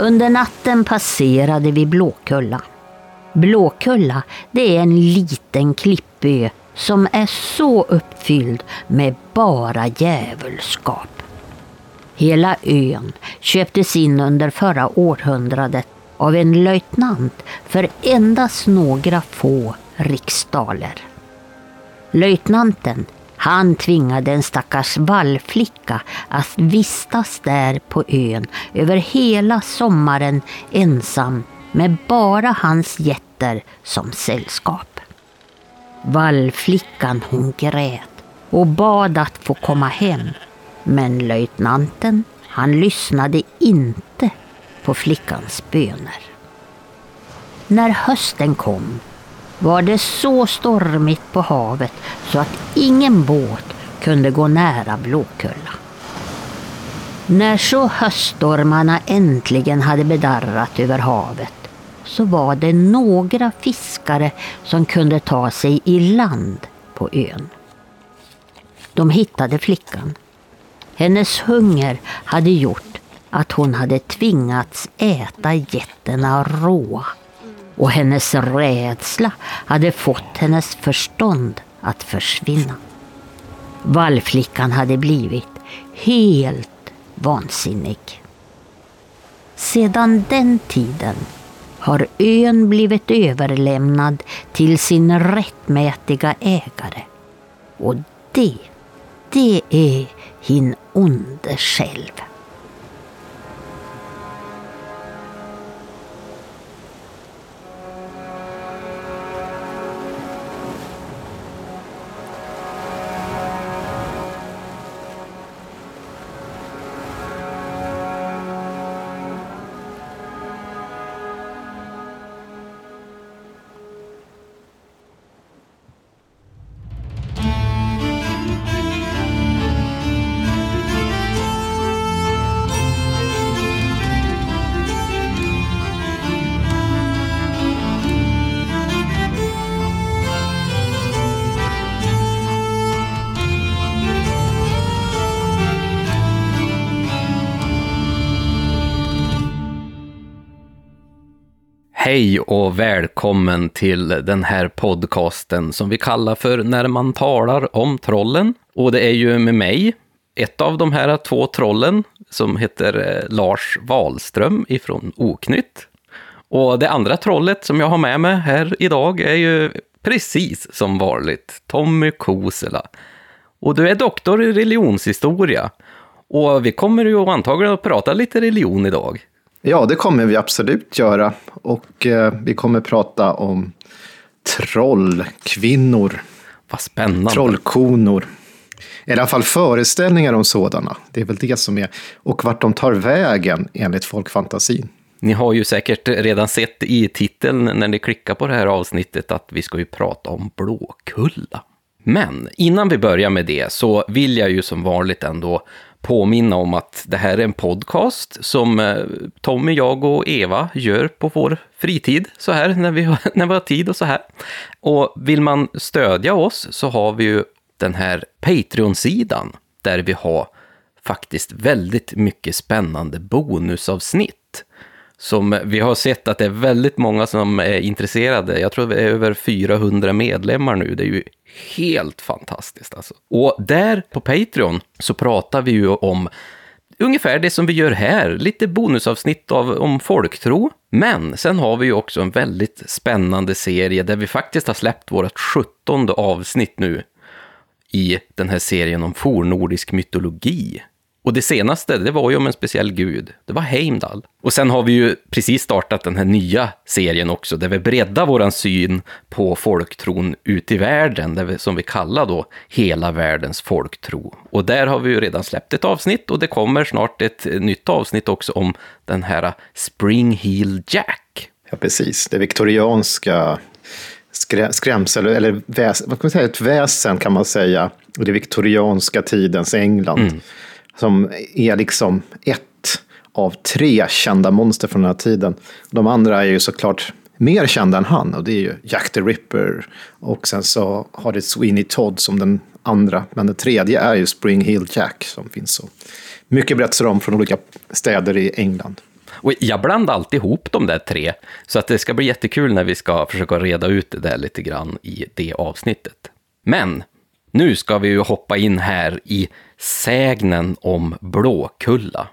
Under natten passerade vi Blåkulla. Blåkulla det är en liten klippö som är så uppfylld med bara djävulskap. Hela ön köptes in under förra århundradet av en löjtnant för endast några få riksdaler. Löjtnanten han tvingade en stackars vallflicka att vistas där på ön över hela sommaren ensam med bara hans jätter som sällskap. Vallflickan hon grät och bad att få komma hem. Men löjtnanten han lyssnade inte på flickans böner. När hösten kom var det så stormigt på havet så att ingen båt kunde gå nära Blåkulla. När så höststormarna äntligen hade bedarrat över havet så var det några fiskare som kunde ta sig i land på ön. De hittade flickan. Hennes hunger hade gjort att hon hade tvingats äta getterna råa och hennes rädsla hade fått hennes förstånd att försvinna. Vallflickan hade blivit helt vansinnig. Sedan den tiden har ön blivit överlämnad till sin rättmätiga ägare. Och det, det är hin onde själv. Hej och välkommen till den här podcasten som vi kallar för När man talar om trollen. Och det är ju med mig, ett av de här två trollen, som heter eh, Lars Wahlström ifrån Oknytt. Och det andra trollet som jag har med mig här idag är ju precis som vanligt Tommy Kosela. Och du är doktor i religionshistoria. Och vi kommer ju antagligen att prata lite religion idag. Ja, det kommer vi absolut göra. Och eh, vi kommer prata om trollkvinnor. Vad spännande. Trollkonor. I alla fall föreställningar om sådana. Det är väl det som är. Och vart de tar vägen enligt folkfantasin. Ni har ju säkert redan sett i titeln när ni klickar på det här avsnittet att vi ska ju prata om Blåkulla. Men innan vi börjar med det så vill jag ju som vanligt ändå påminna om att det här är en podcast som eh, Tommy, jag och Eva gör på vår fritid, så här, när vi, när vi har tid och så här. Och vill man stödja oss så har vi ju den här Patreon-sidan, där vi har faktiskt väldigt mycket spännande bonusavsnitt. Som vi har sett att det är väldigt många som är intresserade. Jag tror det är över 400 medlemmar nu. Det är ju helt fantastiskt alltså. Och där på Patreon så pratar vi ju om ungefär det som vi gör här, lite bonusavsnitt av, om folktro. Men sen har vi ju också en väldigt spännande serie där vi faktiskt har släppt vårt sjuttonde avsnitt nu i den här serien om fornnordisk mytologi. Och det senaste, det var ju om en speciell gud. Det var Heimdall. Och sen har vi ju precis startat den här nya serien också, där vi breddar våran syn på folktron ut i världen, där vi, som vi kallar då hela världens folktro. Och där har vi ju redan släppt ett avsnitt och det kommer snart ett nytt avsnitt också om den här Spring Heel Jack. Ja, precis. Det viktorianska skrämsel, eller väs, vad kan man säga, ett väsen kan man säga, och det viktorianska tidens England. Mm som är liksom ett av tre kända monster från den här tiden. De andra är ju såklart mer kända än han och det är ju Jack the Ripper och sen så har det Sweeney Todd som den andra. Men den tredje är ju Spring Hill Jack som finns så mycket berättelser om från olika städer i England. Och jag blandar alltid ihop de där tre, så att det ska bli jättekul när vi ska försöka reda ut det där lite grann i det avsnittet. Men nu ska vi ju hoppa in här i sägnen om Blåkulla.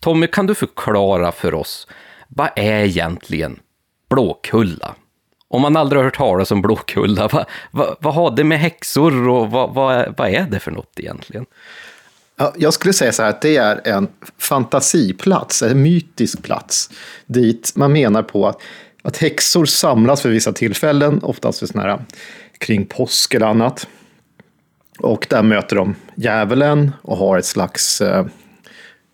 Tommy, kan du förklara för oss, vad är egentligen Blåkulla? Om man aldrig har hört talas om Blåkulla, vad, vad, vad har det med häxor och vad, vad, vad är det för något egentligen? Jag skulle säga så här att det är en fantasiplats, en mytisk plats, dit man menar på att, att häxor samlas för vissa tillfällen, oftast för såna här, kring påsk eller annat. Och där möter de djävulen och har ett slags, eh,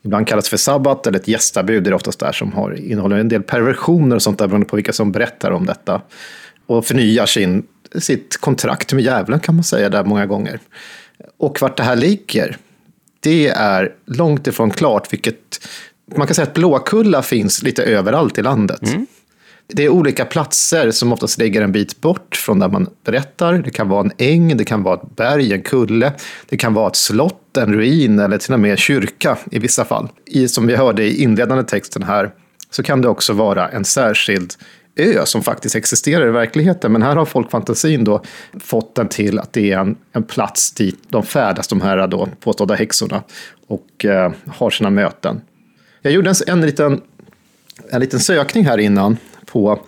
ibland kallas för sabbat, eller ett gästabud, det är oftast där som har, innehåller en del perversioner och sånt där, beroende på vilka som berättar om detta. Och förnyar sin, sitt kontrakt med djävulen kan man säga där många gånger. Och vart det här ligger, det är långt ifrån klart, vilket man kan säga att Blåkulla finns lite överallt i landet. Mm. Det är olika platser som oftast ligger en bit bort från där man berättar. Det kan vara en äng, det kan vara ett berg, en kulle, det kan vara ett slott, en ruin eller till och med en kyrka i vissa fall. I, som vi hörde i inledande texten här så kan det också vara en särskild ö som faktiskt existerar i verkligheten. Men här har folkfantasin då fått den till att det är en, en plats dit de färdas, de här då påstådda häxorna, och eh, har sina möten. Jag gjorde en, en, liten, en liten sökning här innan på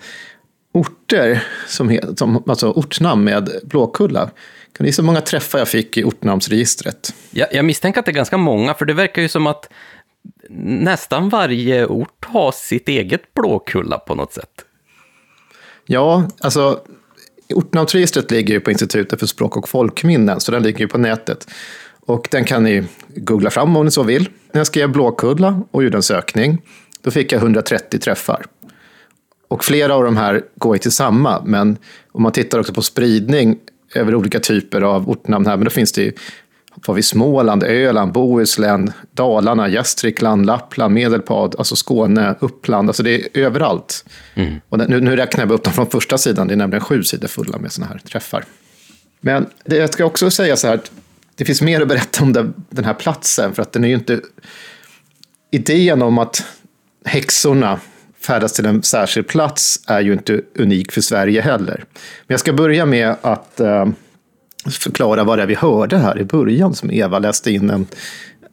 orter, som, som, alltså ortnamn med Blåkulla. Kan ni gissa hur många träffar jag fick i ortnamnsregistret? Jag, jag misstänker att det är ganska många, för det verkar ju som att nästan varje ort har sitt eget Blåkulla på något sätt. Ja, alltså ortnamnsregistret ligger ju på Institutet för språk och folkminnen, så den ligger ju på nätet. Och den kan ni googla fram om ni så vill. När jag skrev Blåkulla och gjorde en sökning, då fick jag 130 träffar. Och flera av de här går ju till samma, men om man tittar också på spridning över olika typer av ortnamn här, men då finns det ju har vi Småland, Öland, Bohuslän, Dalarna, Gästrikland, Lappland, Medelpad, alltså Skåne, Uppland. Alltså det är överallt. Mm. Och nu, nu räknar jag upp dem från första sidan. Det är nämligen sju sidor fulla med sådana här träffar. Men det, jag ska också säga så här att det finns mer att berätta om det, den här platsen. För att den är ju inte... Idén om att häxorna färdas till en särskild plats är ju inte unik för Sverige heller. Men jag ska börja med att eh, förklara vad det är vi hörde här i början, som Eva läste in en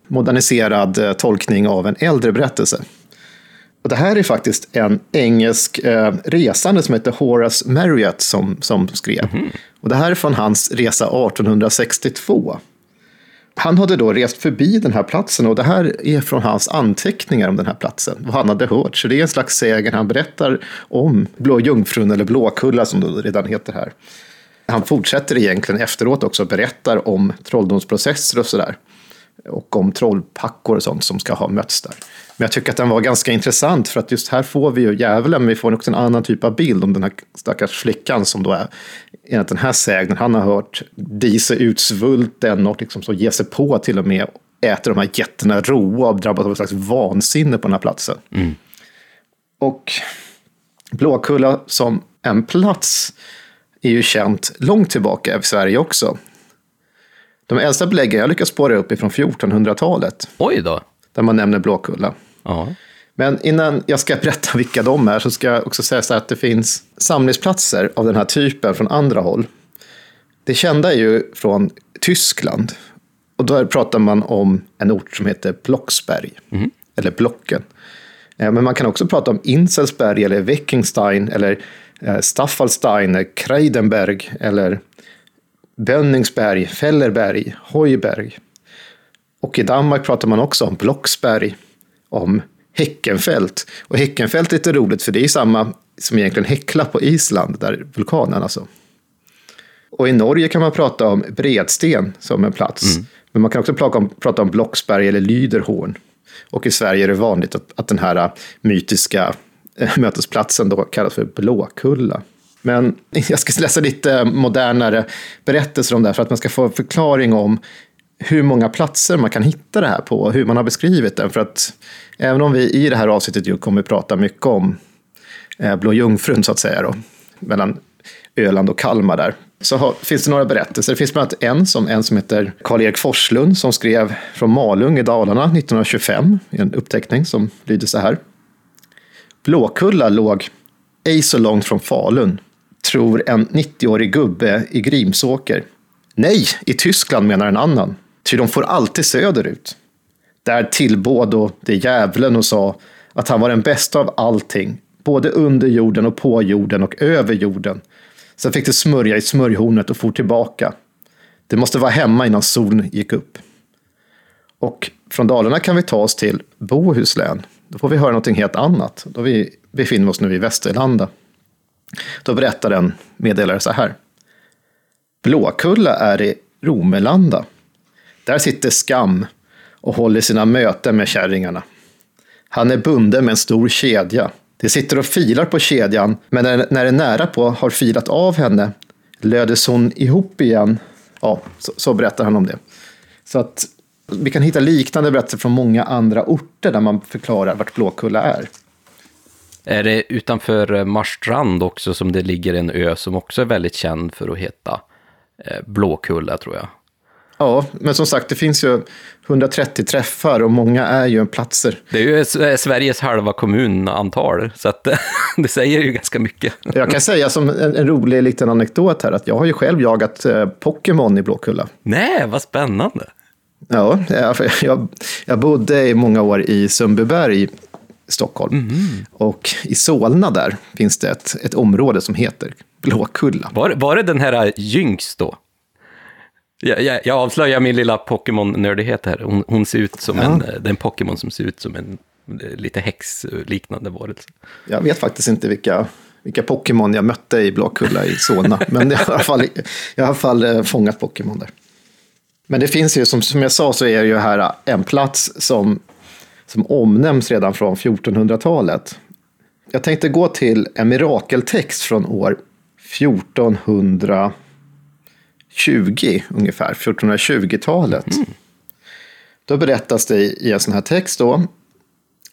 moderniserad eh, tolkning av en äldre berättelse. Och det här är faktiskt en engelsk eh, resande som heter Horace Marriott som, som skrev. Mm. Och det här är från hans resa 1862. Han hade då rest förbi den här platsen och det här är från hans anteckningar om den här platsen. Vad han hade hört. Så det är en slags sägen han berättar om Blå Jungfrun eller Blåkulla som det redan heter här. Han fortsätter egentligen efteråt också och berättar om trolldomsprocesser och sådär. Och om trollpackor och sånt som ska ha mötts där. Men jag tycker att den var ganska intressant för att just här får vi ju djävulen, men vi får också en annan typ av bild om den här stackars flickan som då är, enligt den här sägnen, han har hört Dise utsvulten och liksom så ger sig på till och med äter de här jätterna roa och drabbas av ett slags vansinne på den här platsen. Mm. Och Blåkulla som en plats är ju känt långt tillbaka i Sverige också. De äldsta beläggen jag lyckats spåra upp är från 1400-talet. Oj då! Där man nämner Blåkulla. Ja. Men innan jag ska berätta vilka de är så ska jag också säga så att det finns samlingsplatser av den här typen från andra håll. Det kända är ju från Tyskland. Och då pratar man om en ort som heter Blocksberg. Mm. Eller Blocken. Eh, men man kan också prata om Inselsberg eller Wickingstein eller Eh, Staffalstein, Kreidenberg eller Bönningsberg, Fellerberg, Hojberg. Och i Danmark pratar man också om Blocksberg, om Häckenfält. Och Häckenfält är lite roligt för det är samma som egentligen Häckla på Island, där vulkanen alltså. Och i Norge kan man prata om Bredsten som en plats. Mm. Men man kan också prata om, prata om Blocksberg eller Lyderhorn. Och i Sverige är det vanligt att, att den här mytiska mötesplatsen då kallas för Blåkulla. Men jag ska läsa lite modernare berättelser om det här för att man ska få en förklaring om hur många platser man kan hitta det här på och hur man har beskrivit den. För att även om vi i det här avsnittet ju kommer att prata mycket om eh, Blå Jungfrun så att säga då, mellan Öland och Kalmar där, så har, finns det några berättelser. Det finns bland annat en som, en som heter Karl-Erik Forslund som skrev från Malung i Dalarna 1925 i en uppteckning som lyder så här. Blåkulla låg ej så långt från Falun, tror en 90-årig gubbe i Grimsåker. Nej, i Tyskland menar en annan, ty de får alltid söderut. Där tillbåd då det djävulen och sa att han var den bästa av allting, både under jorden och på jorden och över jorden. Sen fick det smörja i smörjhornet och for tillbaka. Det måste vara hemma innan solen gick upp. Och från Dalarna kan vi ta oss till Bohuslän. Då får vi höra någonting helt annat. Då vi befinner oss nu i Västerlanda. Då berättar en meddelare så här. Blåkulla är i Romelanda. Där sitter Skam och håller sina möten med kärringarna. Han är bunden med en stor kedja. De sitter och filar på kedjan, men när, när det nära på har filat av henne lödes hon ihop igen. Ja, så, så berättar han om det. Så att vi kan hitta liknande berättelser från många andra orter där man förklarar vart Blåkulla är. Är det utanför Marstrand också som det ligger en ö som också är väldigt känd för att heta eh, Blåkulla tror jag. Ja, men som sagt, det finns ju 130 träffar och många är ju platser. Det är ju Sveriges halva kommunantal, så att det säger ju ganska mycket. Jag kan säga som en, en, rolig liten anekdot här, att jag har ju själv jagat eh, Pokémon i Blåkulla. Nej, vad spännande. Ja, jag, jag bodde i många år i Sundbyberg, Stockholm. Mm. Och i Solna där finns det ett, ett område som heter Blåkulla. Var, var det den här Jynx då? Jag, jag, jag avslöjar min lilla Pokémon-nördighet här. Hon, hon, ser ut som ja. en, den Pokémon som ser ut som en lite häxliknande varelse. Jag vet faktiskt inte vilka, vilka Pokémon jag mötte i Blåkulla i Solna, men jag har i alla fall, jag har i alla fall fångat Pokémon där. Men det finns ju, som, som jag sa, så är det ju här en plats som, som omnämns redan från 1400-talet. Jag tänkte gå till en mirakeltext från år 1400 20 ungefär, 1420-talet. Mm. Då berättas det i en sån här text då.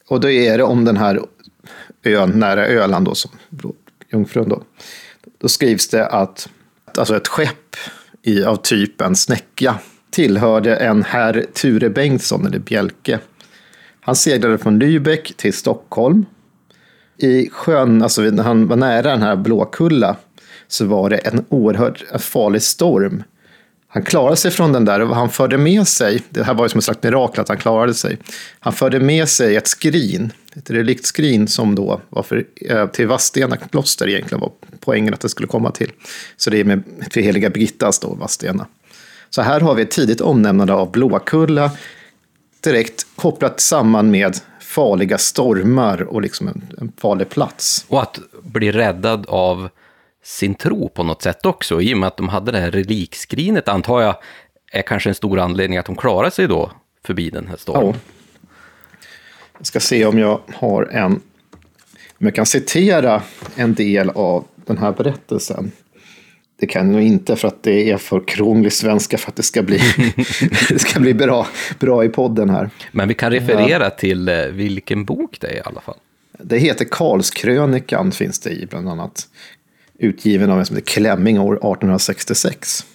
Och då är det om den här ön nära Öland då, som Jungfrun då. Då skrivs det att alltså ett skepp i, av typen snäcka tillhörde en herr Ture Bengtsson, eller Bjelke. Han seglade från Lübeck till Stockholm. I sjön, alltså när han var nära den här Blåkulla, så var det en oerhört farlig storm. Han klarade sig från den där och han förde med sig, det här var ju som ett slags mirakel att han klarade sig, han förde med sig ett skrin, ett reliktskrin som då var för, eh, till Vadstena kloster egentligen var poängen att det skulle komma till. Så det är med till heliga Birgittas då, Vadstena. Så här har vi ett tidigt omnämnande av Blåkulla, direkt kopplat samman med farliga stormar och liksom en, en farlig plats. Och att bli räddad av sin tro på något sätt också. I och med att de hade det här relikskrinet antar jag är kanske en stor anledning att de klarar sig då förbi den här stormen. Ja. Jag ska se om jag har en, om jag kan citera en del av den här berättelsen. Det kan nog inte för att det är för krånglig svenska för att det ska bli, det ska bli bra, bra i podden här. Men vi kan referera ja. till eh, vilken bok det är i alla fall. Det heter Karlskrönikan finns det i bland annat utgiven av en som heter Klemming år 1866.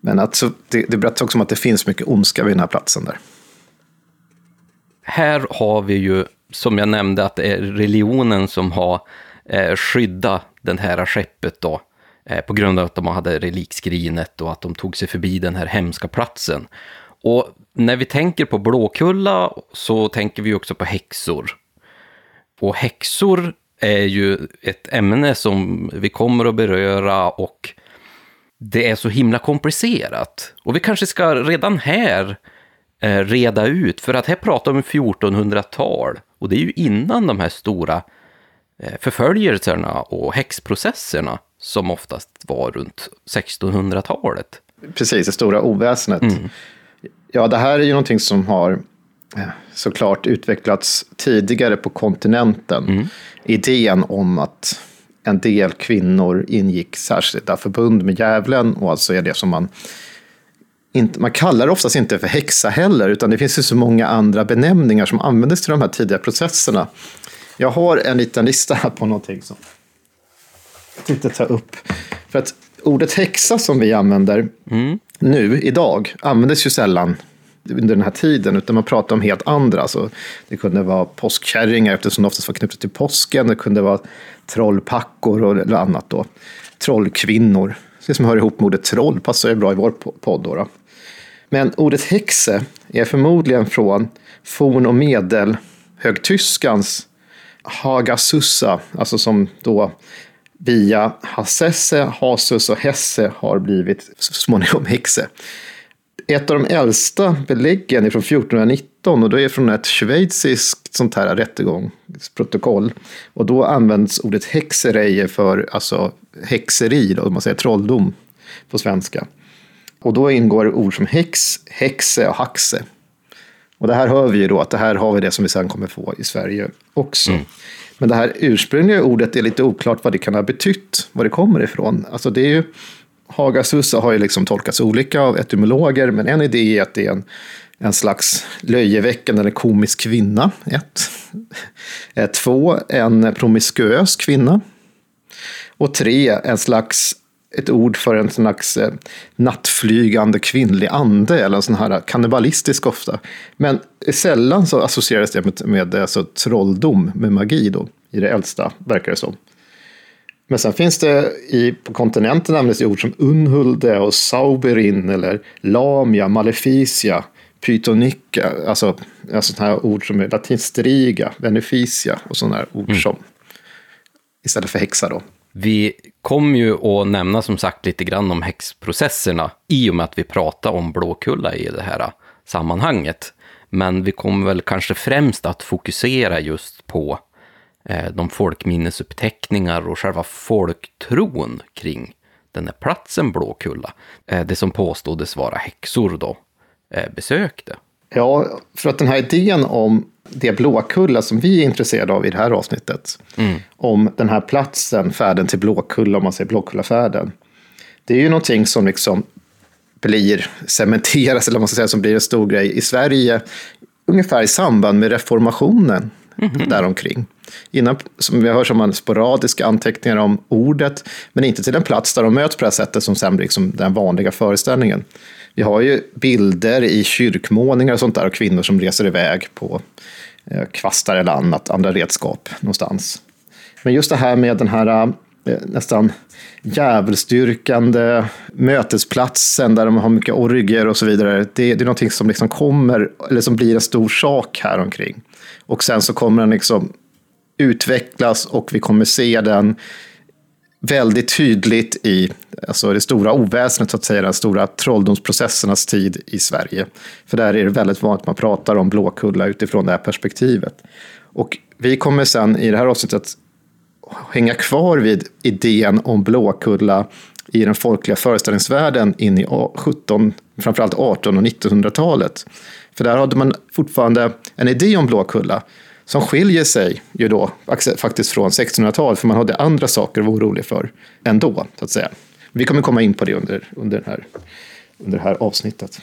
Men alltså, det, det berättar också om att det finns mycket ondska vid den här platsen där. Här har vi ju, som jag nämnde, att det är religionen som har eh, skyddat det här skeppet då, Eh, på grund av att de hade relikskrinet och att de tog sig förbi den här hemska platsen. Och när vi tänker på Blåkulla så tänker vi också på häxor. Och häxor är ju ett ämne som vi kommer att beröra och det är så himla komplicerat. Och vi kanske ska redan här eh, reda ut, för att här pratar vi om 1400-tal och det är ju innan de här stora förföljelserna och häxprocesserna som oftast var runt 1600-talet. Precis, det stora oväsendet. Mm. Ja, det här är ju någonting som har såklart utvecklats tidigare på kontinenten. Mm. Idén om att en del kvinnor ingick särskilda förbund med djävulen och alltså är det som man inte, man kallar det oftast inte för häxa heller, utan det finns ju så många andra benämningar som användes till de här tidiga processerna. Jag har en liten lista här på någonting som jag tänkte ta upp. För att ordet häxa som vi använder mm. nu, idag, användes ju sällan under den här tiden, utan man pratade om helt andra. Så det kunde vara påskkärringar, eftersom det oftast var knutet till påsken. Det kunde vara trollpackor och annat då. Trollkvinnor. Det som hör ihop med ordet troll passar ju bra i vår podd. Då, då. Men ordet häxe är förmodligen från forn och medelhögtyskans Hagasussa, alltså som då via Hassesse, Hasus och Hesse har blivit så småningom häxe. Ett av de äldsta beläggen är från 1419 och det är från ett schweiziskt sånt här rättegångsprotokoll. Och då används ordet häxereje för alltså häxeri, då, om man säger trolldom på svenska. Och då ingår ord som häx, häxe och haxe. Och det här hör vi ju då att det här har vi det som vi sen kommer få i Sverige också. Mm. Men det här ursprungliga ordet är lite oklart vad det kan ha betytt, var det kommer ifrån. Alltså det är ju, Hagasussa har ju liksom tolkats olika av etymologer, men en idé är att det är en, en slags löjeväckande eller komisk kvinna. Ett. Två, en promiskuös kvinna. Och tre, en slags ett ord för en slags eh, nattflygande kvinnlig ande, eller en sån här kannibalistisk ofta. Men sällan så associeras det med, med alltså, trolldom, med magi då, i det äldsta, verkar det som. Men sen finns det i, på kontinenten används ord som unhulde och sauberin eller lamia, maleficia, pytonika, alltså, alltså sådana här ord som är latinstriga, beneficia och sådana här ord mm. som istället för häxa då. Vi kom ju att nämna som sagt lite grann om häxprocesserna i och med att vi pratar om Blåkulla i det här sammanhanget. Men vi kommer väl kanske främst att fokusera just på eh, de folkminnesuppteckningar och själva folktron kring den här platsen Blåkulla. Eh, det som påståddes vara häxor då eh, besökte. Ja, för att den här idén om det Blåkulla som vi är intresserade av i det här avsnittet. Mm. Om den här platsen, färden till Blåkulla, om man säger Blåkullafärden. Det är ju någonting som liksom blir cementeras, eller man ska säga, som blir en stor grej i Sverige. Ungefär i samband med reformationen mm. däromkring. Innan, som vi har har man sporadiska anteckningar om ordet, men inte till en plats där de möts på det här sättet som sen blir liksom den vanliga föreställningen. Vi har ju bilder i kyrkmålningar och sånt där av kvinnor som reser iväg på Eh, kvastar eller annat, andra redskap någonstans. Men just det här med den här eh, nästan djävulsdyrkande mötesplatsen där de har mycket orger och så vidare. Det, det är någonting som liksom kommer, eller som blir en stor sak här omkring. Och sen så kommer den liksom utvecklas och vi kommer se den väldigt tydligt i alltså det stora oväsendet, så att säga, den stora trolldomsprocessernas tid i Sverige. För där är det väldigt vanligt att man pratar om Blåkulla utifrån det här perspektivet. Och vi kommer sen i det här avsnittet att hänga kvar vid idén om Blåkulla i den folkliga föreställningsvärlden in i 17, framförallt 18 och 1900-talet. För där hade man fortfarande en idé om Blåkulla, som skiljer sig ju då faktiskt från 1600-talet, för man hade andra saker att vara orolig för ändå, så att säga. Vi kommer komma in på det under, under, den här, under det här avsnittet.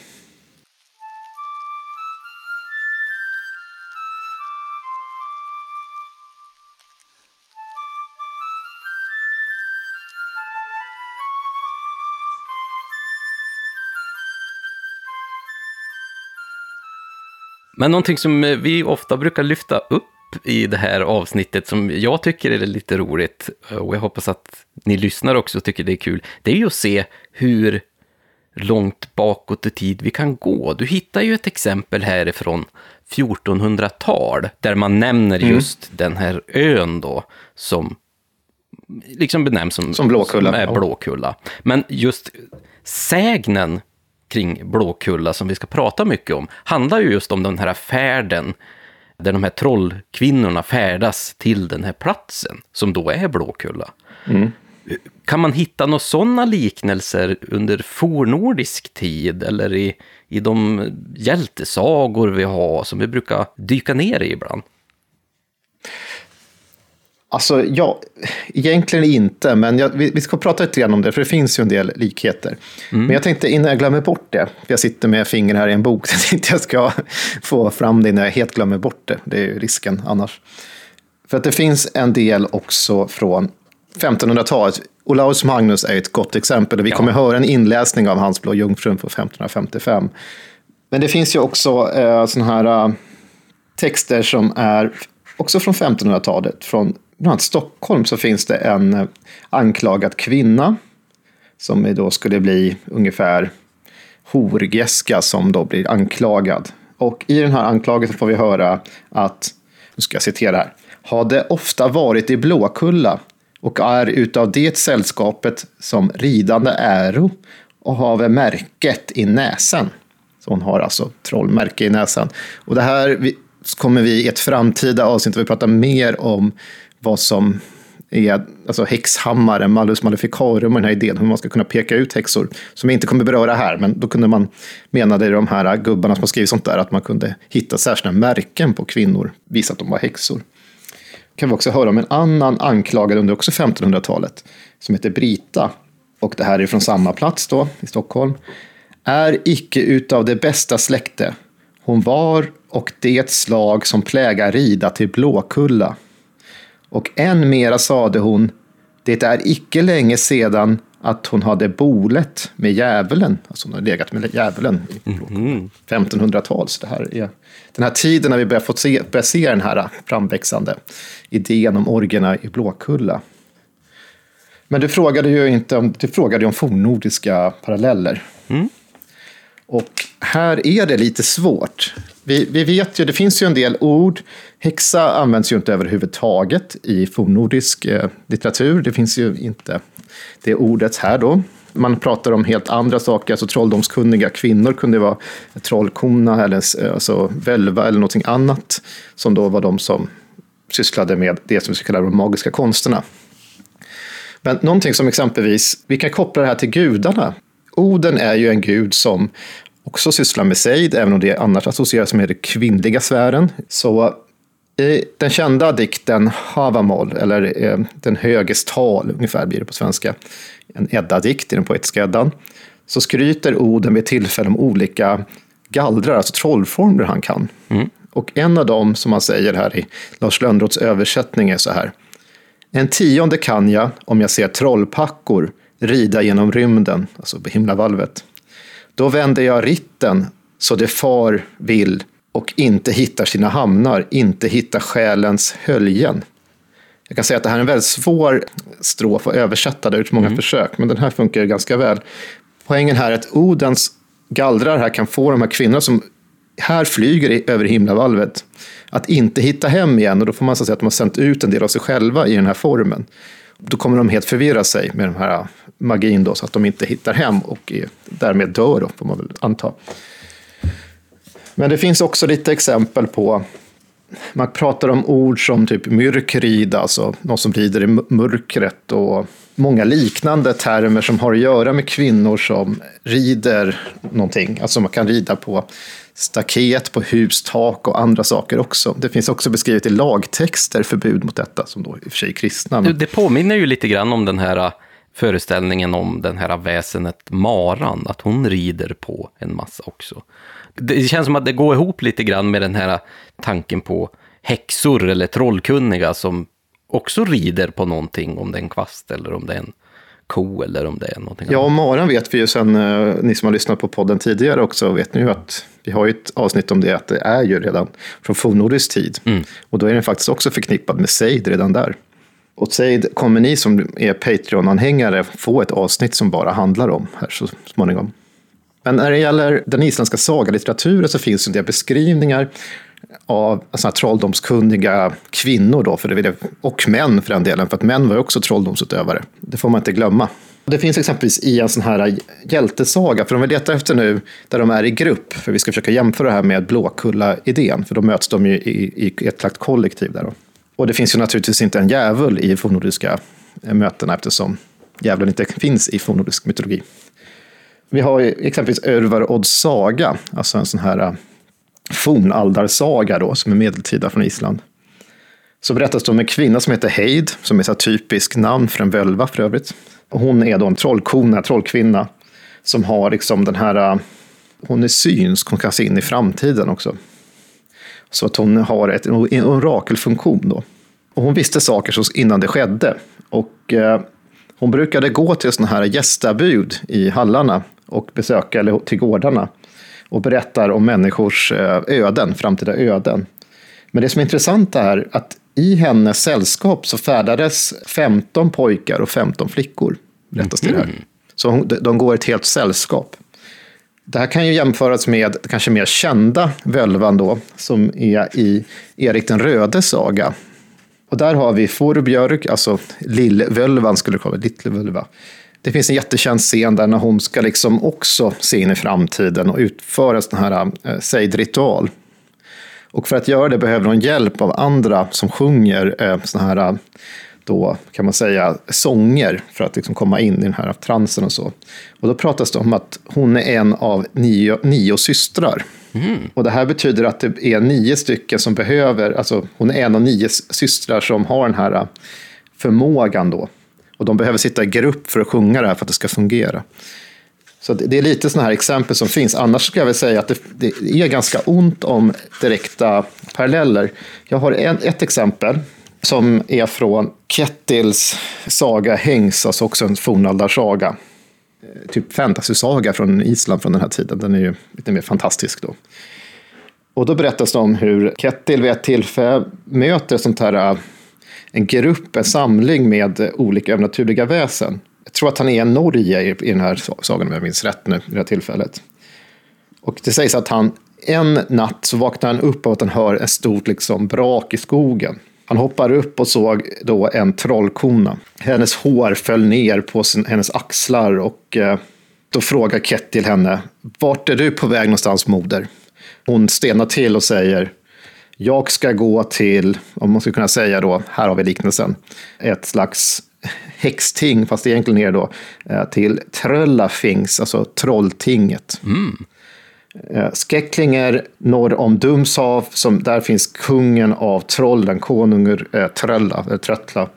Men någonting som vi ofta brukar lyfta upp i det här avsnittet som jag tycker är lite roligt, och jag hoppas att ni lyssnar också och tycker det är kul, det är ju att se hur långt bakåt i tid vi kan gå. Du hittar ju ett exempel härifrån 1400-tal, där man nämner mm. just den här ön då, som liksom benämns som, som Blåkulla. Som är Blåkulla. Men just sägnen kring Blåkulla som vi ska prata mycket om, handlar ju just om den här färden där de här trollkvinnorna färdas till den här platsen, som då är Blåkulla. Mm. Kan man hitta några sådana liknelser under fornordisk tid eller i, i de hjältesagor vi har som vi brukar dyka ner i ibland? Alltså, ja, egentligen inte, men jag, vi, vi, ska prata lite grann om det, för det finns ju en del likheter. Mm. Men jag tänkte innan jag glömmer bort det, för jag sitter med fingret här i en bok, så jag tänkte jag ska få fram det innan jag helt glömmer bort det. Det är ju risken annars. För att det finns en del också från 1500-talet. Olaus Magnus är ett gott exempel, och vi ja. kommer höra en inläsning av Hans blå jungfrun från 1555. Men det finns ju också eh, sådana här eh, texter som är också från 1500-talet. Från bland annat Stockholm så finns det en eh, anklagad kvinna som då skulle bli ungefär horgäska som då blir anklagad. Och i den här anklagelsen får vi höra att, nu ska jag citera här, hade ofta varit i Blåkulla och är utav det sällskapet som ridande äro och have märket i näsen. Så hon har alltså trollmärke i näsan. Och det här kommer vi i ett framtida avsnitt, vi pratar mer om vad som är alltså häxhammaren, malus maleficarum och den här idén hur man ska kunna peka ut häxor. Som jag inte kommer beröra här, men då kunde man, menade de här gubbarna som har skrivit sånt där, att man kunde hitta särskilda märken på kvinnor, visa att de var häxor. Kan vi också höra om en annan anklagad under också 1500-talet, som heter Brita. Och det här är från samma plats då, i Stockholm. Är icke utav det bästa släkte. Hon var och det slag som plägar rida till Blåkulla och än mera sade hon, det är icke länge sedan att hon hade bolet med djävulen. Alltså hon har legat med djävulen i mm. 1500-tal. Så det här är den här tiden när vi börjar, få se, börjar se den här framväxande idén om orgerna i Blåkulla. Men du frågade ju inte om, du frågade om fornnordiska paralleller. Mm. Och här är det lite svårt. Vi, vi vet ju, det finns ju en del ord. Häxa används ju inte överhuvudtaget i fornnordisk eh, litteratur. Det finns ju inte det ordet här då. Man pratar om helt andra saker, alltså trolldomskunniga kvinnor kunde vara trollkona eller eh, alltså välva eller någonting annat. Som då var de som sysslade med det som vi kallar de magiska konsterna. Men någonting som exempelvis, vi kan koppla det här till gudarna. Oden är ju en gud som också sysslar med sejd, även om det annars associeras med den kvinnliga sfären. Så i den kända dikten Havamol, eller eh, Den höges tal, ungefär blir det på svenska, en Edda-dikt i den poetiska Eddan, så skryter Oden vid tillfälle om olika gallrar, alltså trollformer han kan. Mm. Och en av dem, som han säger här i Lars Lönnroths översättning, är så här. En tionde kan jag om jag ser trollpackor rida genom rymden, alltså på himlavalvet. Då vänder jag ritten så det far vill och inte hittar sina hamnar, inte hittar själens höljen. Jag kan säga att det här är en väldigt svår strof att översätta, det har gjorts många mm. försök, men den här funkar ganska väl. Poängen här är att Odens gallrar här kan få de här kvinnorna som här flyger över himlavalvet att inte hitta hem igen och då får man så säga att de har sänt ut en del av sig själva i den här formen. Då kommer de helt förvirra sig med den här magin då, så att de inte hittar hem och därmed dör, då, får man väl anta. Men det finns också lite exempel på man pratar om ord som typ mörkrid, alltså någon som rider i mörkret och många liknande termer som har att göra med kvinnor som rider någonting. Alltså man kan rida på staket, på hustak och andra saker också. Det finns också beskrivet i lagtexter förbud mot detta, som då i och för sig är kristna. Men... Det påminner ju lite grann om den här föreställningen om den här väsenet Maran, att hon rider på en massa också. Det känns som att det går ihop lite grann med den här tanken på häxor eller trollkunniga som också rider på någonting, om det är en kvast eller om det är en ko eller om det är någonting Ja, och maran vet vi ju sen, eh, ni som har lyssnat på podden tidigare också, vet ni ju att vi har ju ett avsnitt om det, att det är ju redan från fornnordisk tid. Mm. Och då är den faktiskt också förknippad med sejd redan där. Och Seid kommer ni som är Patreon-anhängare få ett avsnitt som bara handlar om här så småningom. Men när det gäller den isländska sagalitteraturen så finns det en del beskrivningar av såna trolldomskunniga kvinnor då, för det, och män för den delen, för att män var också trolldomsutövare. Det får man inte glömma. Det finns exempelvis i en sån här hjältesaga, för de vi letar efter nu, där de är i grupp, för vi ska försöka jämföra det här med Blåkulla-idén, för då möts de ju i, i ett slags kollektiv där. Då. Och det finns ju naturligtvis inte en djävul i fornnordiska eh, mötena, eftersom djävulen inte finns i fornnordisk mytologi. Vi har exempelvis Örvar Odds saga, alltså en sån här eh, fornaldarsaga då, som är medeltida från Island. Så berättas det om en kvinna som heter Heid, som är ett typiskt namn för en völva för övrigt. hon är då en trollkona, trollkvinna, som har liksom den här, eh, hon är synsk, hon kan se in i framtiden också. Så att hon har ett, en orakelfunktion då. Och hon visste saker innan det skedde. Och eh, hon brukade gå till sådana här gästabud i hallarna och besöka, eller till gårdarna och berättar om människors eh, öden, framtida öden. Men det som är intressant är att i hennes sällskap så färdades 15 pojkar och 15 flickor. Berättas det här. Så hon, de går ett helt sällskap. Det här kan ju jämföras med kanske mer kända völvan då, som är i Erik den rödes saga. Och där har vi Forbjörk, alltså lillvölvan skulle det vara, Littlevölva. Det finns en jättekänd scen där när hon ska liksom också se in i framtiden och utföra en sån här eh, sejdritual. Och för att göra det behöver hon hjälp av andra som sjunger eh, såna här, eh, då kan man säga, sånger för att liksom komma in i den här transen och så. Och då pratas det om att hon är en av nio, nio systrar. Och det här betyder att det är nio stycken som behöver, alltså hon är en av nio systrar som har den här eh, förmågan då. Och de behöver sitta i grupp för att sjunga det här för att det ska fungera. Så det, är lite sådana här exempel som finns. Annars ska jag väl säga att det, det är ganska ont om direkta paralleller. Jag har en, ett exempel som är från Kettils saga Hängs, alltså också en fornaldarsaga. Eh, typ fantasy-saga från Island från den här tiden. Den är ju lite mer fantastisk då. Och då berättas det om hur Kettil vid ett tillfälle möter sånt här, eh, en grupp, en samling med olika övernaturliga väsen. Jag tror att han är i Norge i, i den här sagan, om jag minns rätt nu, i det här tillfället. Och det sägs att han, en natt så vaknar han upp av att han hör ett stort liksom, brak i skogen. Han hoppar upp och såg då en trollkona. Hennes hår föll ner på sin, hennes axlar och eh, då frågar Kettil henne, vart är du på väg någonstans moder? Hon stenar till och säger, jag ska gå till, om man skulle kunna säga då, här har vi liknelsen, ett slags häxting, fast egentligen är det då eh, till Tröllafings, alltså trolltinget. Mm. Eh, Skecklinger norr om Dumshav, som, där finns kungen av trollen, konungur eh, Trölla, eller Tröttla.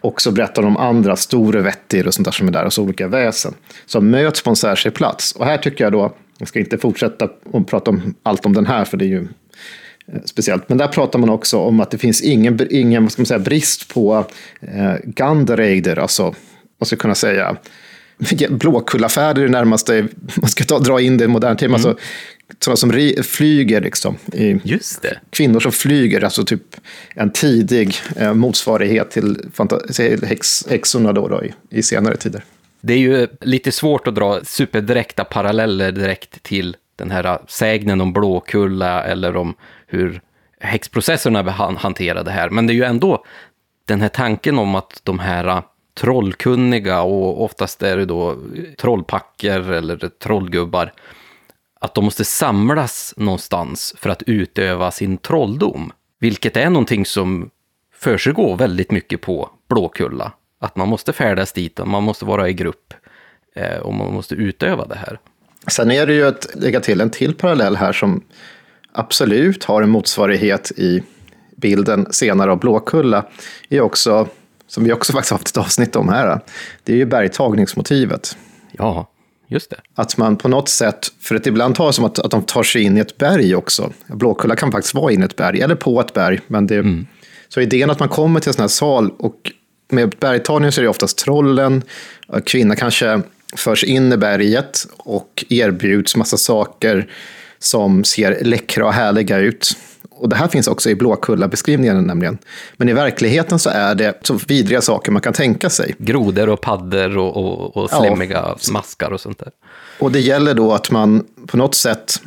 Och så berättar de om andra store vettir och sånt där som är där, alltså olika väsen. Som möts på en särskild plats. Och här tycker jag då, jag ska inte fortsätta och prata om allt om den här, för det är ju eh, speciellt. Men där pratar man också om att det finns ingen, ingen vad ska man säga, brist på eh, Gandereider, alltså, vad ska jag kunna säga, Blåkullafärder är det närmaste, man ska ta, dra in det i modern tid, alltså, sådana som ri, flyger liksom. Just det. kvinnor som flyger, alltså typ en tidig eh, motsvarighet till till häx, häxorna då, då i, i senare tider. Det är ju lite svårt att dra superdirekta paralleller direkt till den här sägnen om Blåkulla eller om hur häxprocesserna hanterar det här. Men det är ju ändå den här tanken om att de här trollkunniga och oftast är det då trollpacker eller trollgubbar, att de måste samlas någonstans för att utöva sin trolldom. Vilket är någonting som försiggår väldigt mycket på Blåkulla. Att man måste färdas dit och man måste vara i grupp eh, och man måste utöva det här. Sen är det ju att lägga till en till parallell här som absolut har en motsvarighet i bilden senare av Blåkulla. Är också, som vi också faktiskt haft ett avsnitt om här, det är ju bergtagningsmotivet. Ja, just det. Att man på något sätt, för att ibland tar det som att, att de tar sig in i ett berg också. Blåkulla kan faktiskt vara in i ett berg, eller på ett berg. Men det, Så idén att man kommer till en sån här sal och med bergtagning så är det oftast trollen, och kvinnan kanske förs in i berget och erbjuds massa saker som ser läckra och härliga ut. Och det här finns också i Blåkulla-beskrivningen nämligen. Men i verkligheten så är det så vidriga saker man kan tänka sig. Grodor och paddor och, och, och Ja. slemmiga maskar och sånt där. Och det gäller då att man på något sätt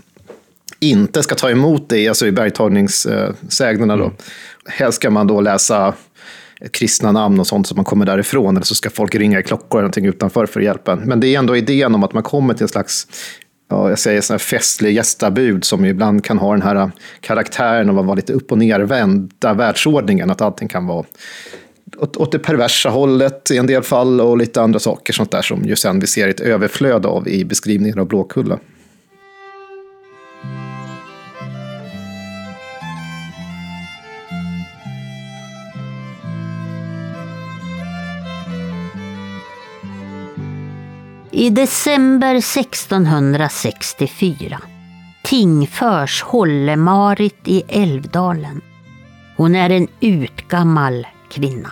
inte ska ta emot det, alltså i bergtagningssägnerna då. Helst ska man då läsa kristna namn och sånt så man kommer därifrån, eller så ska folk ringa i klockor eller någonting utanför för hjälpen. Men det är ändå idén om att man kommer till en slags Ja, jag säger sådana här festliga gästabud som ibland kan ha den här äh, karaktären av att vara lite upp och nervända världsordningen, att allting kan vara åt, åt det perversa hållet i en del fall och lite andra saker sånt där som ju sen vi ser ett överflöd av i beskrivningen av Blåkulla. I december 1664 tingförs Hålle-Marit i Älvdalen. Hon är en utgammal kvinna.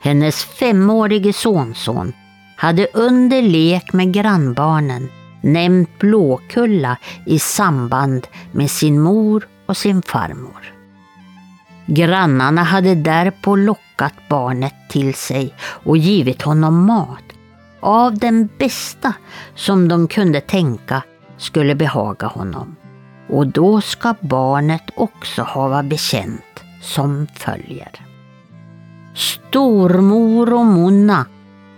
Hennes femårige sonson hade under lek med grannbarnen nämnt Blåkulla i samband med sin mor och sin farmor. Grannarna hade därpå lockat barnet till sig och givit honom mat av den bästa som de kunde tänka skulle behaga honom. Och då ska barnet också hava bekänt som följer. Stormor och Monna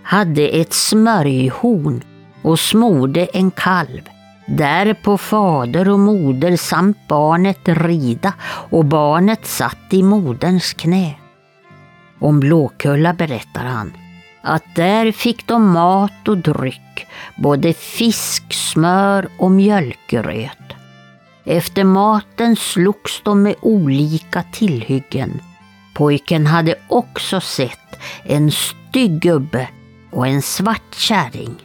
hade ett smörjhorn och smorde en kalv. Därpå fader och moder samt barnet rida och barnet satt i moderns knä. Om Blåkulla berättar han att där fick de mat och dryck, både fisk, smör och mjölkröt. Efter maten slogs de med olika tillhyggen. Pojken hade också sett en stygg gubbe och en svart kärring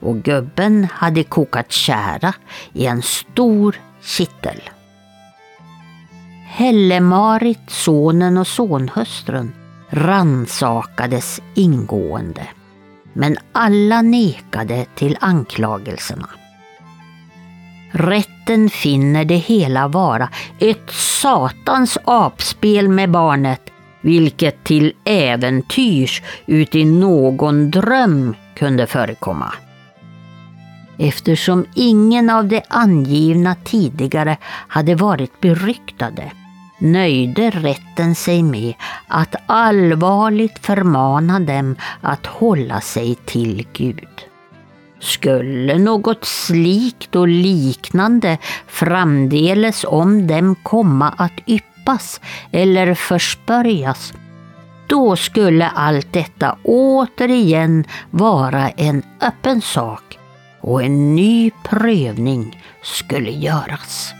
och gubben hade kokat kära i en stor kittel. Helle-Marit, sonen och sonhustrun ransakades ingående. Men alla nekade till anklagelserna. Rätten finner det hela vara ett satans apspel med barnet, vilket till äventyrs uti någon dröm kunde förekomma. Eftersom ingen av de angivna tidigare hade varit beryktade nöjde rätten sig med att allvarligt förmana dem att hålla sig till Gud. Skulle något slikt och liknande framdeles om dem komma att yppas eller förspörjas, då skulle allt detta återigen vara en öppen sak och en ny prövning skulle göras.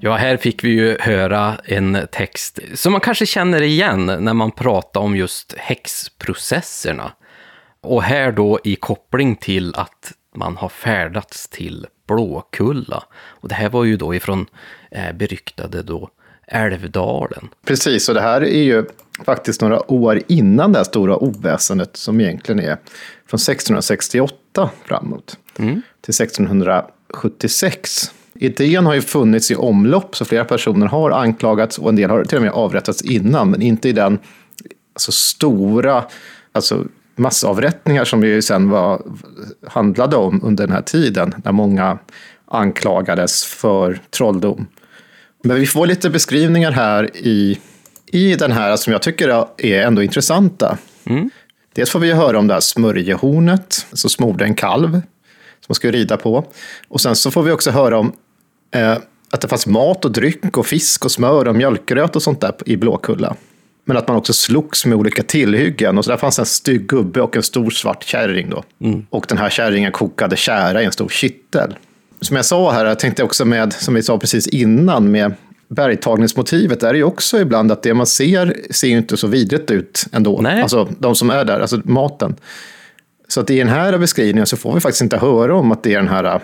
Ja, här fick vi ju höra en text som man kanske känner igen när man pratar om just häxprocesserna. Och här då i koppling till att man har färdats till Blåkulla. Och det här var ju då ifrån eh, beryktade då Älvdalen. Precis, och det här är ju faktiskt några år innan det här stora oväsendet som egentligen är från 1668 framåt mm. till 1676. Idén har ju funnits i omlopp, så flera personer har anklagats och en del har till och med avrättats innan, men inte i den alltså, stora alltså, massavrättningar som ju sen var, handlade om under den här tiden, när många anklagades för trolldom. Men vi får lite beskrivningar här i, i den här som jag tycker är ändå intressanta. Mm. Dels får vi höra om det här smörjehornet, som smorde en kalv som man skulle rida på. Och sen så får vi också höra om att det fanns mat och dryck och fisk och smör och mjölkröt och sånt där i Blåkulla. Men att man också slogs med olika tillhyggen. Och så där fanns en stygg gubbe och en stor svart kärring. Då. Mm. Och den här kärringen kokade kära i en stor kittel. Som jag sa här, jag tänkte också med, som vi sa precis innan, med bergtagningsmotivet är det ju också ibland att det man ser ser inte så vidrigt ut ändå. Nej. Alltså de som är där, alltså maten. Så att i den här beskrivningen så får vi faktiskt inte höra om att det är den här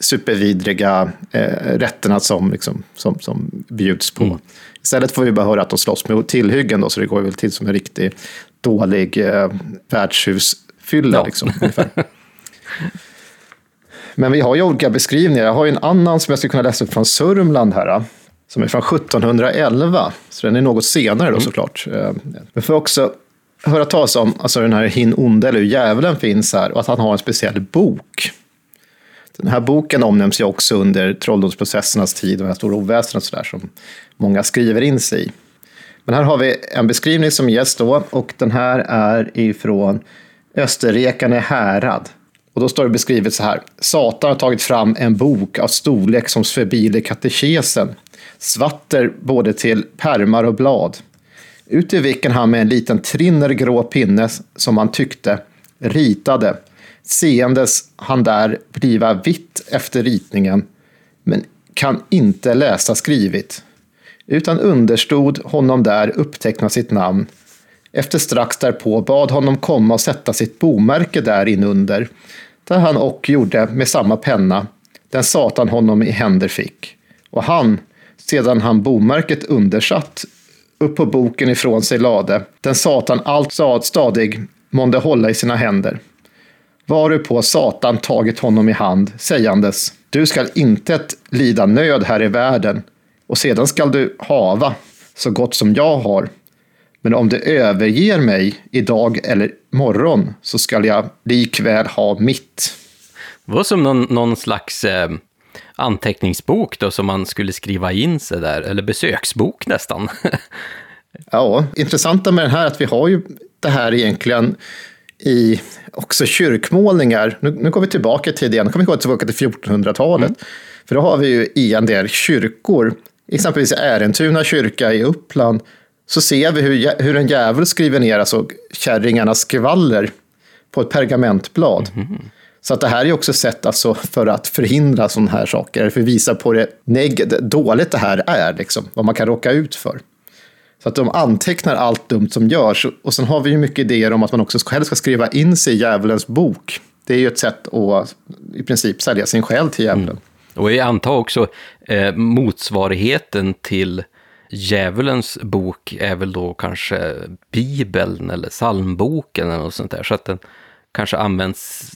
supervidriga eh, rätterna som, liksom, som, som bjuds på. Mm. Istället får vi bara höra att de slåss med tillhyggen, då, så det går väl till som en riktig dålig eh, värdshusfylla. Ja. Liksom, Men vi har ju olika beskrivningar. Jag har ju en annan som jag skulle kunna läsa upp från Sörmland här. Som är från 1711. Så den är något senare då mm. såklart. Eh, men får också höra talas om alltså den här Hin onde, eller hur djävulen finns här. Och att han har en speciell bok. Den här boken omnämns ju också under trolldomsprocessernas tid och det här stora oväsendet och sådär som många skriver in sig i. Men här har vi en beskrivning som ges då och den här är ifrån Österrekane härad. Och då står det beskrivet så här. Satan har tagit fram en bok av storlek som förbiler katekesen. Svatter både till pärmar och blad. Ut i vilken han med en liten trinner grå pinne som han tyckte ritade seendes han där bliva vitt efter ritningen, men kan inte läsa skrivit, utan understod honom där uppteckna sitt namn. Efter strax därpå bad honom komma och sätta sitt bomärke där inunder, där han och gjorde med samma penna, den satan honom i händer fick. Och han, sedan han bomärket undersatt, upp på boken ifrån sig lade, den Satan allt stadig månde hålla i sina händer. Varupå Satan tagit honom i hand, sägandes, du skall inte lida nöd här i världen, och sedan skall du hava så gott som jag har. Men om du överger mig idag eller morgon så skall jag likväl ha mitt. Det var som någon, någon slags eh, anteckningsbok då, som man skulle skriva in sig där, eller besöksbok nästan. ja, intressanta med den här är att vi har ju det här egentligen i också kyrkmålningar. Nu, nu går vi tillbaka till det nu kommer vi gå tillbaka till 1400-talet. Mm. För då har vi ju i en del kyrkor, exempelvis Ärentuna kyrka i Uppland, så ser vi hur, hur en djävul skriver ner alltså kärringarnas skvaller på ett pergamentblad. Mm. Så att det här är också sätt alltså för att förhindra sådana här saker, för att visa på det neg- dåligt det här är, liksom, vad man kan råka ut för. Så att de antecknar allt dumt som görs. Och sen har vi ju mycket idéer om att man också själv ska skriva in sig i djävulens bok. Det är ju ett sätt att i princip sälja sin själ till djävulen. Mm. Och jag antar också eh, motsvarigheten till djävulens bok är väl då kanske Bibeln eller psalmboken eller något sånt där. Så att den kanske används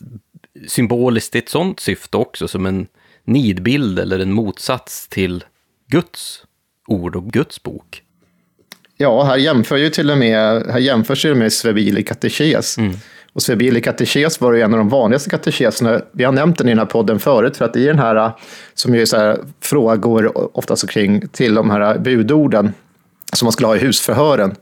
symboliskt i ett sånt syfte också, som en nidbild eller en motsats till Guds ord och Guds bok. Ja, här jämför ju till och med, här jämförs ju med Svebili katekes. Mm. Och Svebili katekes var ju en av de vanligaste katekeserna. Vi har nämnt den i den här podden förut, för att i den här, som ju är så här, frågor oftast kring till de här budorden som man skulle ha i husförhören.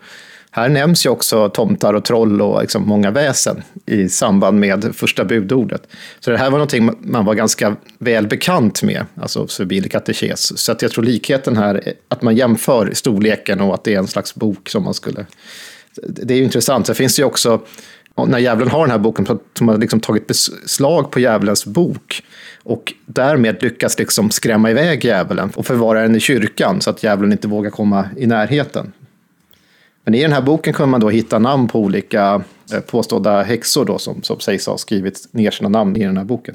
Här nämns ju också tomtar och troll och liksom många väsen i samband med första budordet. Så det här var någonting man var ganska väl bekant med, alltså Svebili katekes. Så att jag tror likheten här, att man jämför storleken och att det är en slags bok som man skulle... Det är ju intressant. det finns ju också, när djävulen har den här boken, som har liksom tagit beslag på djävulens bok och därmed lyckas liksom skrämma iväg djävulen och förvara den i kyrkan så att djävulen inte vågar komma i närheten. Men i den här boken kunde man då hitta namn på olika eh, påstådda häxor då, som, som sägs ha skrivit ner sina namn i den här boken.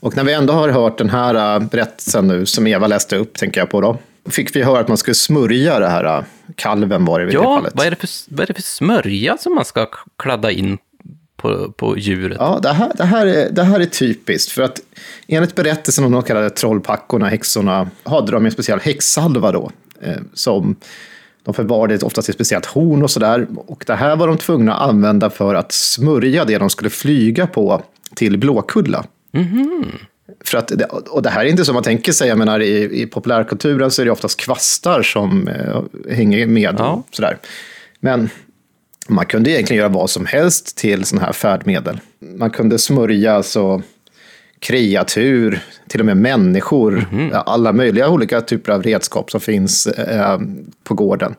Och när vi ändå har hört den här eh, berättelsen nu, som Eva läste upp, tänker jag på då, fick vi höra att man skulle smörja det här eh, kalven var det vid ja, det fallet. Vad är det, för, vad är det för smörja som man ska kladda in på, på djuret? Ja, det här, det, här är, det här är typiskt, för att enligt berättelsen om de kallade trollpackorna, häxorna, hade de en speciell häxsalva då, eh, som de förvarade oftast i speciellt horn och sådär. Och det här var de tvungna att använda för att smörja det de skulle flyga på till Blåkulla. Mm. För att, och det här är inte som man tänker sig, jag menar i, i populärkulturen så är det oftast kvastar som eh, hänger med. Ja. Och sådär. Men man kunde egentligen göra vad som helst till sådana här färdmedel. Man kunde smörja alltså, kreatur, till och med människor, mm. alla möjliga olika typer av redskap som finns eh, på gården.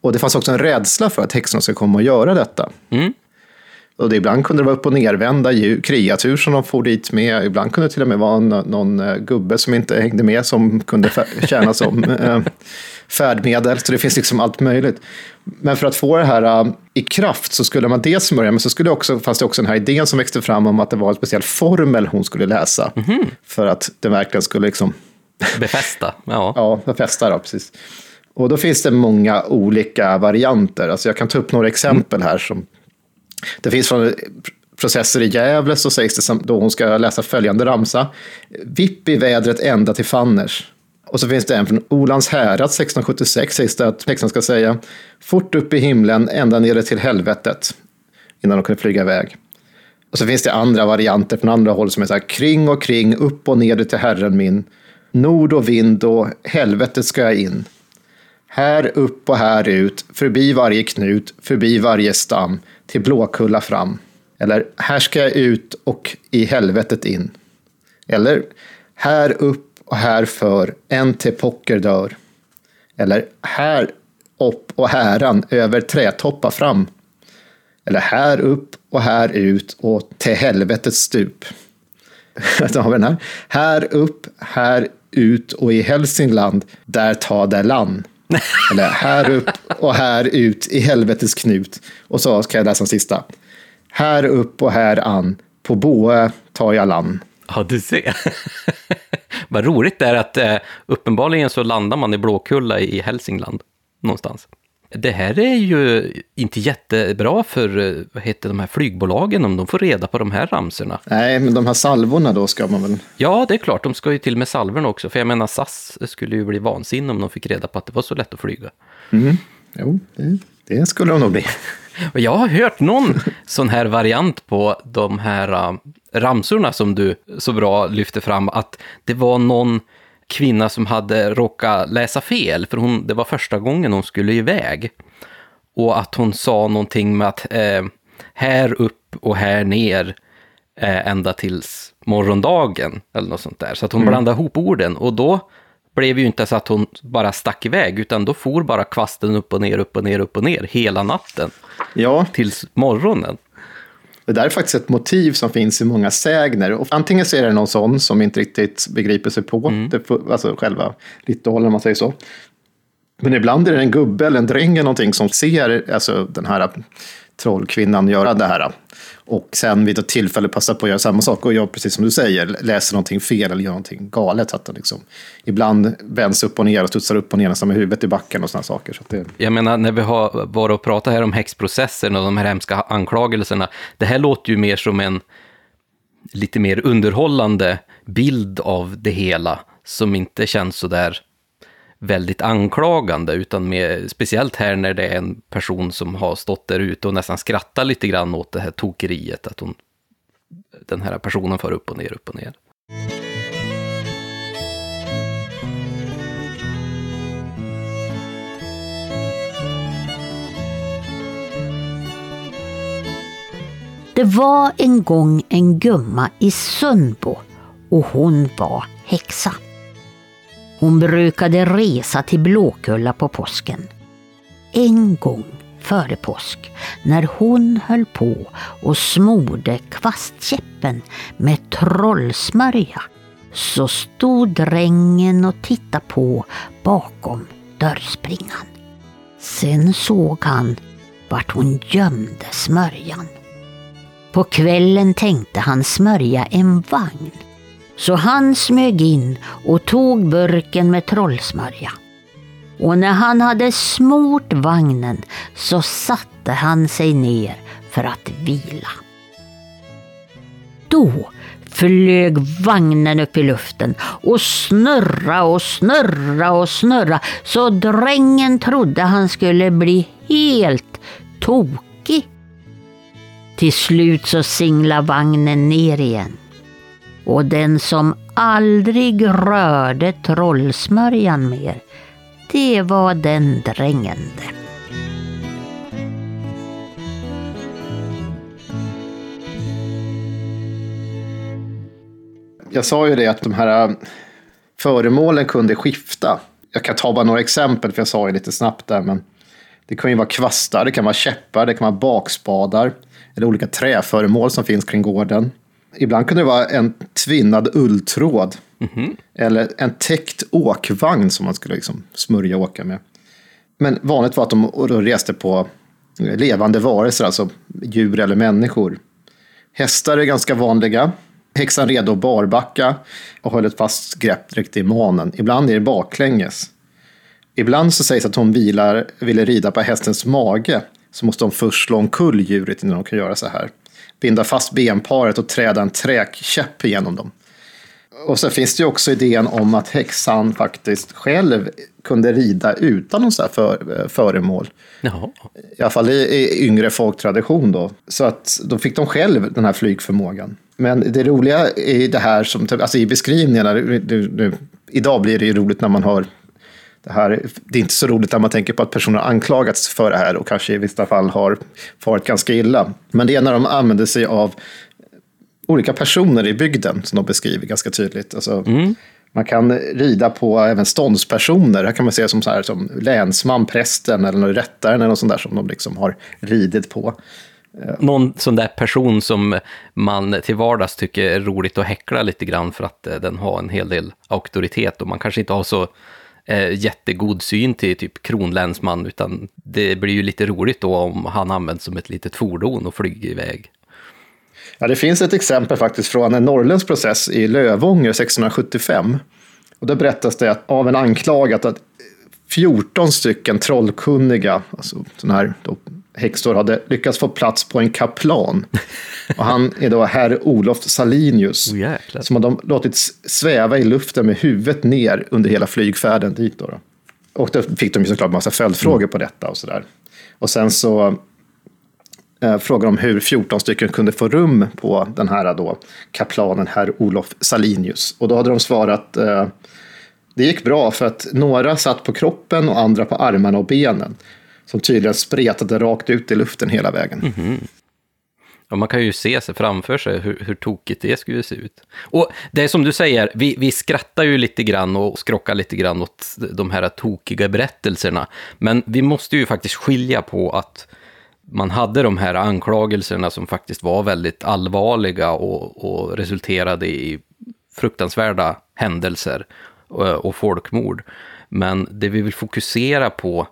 Och det fanns också en rädsla för att häxorna skulle komma och göra detta. Mm. Och det, ibland kunde det vara upp och nervända kreatur som de får dit med. Ibland kunde det till och med vara någon, någon uh, gubbe som inte hängde med som kunde tjäna som uh, färdmedel. Så det finns liksom allt möjligt. Men för att få det här uh, i kraft så skulle man dels smörja, men så skulle också, fanns det också den här idén som växte fram om att det var en speciell formel hon skulle läsa. Mm -hmm. För att det verkligen skulle liksom... Befästa. Ja, ja befästa då, precis. Och då finns det många olika varianter. Alltså jag kan ta upp några exempel här som det finns från processer i Gävle så sägs det då hon ska läsa följande ramsa. Vipp i vädret ända till Fanners. Och så finns det en från Olans härad 1676 sägs det att texten ska säga fort upp i himlen ända nere till helvetet innan de kunde flyga iväg. Och så finns det andra varianter från andra håll som är så här kring och kring, upp och ner till Herren min. Nord och vind och helvetet ska jag in. Här upp och här ut, förbi varje knut, förbi varje stam, till Blåkulla fram. Eller här ska jag ut och i helvetet in. Eller här upp och här för, en till pocker dör. Eller här upp och häran över trätoppar fram. Eller här upp och här ut och till helvetets stup. Då har vi den här. Här upp, här ut och i Hälsingland, där tar det land. Eller här upp och här ut i helvetets knut. Och så ska jag läsa den sista. Här upp och här an, på boe tar jag land. Ja, du ser. Vad roligt det är att eh, uppenbarligen så landar man i Blåkulla i Hälsingland någonstans. det här är ju inte jättebra för eh, vad heter de här flygbolagen om de får reda på de här ramserna. Nej, men de här salvorna då ska man väl... Ja, det är klart, de ska ju till med salvorna också. För jag menar, SAS skulle ju bli vansinne om de fick reda på att det var så lätt att flyga. Mm. Jo, det, det skulle de nog bli. Och jag har hört någon sån här variant på de här uh, ramsorna som du så bra lyfte fram, att det var någon kvinna som hade råkat läsa fel, för hon, det var första gången hon skulle iväg. Och att hon sa någonting med att eh, här upp och här ner eh, ända tills morgondagen, eller något sånt där. Så att hon mm. blandade ihop orden, och då blev ju inte så att hon bara stack iväg, utan då for bara kvasten upp och ner, upp och ner, upp och ner hela natten. Ja. Tills morgonen. Det där är faktiskt ett motiv som finns i många sägner. Och antingen så är det någon sån som inte riktigt begriper sig på mm. det, alltså själva ritualen, om man säger så. Men ibland är det en gubbe eller en dräng eller någonting som ser alltså, den här trollkvinnan göra det här. Och sen vid ett tillfälle passa på att göra samma sak och jag, precis som du säger, läser någonting fel eller gör någonting galet. Att det liksom, ibland vänds upp och ner och studsar upp och ner nästan med huvudet i backen och sådana saker. Så det... Jag menar, när vi har varit och pratat här om häxprocessen och de här hemska anklagelserna, det här låter ju mer som en lite mer underhållande bild av det hela, som inte känns så där väldigt anklagande, utan med, speciellt här när det är en person som har stått där ute och nästan skrattar lite grann åt det här tokeriet, att hon, den här personen far upp och ner, upp och ner. Det var en gång en gumma i Sundbo och hon var häxa. Hon brukade resa till Blåkulla på påsken. En gång före påsk, när hon höll på och smorde kvastkäppen med trollsmörja, så stod drängen och tittade på bakom dörrspringan. Sen såg han vart hon gömde smörjan. På kvällen tänkte han smörja en vagn så han smög in och tog burken med trollsmörja. Och när han hade smort vagnen så satte han sig ner för att vila. Då flög vagnen upp i luften och snurra och snurra och snurra så drängen trodde han skulle bli helt tokig. Till slut så singlade vagnen ner igen och den som aldrig rörde trollsmörjan mer, det var den drängende. Jag sa ju det att de här äh, föremålen kunde skifta. Jag kan ta bara några exempel, för jag sa ju lite snabbt där, men det kan ju vara kvastar, det kan vara käppar, det kan vara bakspadar, eller olika träföremål som finns kring gården. Ibland kunde det vara en tvinnad ulltråd. Mm -hmm. Eller en täckt åkvagn som man skulle liksom smörja och åka med. Men vanligt var att de reste på levande varelser, alltså djur eller människor. Hästar är ganska vanliga. Häxan redo att barbacka och höll ett fast grepp direkt i manen. Ibland är det baklänges. Ibland så sägs att hon vilar, ville rida på hästens mage. Så måste de först slå omkull djuret innan de kan göra så här binda fast benparet och träda en träkäpp genom dem. Och så finns det ju också idén om att häxan faktiskt själv kunde rida utan någon sån här för, eh, föremål. Jaha. I alla fall i, i yngre folktradition då. Så att då fick de själv den här flygförmågan. Men det roliga är det här som, alltså i beskrivningarna, det, det, idag blir det ju roligt när man har det, här, det är inte så roligt när man tänker på att personer har anklagats för det här och kanske i vissa fall har farit ganska illa. Men det är när de använder sig av olika personer i bygden som de beskriver ganska tydligt. Alltså, mm. Man kan rida på även ståndspersoner. Här kan man se som, så här, som länsman, prästen eller rättaren eller något sånt där som de liksom har ridit på. Någon sån där person som man till vardags tycker är roligt att häckla lite grann för att eh, den har en hel del auktoritet och man kanske inte har så eh, jättegod syn till typ kronlänsman, utan det blir ju lite roligt då om han används som ett litet fordon och flyger iväg. Ja, det finns ett exempel faktiskt från en norrländsk process i Lövånger 1675. Och då berättas det att, av en anklagad att 14 stycken trollkunniga, alltså sådana här då, häxor, hade lyckats få plats på en kaplan. Och han är då herr Olof Salinius, Oh, som har låtit sväva i luften med huvudet ner under hela flygfärden dit. Då, då. Och då fick de ju såklart massa följdfrågor på detta och sådär. Och sen så eh, frågar de hur 14 stycken kunde få rum på den här då, kaplanen herr Olof Salinius. Och då hade de svarat eh, det gick bra för att några satt på kroppen och andra på armarna och benen. Som tydligen spretade rakt ut i luften hela vägen. Mhm. Och man kan ju se sig framför sig hur, hur tokigt det skulle se ut. Och det är som du säger, vi, vi skrattar ju lite grann och skrockar lite grann åt de här tokiga berättelserna. Men vi måste ju faktiskt skilja på att man hade de här anklagelserna som faktiskt var väldigt allvarliga och, och resulterade i fruktansvärda händelser och, och folkmord. Men det vi vill fokusera på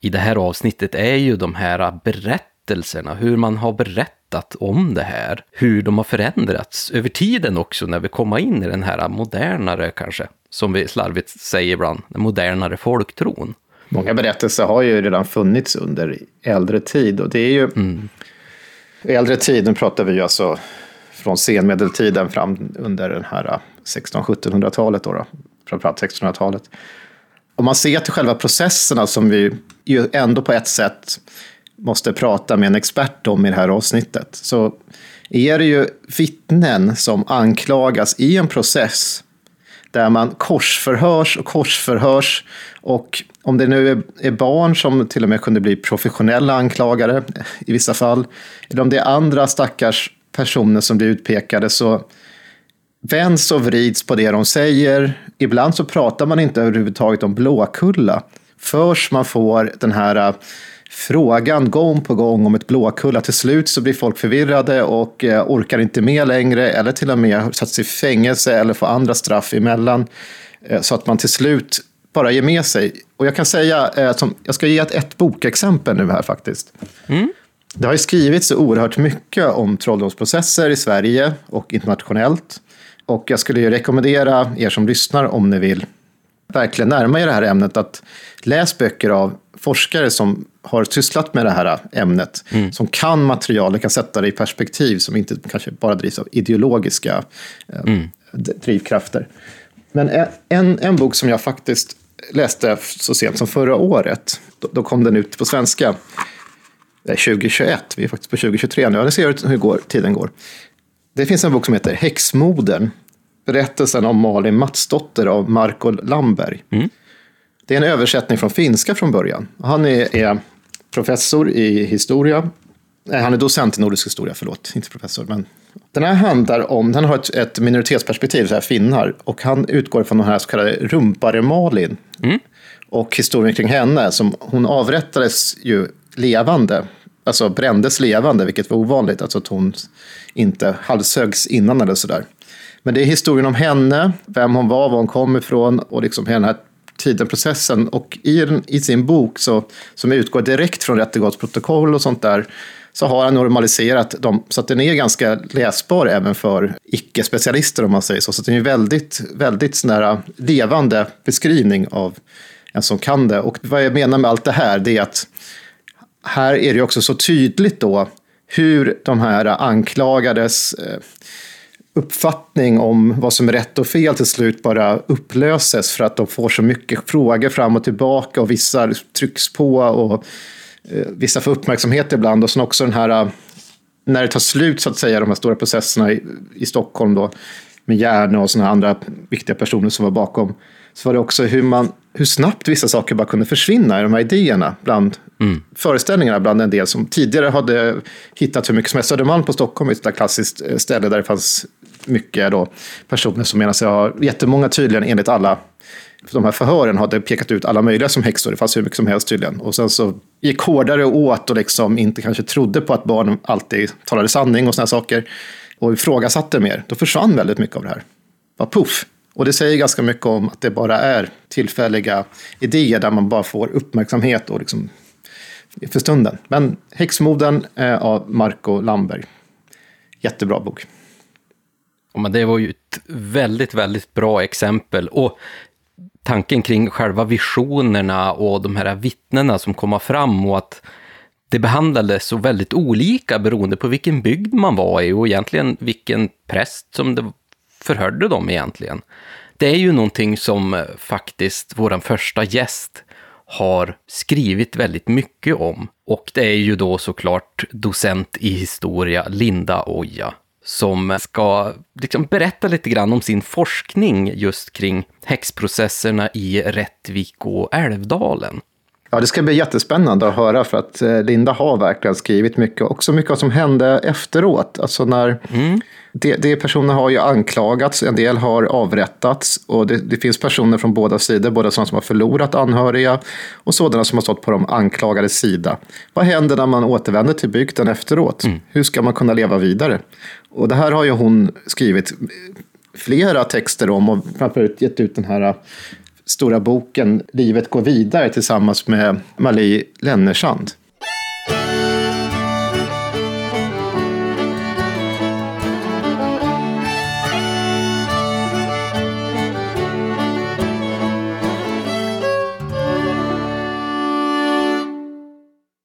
i det här avsnittet är ju de här berättelserna, hur man har berättat om det här, hur de har förändrats över tiden också när vi kommer in i den här modernare kanske, som vi slarvigt säger ibland, den modernare folktron. Många berättelser har ju redan funnits under äldre tid. Och det är ju... I äldre tid, nu pratar vi ju alltså från senmedeltiden fram under den här 1600-1700-talet, då, då, framförallt 1600-talet. Om man ser till själva processerna som vi ju ändå på ett sätt måste prata med en expert om i det här avsnittet, så är det ju vittnen som anklagas i en process där man korsförhörs och korsförhörs. Och om det nu är, barn som till och med kunde bli professionella anklagare i vissa fall, eller om det är andra stackars personer som blir utpekade, så vänds och vrids på det de säger. Ibland så pratar man inte överhuvudtaget om Blåkulla. Först man får den här äh, frågan gång på gång om ett Blåkulla. Till slut så blir folk förvirrade och äh, orkar inte med längre eller till och med sig i fängelse eller får andra straff emellan. Äh, Så att man till slut bara ger med sig. Och jag kan säga, jag ska ge ett, ett bokexempel nu här faktiskt. Det har ju skrivits så oerhört mycket om trolldomsprocesser i Sverige och internationellt. Och jag skulle ju rekommendera er som lyssnar, om ni vill verkligen närma er det här ämnet, att läs böcker av forskare som har sysslat med det här ämnet, som kan materialet, kan sätta det i perspektiv, som inte kanske bara drivs av ideologiska eh, d- drivkrafter. Men en- en, bok som jag faktiskt läste så sent som förra året, då, då kom den ut på svenska, det är 2021, vi är faktiskt på 2023 nu, ja, det ser hur går, tiden går. Det finns en bok som heter Häxmodern, berättelsen om Malin Matsdotter av Marco Lamberg. Det är en översättning från finska från början. Han är, är professor i historia. Nej, han är docent i nordisk historia, förlåt, inte professor. Men den här handlar om, den har ett, ett minoritetsperspektiv, så här finnar, och han utgår från den här så kallade rumpare Malin. Och historien kring henne, som hon avrättades ju levande, alltså brändes levande, vilket var ovanligt, alltså att hon inte halshöggs innan eller sådär. Men det är historien om henne, vem hon var, var hon kom ifrån och liksom hela den här tiden, processen. Och i, i sin bok, så, som utgår direkt från rättegångsprotokoll och sånt där, så har han normaliserat dem så att den är ganska läsbar även för icke-specialister om man säger så. Så det är väldigt, väldigt sån levande beskrivning av en som kan det. Och vad jag menar med allt det här, det är att här är det ju också så tydligt då hur de här anklagades eh, uppfattning om vad som är rätt och fel till slut bara upplöses för att de får så mycket frågor fram och tillbaka och vissa trycks på och eh, vissa får uppmärksamhet ibland. Och sen också den här eh, när det tar slut så att säga de här stora processerna i, i Stockholm då med Järne och sådana andra viktiga personer som var bakom så var det också hur, man, hur snabbt vissa saker bara kunde försvinna i de här idéerna bland föreställningarna bland en del som tidigare hade hittat hur mycket som helst. Södermalm på Stockholm är ett klassiskt eh, ställe där det fanns mycket då, personer som menar sig ha, jättemånga tydligen enligt alla de här förhören hade pekat ut alla möjliga som häxor, det fanns hur mycket som helst tydligen. Och sen så gick hårdare åt och liksom inte kanske trodde på att barn alltid talade sanning och sådana saker. Och ifrågasatte mer. Då försvann väldigt mycket av det här. Bara puff. Och det säger ganska mycket om att det bara är tillfälliga idéer där man bara får uppmärksamhet och liksom för stunden. Men Häxmoden eh, av Marco Lamberg. Jättebra bok. Ja, men det var ju ett väldigt, väldigt bra exempel. Och tanken kring själva visionerna och de här vittnena som kommer fram och att det behandlades så väldigt olika beroende på vilken bygd man var i och egentligen vilken präst som det förhörde dem egentligen. Det är ju någonting som eh, faktiskt vår första gäst har skrivit väldigt mycket om. Och det är ju då såklart docent i historia Linda Oja som ska liksom berätta lite grann om sin forskning just kring häxprocesserna i Rättvik och Älvdalen. Ja, det ska bli jättespännande att höra för att eh, Linda har verkligen skrivit mycket. Också mycket vad som hände efteråt. Alltså när mm. det, det personer har ju anklagats, en del har avrättats och det, det, finns personer från båda sidor, både sådana som har förlorat anhöriga och sådana som har stått på de anklagades sida. Vad händer när man återvänder till bygden efteråt? Mm. Hur ska man kunna leva vidare? Och det här har ju hon skrivit flera texter om och framförallt gett ut den här stora boken Livet går vidare tillsammans med Mali Lennersand.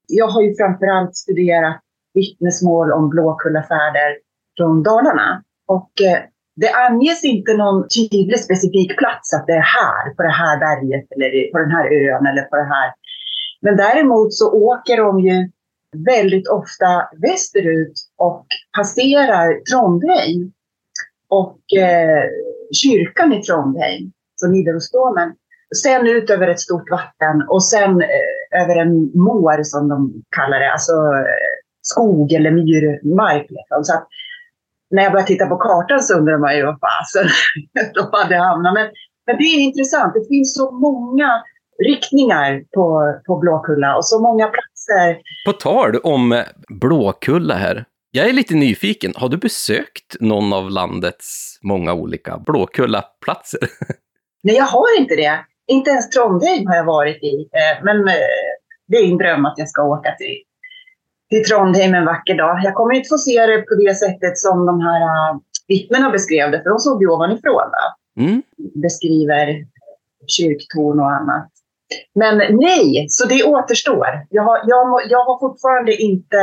Jag har ju framförallt studerat vittnesmål om Blåkullafärder från Dalarna. Och eh, det anges inte någon tydlig specifik plats att det är här, på det här berget eller på den här ön eller på det här. Men däremot så åker de ju väldigt ofta västerut och passerar Trondheim och eh, kyrkan i Trondheim, så Nidarosdomen. Sen ut över ett stort vatten och sen eh, över en mår som de kallar det, alltså eh, skog eller myrmark. Liksom. Så att när jag började titta på kartan så undrade man ju vad fasen de hade hamnat. Men, men det är intressant. Det finns så många riktningar på, på Blåkulla och så många platser. På tal om Blåkulla här. Jag är lite nyfiken. Har du besökt någon av landets många olika Blåkulla-platser? Nej, jag har inte det. Inte ens Trondheim har jag varit i. Eh, men eh, det är en dröm att jag ska åka till till Trondheim en vacker dag. Jag kommer inte få se det på det sättet som de här uh, vittnena beskrev det, för de såg ju ovanifrån. Mm. Beskriver kyrktorn och annat. Men nej, så det återstår. Jag har, jag, jag har fortfarande inte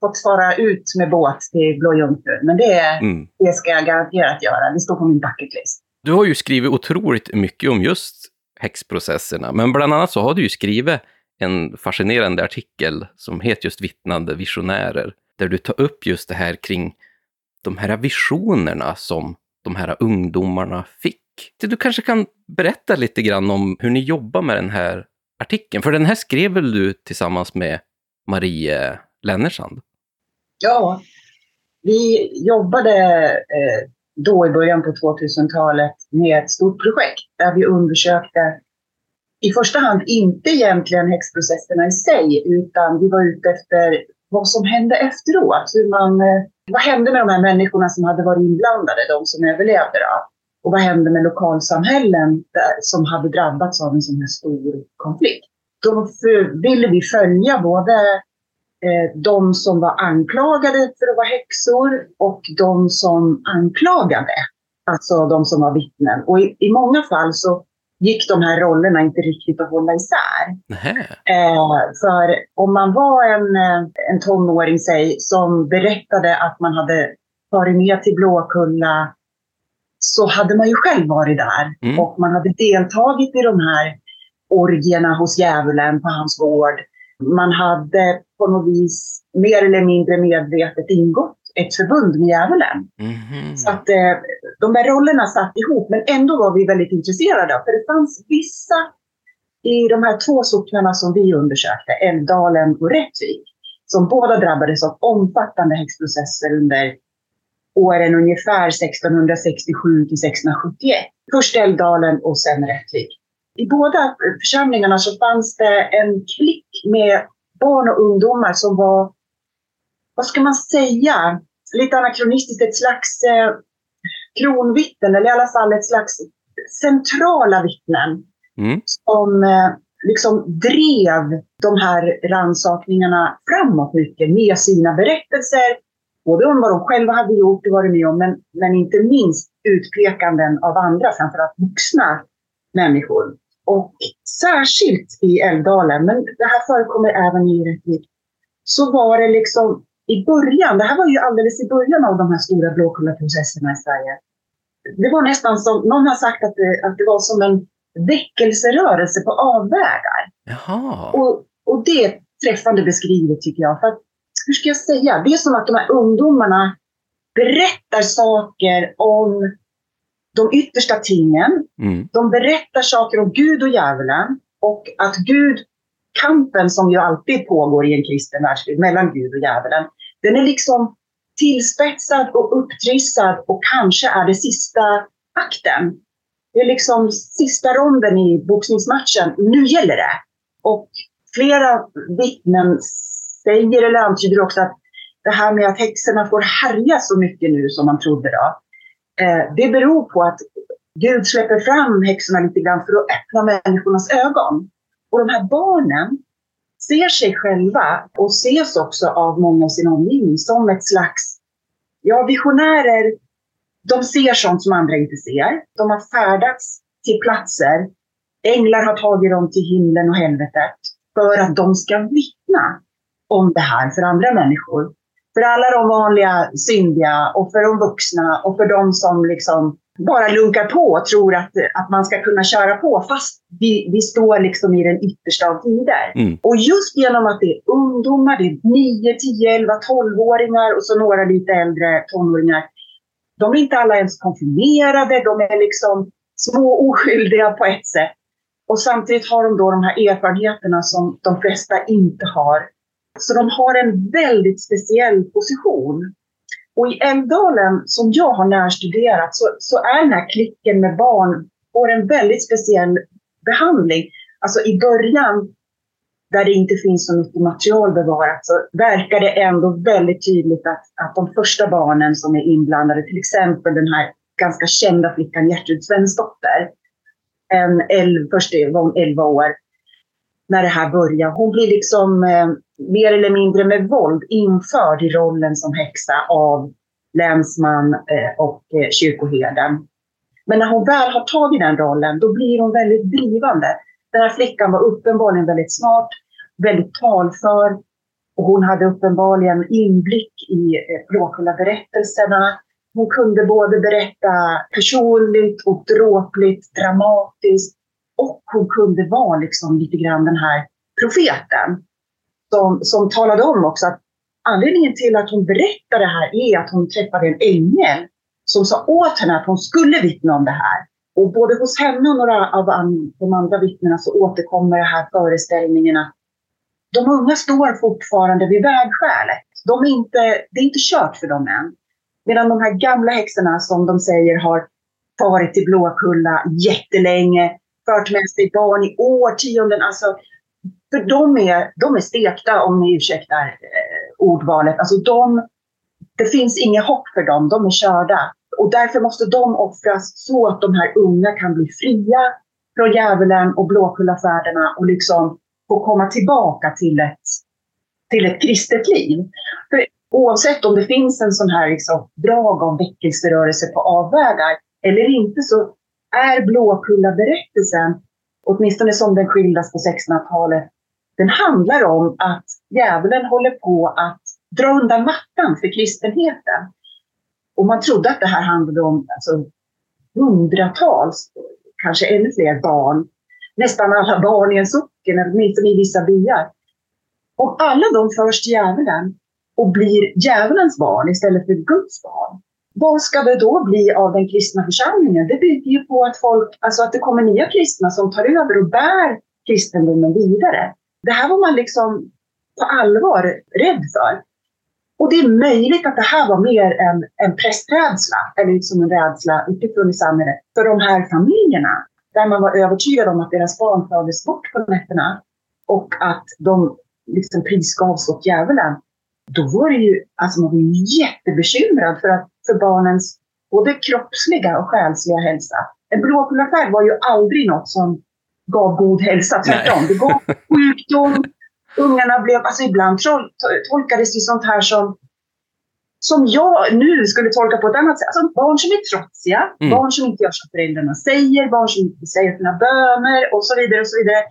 fått fara ut med båt till Blå Jungfrun, men det, mm. det ska jag garanterat göra. Det står på min bucketlist. Du har ju skrivit otroligt mycket om just häxprocesserna, men bland annat så har du ju skrivit en fascinerande artikel som heter just Vittnande visionärer, där du tar upp just det här kring de här visionerna som de här ungdomarna fick. Du kanske kan berätta lite grann om hur ni jobbar med den här artikeln, för den här skrev väl du tillsammans med Marie Lennersand? Ja, vi jobbade eh, då i början på 2000-talet med ett stort projekt där vi undersökte i första hand inte egentligen häxprocesserna i sig, utan vi var ute efter vad som hände efteråt. Hur man, eh, vad hände med de här människorna som hade varit inblandade, de som överlevde? Då? Och vad hände med lokalsamhällen där, som hade drabbats av en sån här stor konflikt? Då ville vi följa både eh, de som var anklagade för att vara häxor och de som anklagade, alltså de som var vittnen. Och i, i många fall så gick de här rollerna inte riktigt att hålla isär. Eh, för om man var en, eh, en tonåring säg, som berättade att man hade varit med till Blåkulla så hade man ju själv varit där mm. och man hade deltagit i de här orgierna hos djävulen på hans gård. Man hade på något vis mer eller mindre medvetet ingått ett förbund med djävulen. Mm. Så att eh, de där rollerna satt ihop, men ändå var vi väldigt intresserade. För det fanns vissa i de här två socknarna som vi undersökte, Älvdalen och Rättvik, som båda drabbades av omfattande häxprocesser under åren ungefär 1667 till 1671. Först Älvdalen och sen Rättvik. I båda församlingarna så fanns det en klick med barn och ungdomar som var, vad ska man säga, lite anakronistiskt ett slags eh, kronvittnen, eller i alla fall ett slags centrala vittnen mm. som eh, liksom drev de här ransakningarna framåt mycket med sina berättelser. Både om vad de själva hade gjort och varit med om, men, men inte minst utpekanden av andra, framförallt vuxna människor. Och särskilt i Älvdalen, men det här förekommer även i Rättvik, så var det liksom i början, det här var ju alldeles i början av de här stora Blåkulla-processerna i Sverige. Det var nästan som, någon har sagt att det, att det var som en väckelserörelse på avvägar. Jaha. Och, och det är träffande beskrivet tycker jag. För att, hur ska jag säga? Det är som att de här ungdomarna berättar saker om de yttersta tingen. Mm. De berättar saker om Gud och djävulen. Och att Gud, kampen som ju alltid pågår i en kristen världsbild mellan Gud och djävulen, den är liksom tillspetsad och upptrissad och kanske är det sista akten. Det är liksom sista ronden i boxningsmatchen. Nu gäller det! Och flera vittnen säger eller antyder också att det här med att häxorna får härja så mycket nu som man trodde då, eh, det beror på att Gud släpper fram häxorna lite grann för att öppna människornas ögon. Och de här barnen ser sig själva och ses också av många i sin omgivning som ett slags ja, visionärer. De ser sånt som andra inte ser. De har färdats till platser. Änglar har tagit dem till himlen och helvetet för att de ska vittna om det här för andra människor. För alla de vanliga syndiga och för de vuxna och för de som liksom bara lunkar på och tror att, att man ska kunna köra på fast vi, vi står liksom i den yttersta av tider. Mm. Och just genom att det är ungdomar, det är 9, 10, 11, 12-åringar och så några lite äldre tonåringar. De är inte alla ens konfirmerade, de är liksom små oskyldiga på ett sätt. Och samtidigt har de då de här erfarenheterna som de flesta inte har. Så de har en väldigt speciell position. Och i Älvdalen, som jag har närstuderat, så, så är den här klicken med barn får en väldigt speciell behandling. Alltså i början, där det inte finns så mycket material bevarat, så verkar det ändå väldigt tydligt att, att de första barnen som är inblandade, till exempel den här ganska kända flickan Gertrud Svensdotter, en elv, först var hon 11 år, när det här börjar. Hon blir liksom eh, mer eller mindre med våld införd i rollen som häxa av länsman eh, och eh, kyrkoherden. Men när hon väl har tagit den rollen, då blir hon väldigt drivande. Den här flickan var uppenbarligen väldigt smart, väldigt talför och hon hade uppenbarligen inblick i eh, Blåkulla-berättelserna. Hon kunde både berätta personligt och dråpligt, dramatiskt och hon kunde vara liksom lite grann den här profeten som, som talade om också att anledningen till att hon berättar det här är att hon träffade en ängel som sa åt henne att hon skulle vittna om det här. Och både hos henne och några av de andra vittnena så återkommer den här föreställningen att de unga står fortfarande vid vägskälet. De är inte, det är inte kört för dem än. Medan de här gamla häxorna som de säger har farit till Blåkulla jättelänge, fört med sig barn i årtionden. Alltså, för de är, de är stekta, om ni ursäktar eh, ordvalet. Alltså de, det finns inget hopp för dem, de är körda. Och därför måste de offras så att de här unga kan bli fria från djävulen och Blåkullafärderna och liksom få komma tillbaka till ett, till ett kristet liv. För oavsett om det finns en sån här liksom drag av väckelserörelse på avvägar eller inte så är Blåkulla-berättelsen, åtminstone som den skildras på 1600-talet, den handlar om att djävulen håller på att dra undan mattan för kristenheten. Och man trodde att det här handlade om alltså, hundratals, kanske ännu fler barn. Nästan alla barn i en socken, åtminstone i vissa byar. Och alla de förs till djävulen och blir djävulens barn istället för Guds barn, vad ska det då bli av den kristna församlingen? Det bygger ju på att, folk, alltså att det kommer nya kristna som tar över och bär kristendomen vidare. Det här var man liksom på allvar rädd för. Och det är möjligt att det här var mer en, en prästrädsla, eller liksom en rädsla utifrån i samhället, för de här familjerna. Där man var övertygad om att deras barn fördes bort på nätterna och att de liksom prisgavs åt djävulen. Då var det ju, alltså man var jättebekymrad för, att, för barnens både kroppsliga och själsliga hälsa. En blåkullafärd var ju aldrig något som gav god hälsa, tvärtom. Det gav sjukdom, ungarna blev, alltså ibland tolkades det sånt här som som jag nu skulle tolka på ett annat sätt. Alltså barn som är trotsiga, Mm. barn som inte gör som föräldrarna säger, barn som inte säger sina böner och så vidare. och så vidare.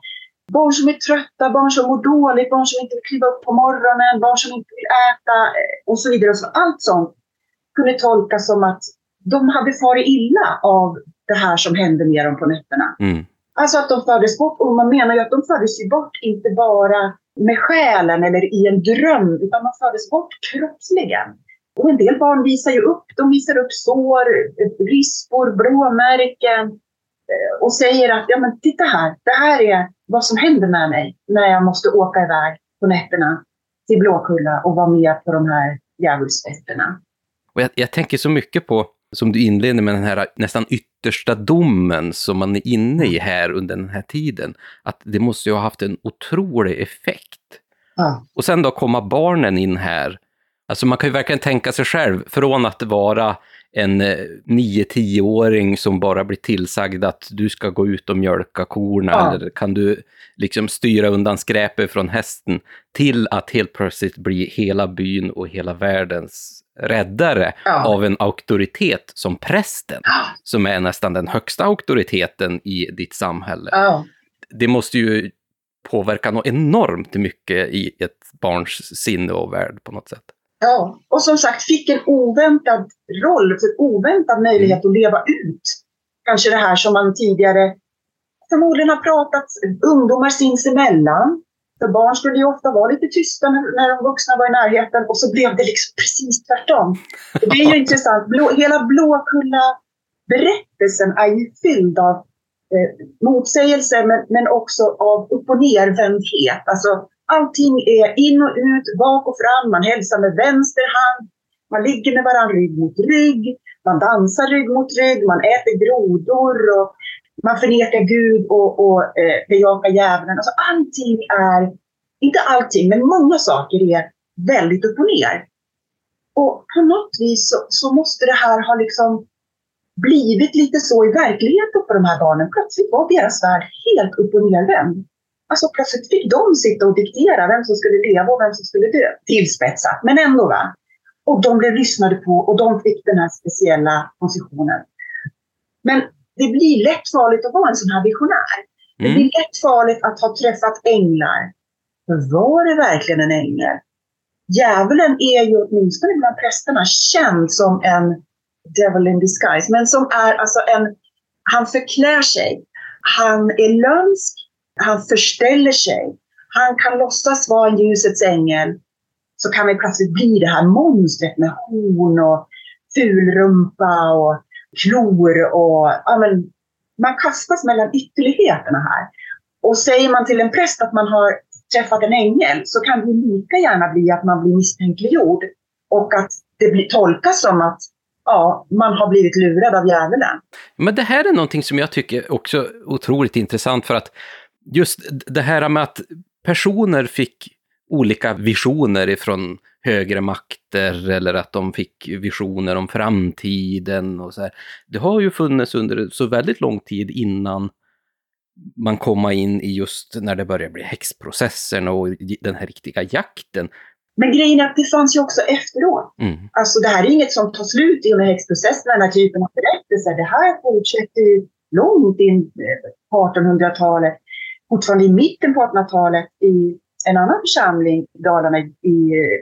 Barn som är trötta, barn som mår dåligt, barn som inte vill kliva upp på morgonen, barn som inte vill äta eh, och så vidare. Och så, allt sånt kunde tolkas som att de hade farit illa av det här som hände med dem på nätterna. Mm. Alltså att de fördes bort. Och man menar ju att de fördes ju bort inte bara med själen eller i en dröm, utan de fördes bort kroppsligen. Och en del barn visar ju upp, de visar upp sår, rispor, blåmärken eh, och säger att ja men titta här, det här är vad som händer med mig när jag måste åka iväg på nätterna till Blåkulla och vara med på de här djävulsfesterna. Och jag, jag tänker så mycket på, som du inledde med den här nästan yttersta domen som man är inne i här under den här tiden, att det måste ju ha haft en otrolig effekt. Ja. Och sen då komma barnen in här. Alltså man kan ju verkligen tänka sig själv, från att vara en eh, 9-10-åring som bara blir tillsagd att du ska gå ut och mjölka korna, Ja. eller kan du liksom styra undan skräpet från hästen, till att helt plötsligt bli hela byn och hela världens räddare Ja. av en auktoritet som prästen, Ja. som är nästan den högsta auktoriteten i ditt samhälle. Ja. Det måste ju påverka något enormt mycket i ett barns sinne och värld på något sätt. Ja, och som sagt fick en oväntad roll, en oväntad möjlighet att leva ut kanske det här som man tidigare förmodligen har pratat ungdomar sinsemellan. För barn skulle ju ofta vara lite tysta när, när de vuxna var i närheten och så blev det liksom precis tvärtom. Det är ju intressant. Blå, hela Blåkulla-berättelsen är ju fylld av eh, motsägelser men, men också av upp och nervändhet. Alltså, allting är in och ut, bak och fram, man hälsar med vänster hand, man ligger med varandra rygg mot rygg, man dansar rygg mot rygg, man äter grodor och man förnekar Gud och, och eh, bejakar djävulen. Alltså allting är, inte allting, men många saker är väldigt upp och ner. Och på något vis så, så måste det här ha liksom blivit lite så i verkligheten för de här barnen. Plötsligt var deras värld helt upp och nervänd. Alltså plötsligt fick de sitta och diktera vem som skulle leva och vem som skulle dö. Tillspetsat, men ändå va. Och de blev lyssnade på och de fick den här speciella positionen. Men det blir lätt farligt att vara en sån här visionär. Det Mm. blir lätt farligt att ha träffat änglar. För var det verkligen en ängel? Djävulen är ju åtminstone bland prästerna känd som en devil in disguise, men som är alltså en, han förklär sig. Han är lömsk, han förställer sig. Han kan låtsas vara en ljusets ängel. Så kan han plötsligt bli det här monstret med horn och fulrumpa och klor och ja, men, man kastas mellan ytterligheterna här. Och säger man till en präst att man har träffat en ängel så kan det lika gärna bli att man blir misstänkliggjord och att det blir tolkas som att ja, man har blivit lurad av djävulen. Men det här är någonting som jag tycker också är otroligt intressant för att just det här med att personer fick olika visioner ifrån högre makter eller att de fick visioner om framtiden och så här. Det har ju funnits under så väldigt lång tid innan man komma in i just när det börjar bli häxprocessen och den här riktiga jakten. Men grejen är att det fanns ju också efteråt. Mm. Alltså det här är inget som tar slut i och med häxprocessen, den här typen av berättelser. Det här fortsätter ju långt in eh, på 1800-talet. Fortfarande i mitten på 1800-talet i en annan församling Dalarna, i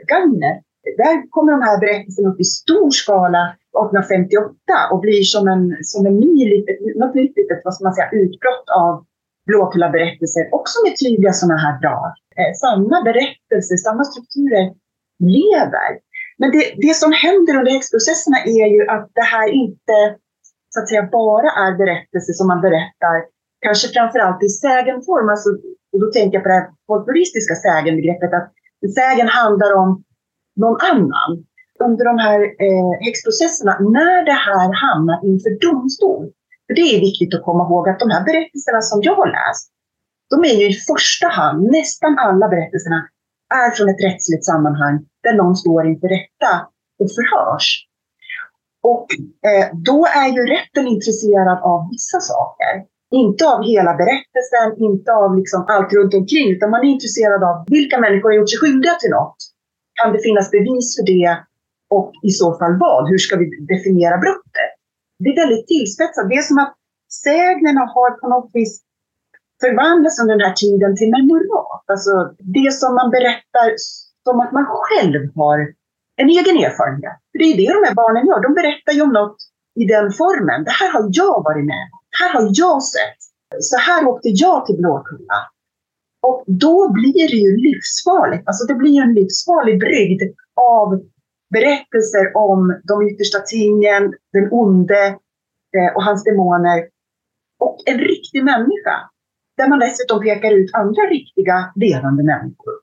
Gagnef. Där kommer de här berättelserna upp i stor skala 1858 och blir som en, som en ny, något nytt litet, vad ska man säga, utbrott av Blåkulla-berättelser, också med tydliga sådana här drag. Eh, samma berättelser, samma strukturer lever. Men det, det som händer under häxprocesserna är ju att det här inte så att säga bara är berättelser som man berättar, kanske framförallt i sägenform. Alltså, och då tänker jag på det här folkloristiska sägenbegreppet, att sägen handlar om någon annan. Under de här eh, häxprocesserna, när det här hamnar inför domstol, för det är viktigt att komma ihåg att de här berättelserna som jag har läst, de är ju i första hand, nästan alla berättelserna, är från ett rättsligt sammanhang där någon står inför rätta och förhörs. Och eh, då är ju rätten intresserad av vissa saker. Inte av hela berättelsen, inte av liksom allt runt omkring, utan man är intresserad av vilka människor har gjort sig skyldiga till något. Kan det finnas bevis för det? Och i så fall vad? Hur ska vi definiera brottet? Det är väldigt tillspetsat. Det är som att sägnerna har på något vis förvandlats under den här tiden till memorat. Alltså det som man berättar som att man själv har en egen erfarenhet. För det är det de här barnen gör. De berättar ju om något i den formen. Det här har jag varit med om här har jag sett. Så här åkte jag till Blåkulla. Och då blir det ju livsfarligt. Alltså det blir en livsfarlig brygd av berättelser om de yttersta tingen, den onde eh, och hans demoner. Och en riktig människa. Där man dessutom pekar ut andra riktiga levande människor.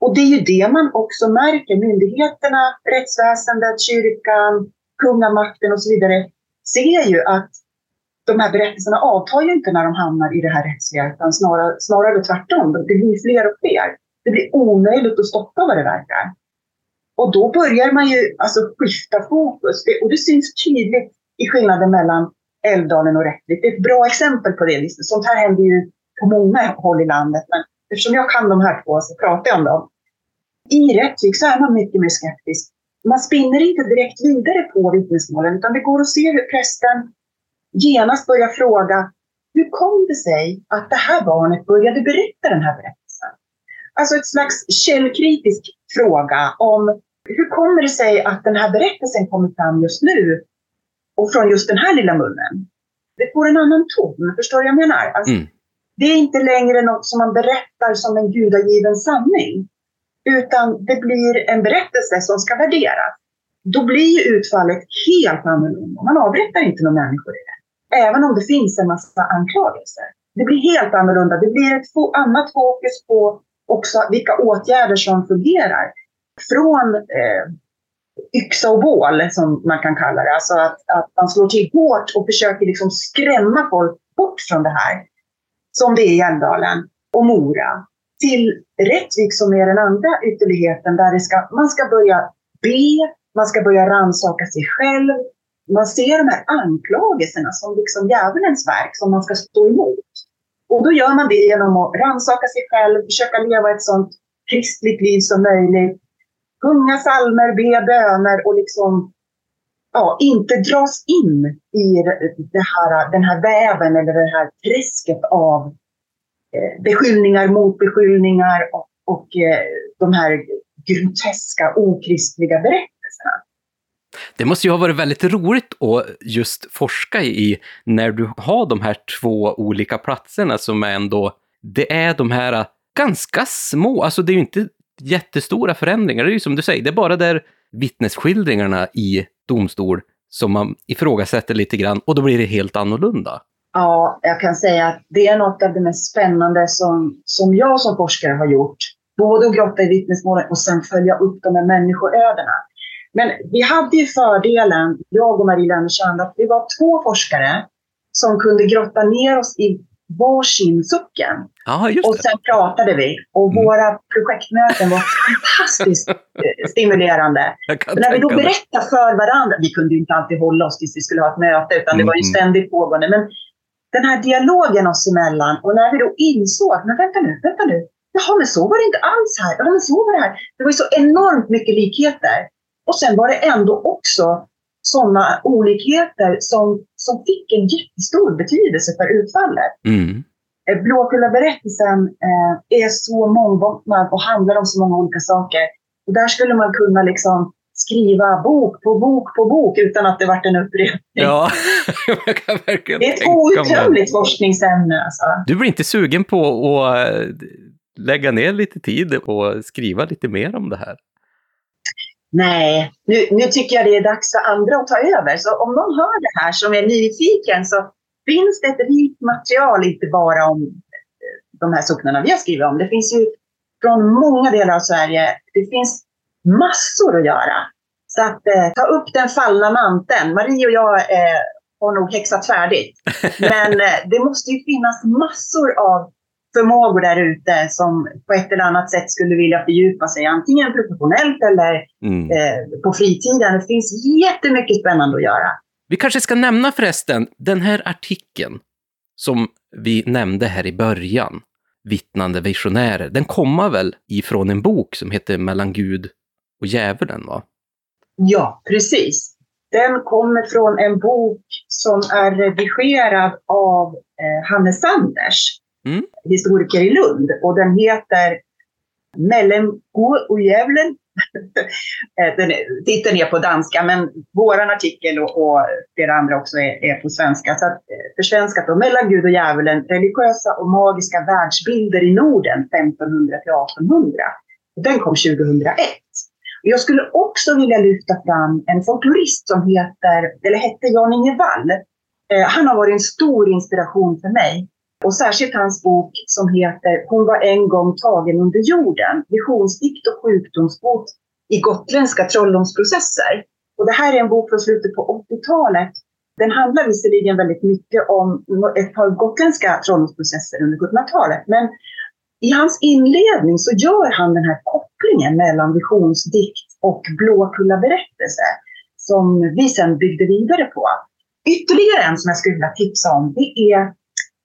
Och det är ju det man också märker. Myndigheterna, rättsväsendet, kyrkan, kungamakten och så vidare ser ju att de här berättelserna avtar ju inte när de hamnar i det här rättsliga, utan snarare, snarare tvärtom. Det blir fler och fler. Det blir omöjligt att stoppa vad det verkar. Och då börjar man ju alltså skifta fokus. Det, och det syns tydligt i skillnaden mellan Älvdalen och Rättvik. Det är ett bra exempel på det. Sånt här händer ju på många håll i landet. Men eftersom jag kan de här två så pratar jag om dem. I Rättvik så är man mycket mer skeptisk. Man spinner inte direkt vidare på vittnesmålen utan det går att se hur prästen genast börjar fråga hur kom det sig att det här barnet började berätta den här berättelsen? Alltså ett slags källkritisk fråga om hur kommer det sig att den här berättelsen kommer fram just nu och från just den här lilla munnen? Det får en annan ton, förstår du vad jag menar? Alltså, mm. Det är inte längre något som man berättar som en gudagiven sanning, utan det blir en berättelse som ska värderas. Då blir utfallet helt annorlunda. Man avrättar inte några människor i det. Även om det finns en massa anklagelser. Det blir helt annorlunda. Det blir ett annat fokus på också vilka åtgärder som fungerar. Från eh, yxa och bål, som man kan kalla det. Alltså att, att man slår till hårt och försöker liksom skrämma folk bort från det här. Som det är i Älvdalen och Mora. Till Rättvik som är den andra ytterligheten där det ska, man ska börja be, man ska börja rannsaka sig själv, man ser de här anklagelserna som liksom djävulens verk som man ska stå emot. Och då gör man det genom att rannsaka sig själv, försöka leva ett sånt kristligt liv som möjligt. Sjunga psalmer, be böner och liksom ja, inte dras in i det här, den här väven eller det här träsket av eh, beskyllningar mot beskyllningar och, och eh, de här groteska okristliga berättelserna. Det måste ju ha varit väldigt roligt att just forska i när du har de här två olika platserna som är ändå, det är de här ganska små, alltså det är ju inte jättestora förändringar, det är ju som du säger, det är bara där vittnesskildringarna i domstol som man ifrågasätter lite grann och då blir det helt annorlunda. Ja, jag kan säga att det är något av det mest spännande som, som jag som forskare har gjort. Både att grotta i vittnesmålen och sen följa upp de här människoödena. Men vi hade ju fördelen, jag och Marie Lennerstrand, att vi var två forskare som kunde grotta ner oss i varsin socken. Aha, och sen pratade vi. Och mm. våra projektmöten var fantastiskt eh, stimulerande. när vi då berättade för varandra, vi kunde ju inte alltid hålla oss tills vi skulle ha ett möte, utan det var ju mm. ständigt pågående. Men den här dialogen oss emellan, och när vi då insåg att, men vänta nu, vänta nu, jaha, men så var det inte alls här, jaha, men så var det här. Det var ju så enormt mycket likheter. Och sen var det ändå också sådana olikheter som, som fick en jättestor betydelse för utfallet. Mm. Eh, Blåkulla-berättelsen eh, är så mångbottnad och handlar om så många olika saker. Och där skulle man kunna liksom skriva bok på bok på bok utan att det vart en upprepning. Ja, jag kan verkligen Det är ett outtömligt forskningsämne. Alltså. Du blir inte sugen på att eh, lägga ner lite tid och skriva lite mer om det här? Nej, nu, nu tycker jag det är dags för andra att ta över. Så om någon hör det här som är nyfiken så finns det ett rikt material, inte bara om eh, de här socknarna vi har skrivit om. Det finns ju från många delar av Sverige. Det finns massor att göra. Så att eh, ta upp den fallna manteln. Marie och jag eh, har nog häxat färdigt. Men eh, det måste ju finnas massor av förmågor där ute som på ett eller annat sätt skulle vilja fördjupa sig, antingen professionellt eller mm. eh, på fritiden. Det finns jättemycket spännande att göra. Vi kanske ska nämna förresten, den här artikeln som vi nämnde här i början, Vittnande visionärer, den kommer väl ifrån en bok som heter Mellan Gud och djävulen, va? Ja, precis. Den kommer från en bok som är redigerad av eh, Hannes Sanders, Mm. historiker i Lund. Och den heter Mellemgo och djävulen. Eh, den är- Titeln är på danska, men vår artikel och, och flera andra också är, är på svenska. Så att, eh, för svenskat då, Mellan Gud och djävulen, religiösa och magiska världsbilder i Norden 1500 till 1800. Den kom 2001. Och Jag skulle också vilja lyfta fram en folklorist som heter, eller hette Jan-Inge Wall. Eh, han har varit en stor inspiration för mig. Och särskilt hans bok som heter Hon var en gång tagen under jorden. Visionsdikt och sjukdomsbot i gotländska trolldomsprocesser. Och det här är en bok från slutet på 80-talet. Den handlar visserligen väldigt mycket om ett par gotländska trolldomsprocesser under 1700-talet. Men i hans inledning så gör han den här kopplingen mellan visionsdikt och Blåkulla berättelse som vi sen byggde vidare på. Ytterligare en som jag skulle vilja tipsa om det är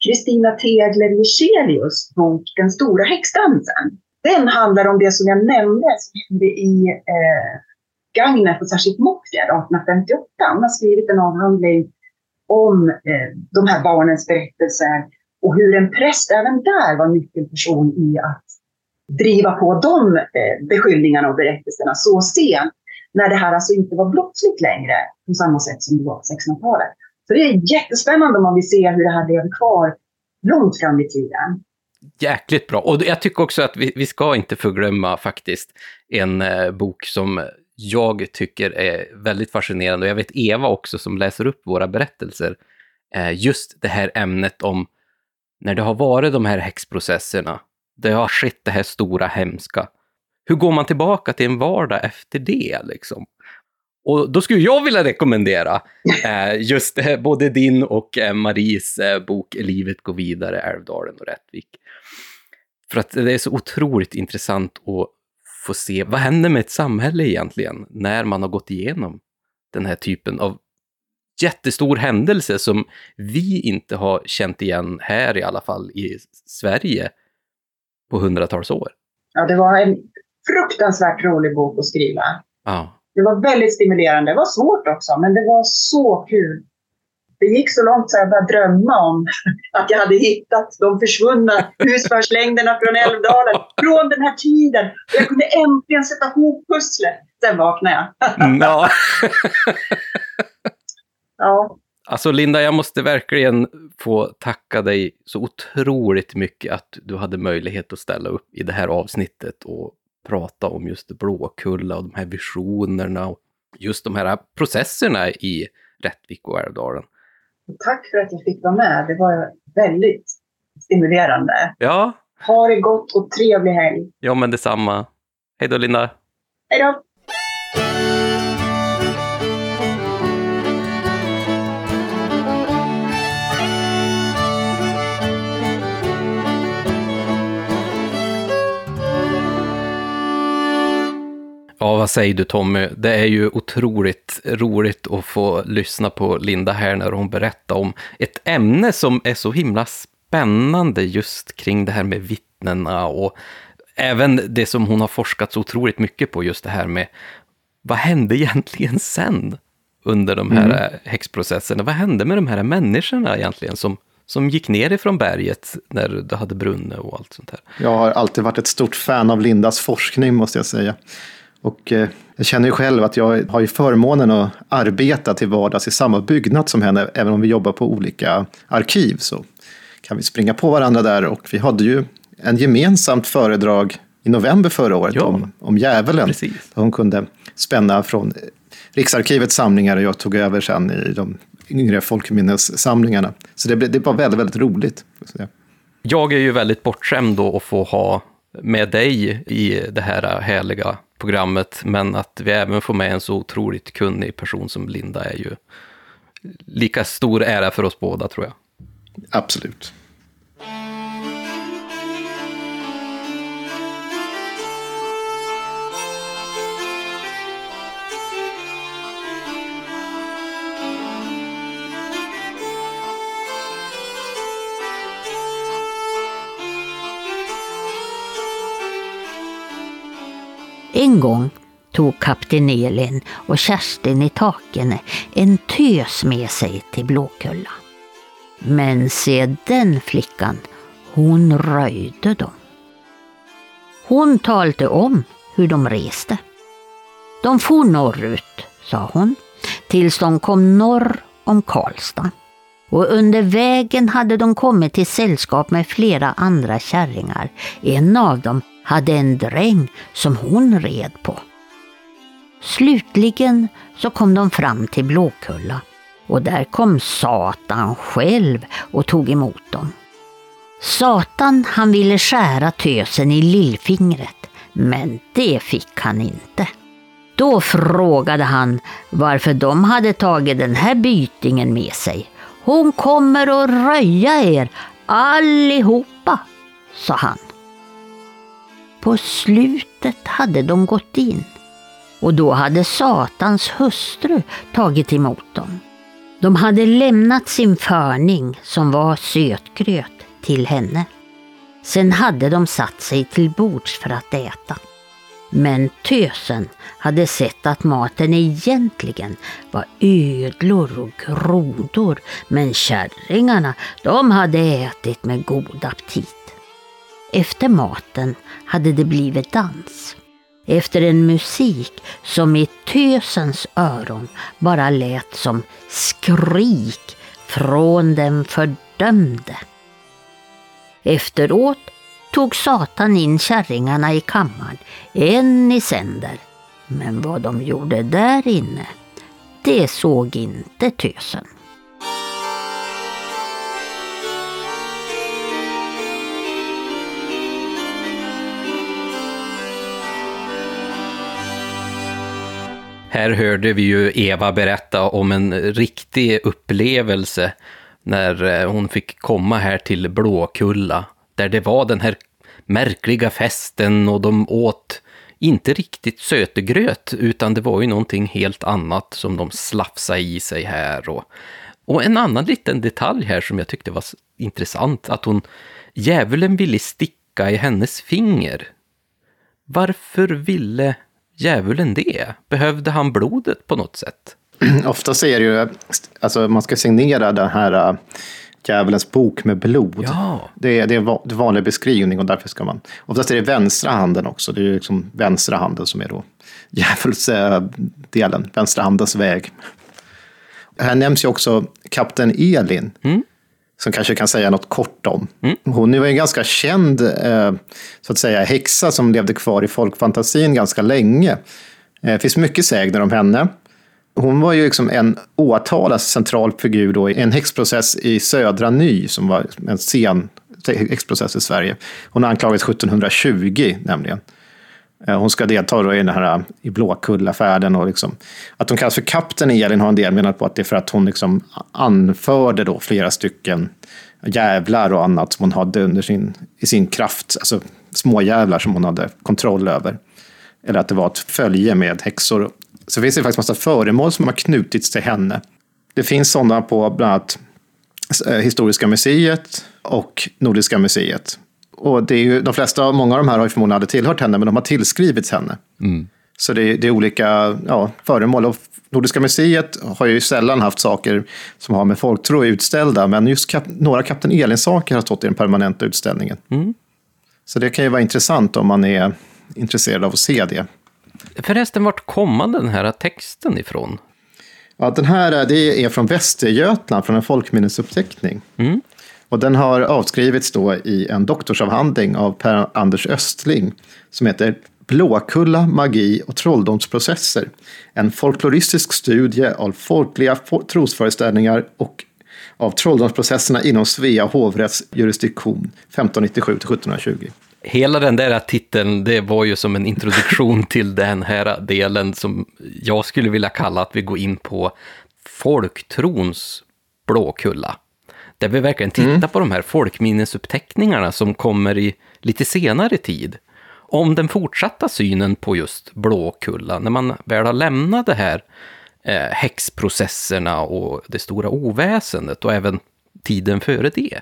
Kristina Tegler Jezelius bok Den stora häxdansen. Den handlar om det som jag nämnde som hände i eh, Gagnef och särskilt Mockfjärd 1858. Hon har skrivit en avhandling om eh, de här barnens berättelser och hur en präst även där var nyckelperson i att driva på de eh, beskyllningarna och berättelserna så sent när det här alltså inte var brottsligt längre på samma sätt som det var på 1600-talet. Så det är jättespännande om man vill se hur det här lever kvar långt fram i tiden. Jäkligt bra. Och jag tycker också att vi, vi ska inte förglömma faktiskt en eh, bok som jag tycker är väldigt fascinerande. Och jag vet Eva också som läser upp våra berättelser. Eh, just det här ämnet om när det har varit de här häxprocesserna. Det har skett det här stora hemska. Hur går man tillbaka till en vardag efter det liksom? Och då skulle jag vilja rekommendera eh, just eh, både din och eh, Maries eh, bok Livet går vidare, Älvdalen och Rättvik. För att det är så otroligt intressant att få se vad händer med ett samhälle egentligen när man har gått igenom den här typen av jättestor händelse som vi inte har känt igen här i alla fall i Sverige på hundratals år. Ja, det var en fruktansvärt rolig bok att skriva. Ja, Det var väldigt stimulerande. Det var svårt också, men det var så kul. Det gick så långt så jag började drömma om att jag hade hittat de försvunna husvagnslängderna från Älvdalen från den här tiden. Jag kunde äntligen sätta ihop pusslet. Sen vaknade jag. ja. Ja, Alltså Linda, jag måste verkligen få tacka dig så otroligt mycket att du hade möjlighet att ställa upp i det här avsnittet och prata om just Blåkulla och de här visionerna och just de här processerna i Rättvik och Älvdalen. tack för att jag fick vara med. Det var väldigt stimulerande. Ja, Ha det gott och trevlig helg. ja men detsamma. Hej då Linda. Hej då! Ja, vad säger du Tommy? Det är ju otroligt roligt att få lyssna på Linda här när hon berättar om ett ämne som är så himla spännande just kring det här med vittnena och även det som hon har forskat så otroligt mycket på, just det här med vad hände egentligen sen under de här mm. häxprocesserna? Vad hände med de här människorna egentligen som, som gick ner ifrån berget när det hade brunnit och allt sånt där? Jag har alltid varit ett stort fan av Lindas forskning måste jag säga. Och eh, jag känner ju själv att jag har ju förmånen att arbeta till vardags i samma byggnad som henne. Även om vi jobbar på olika arkiv så kan vi springa på varandra där. Och vi hade ju en gemensamt föredrag i november förra året Ja. om, om djävulen. Precis. Hon kunde spänna från Riksarkivets samlingar och jag tog över sen i de yngre folkminnessamlingarna. Så det, det var väldigt, väldigt roligt. Jag är ju väldigt bortskämd då att få ha med dig i det här härliga programmet, men att vi även får med en så otroligt kunnig person som Linda är ju lika stor ära för oss båda tror jag. Absolut. En gång tog kapten Elin och Kerstin i Takene en tös med sig till Blåkulla. Men se den flickan, hon röjde dem. Hon talade om hur de reste. De for norrut, sa hon, tills de kom norr om Karlstad. Och under vägen hade de kommit till sällskap med flera andra kärringar. En av dem hade en dräng som hon red på. Slutligen så kom de fram till Blåkulla och där kom Satan själv och tog emot dem. Satan han ville skära tösen i lillfingret, men det fick han inte. Då frågade han varför de hade tagit den här bytingen med sig. Hon kommer att röja er allihopa, sa han. På slutet hade de gått in och då hade Satans hustru tagit emot dem. De hade lämnat sin förning som var sötgröt till henne. Sen hade de satt sig till bords för att äta. Men tösen hade sett att maten egentligen var ödlor och grodor men kärringarna de hade ätit med god aptit. Efter maten hade det blivit dans. Efter en musik som i tösens öron bara lät som skrik från den fördömde. Efteråt tog Satan in kärringarna i kammaren, en i sänder. Men vad de gjorde där inne, det såg inte tösen. Här hörde vi ju Eva berätta om en riktig upplevelse när eh, hon fick komma här till Blåkulla, där det var den här märkliga festen och de åt inte riktigt sötegröt, utan det var ju någonting helt annat som de slafsade i sig här. Och, och en annan liten detalj här som jag tyckte var intressant, att hon, djävulen ville sticka i hennes finger. Varför ville djävulen det? Behövde han blodet på något sätt? Ofta det ju, alltså man ska signera den här uh, djävulens bok med blod. Ja. Det, är, det är en vanlig beskrivning och därför ska man, oftast är det vänstra handen också, det är ju liksom vänstra handen som är då djävulsdelen, vänstra handens väg. Här nämns ju också kapten Elin. Mm. Som kanske kan säga något kort om. Mm. Hon var en ganska känd eh, så att säga, häxa som levde kvar i folkfantasin ganska länge. Eh, det finns mycket sägner om henne. Hon var ju liksom en åtalad central figur då i en häxprocess i Södra Ny, som var en sen häxprocess i Sverige. Hon anklagades 1720 nämligen. Eh, hon ska delta då i den här eh, i Blåkullafärden och liksom, att hon kallas för kapten Elin har en del menat på att det är för att hon liksom anförde då flera stycken jävlar och annat som hon hade under sin, i sin kraft, alltså småjävlar som hon hade kontroll över. Eller att det var ett följe med häxor. Så finns det faktiskt massa föremål som har knutits till henne. Det finns sådana på bland annat eh, Historiska museet och Nordiska museet. Och det är ju, de flesta, många av de här har ju förmodligen aldrig tillhört henne, men de har tillskrivits henne. Mm. Så det är, det är olika ja, föremål. Och Nordiska museet har ju sällan haft saker som har med folktro utställda, men just kap, några Kapten Elin-saker har stått i den permanenta utställningen. Mm. Så det kan ju vara intressant om man är intresserad av att se det. Förresten, vart kommer den här texten ifrån? Ja, den här det är från Västergötland, från en folkminnesuppteckning. Mm. Och den har avskrivits då i en doktorsavhandling av Per-Anders Östling som heter Blåkulla, magi och trolldomsprocesser. En folkloristisk studie av folkliga trosföreställningar och av trolldomsprocesserna inom Svea hovrätts jurisdiktion 1597 1720. Hela den där titeln, det var ju som en introduktion till den här delen som jag skulle vilja kalla att vi går in på folktrons Blåkulla. Där vi verkligen tittar mm. på de här folkminnesuppteckningarna som kommer i lite senare tid. Om den fortsatta synen på just Blåkulla, när man väl har lämnat det här eh, häxprocesserna och det stora oväsendet och även tiden före det.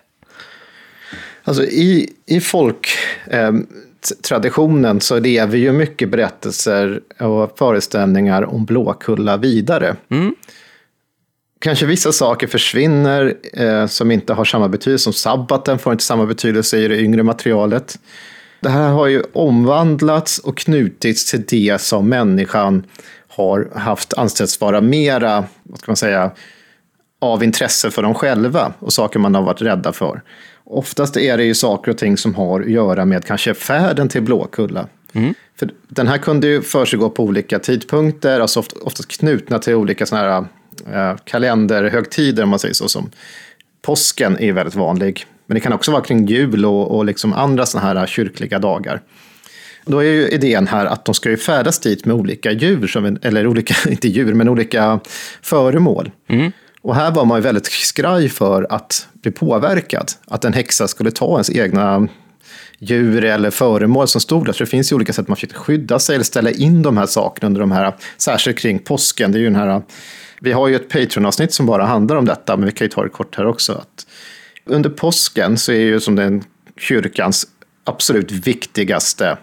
Alltså i, i folk... Eh, så lever ju mycket berättelser och föreställningar om Blåkulla vidare. Mm. Kanske vissa saker försvinner eh, som inte har samma betydelse, som sabbaten får inte samma betydelse i det yngre materialet. Det här har ju omvandlats och knutits till det som människan har haft ansetts vara mera, vad ska man säga, av intresse för dem själva och saker man har varit rädda för. Oftast är det ju saker och ting som har att göra med kanske färden till Blåkulla. Mm. För den här kunde ju försiggå på olika tidpunkter, alltså oftast knutna till olika såna här eh, kalenderhögtider, om man säger så. Som påsken är väldigt vanlig, men det kan också vara kring jul och, och liksom andra såna här kyrkliga dagar. Då är ju idén här att de ska ju färdas dit med olika djur, som, eller olika, inte djur, men olika föremål. Mm. Och här var man ju väldigt skraj för att bli påverkad. Att en häxa skulle ta ens egna djur eller föremål som stod där. Så det finns ju olika sätt man försökte skydda sig eller ställa in de här sakerna under de här, särskilt kring påsken. Det är ju den här, vi har ju ett Patreon-avsnitt som bara handlar om detta, men vi kan ju ta det kort här också. Att under påsken så är ju som den kyrkans absolut viktigaste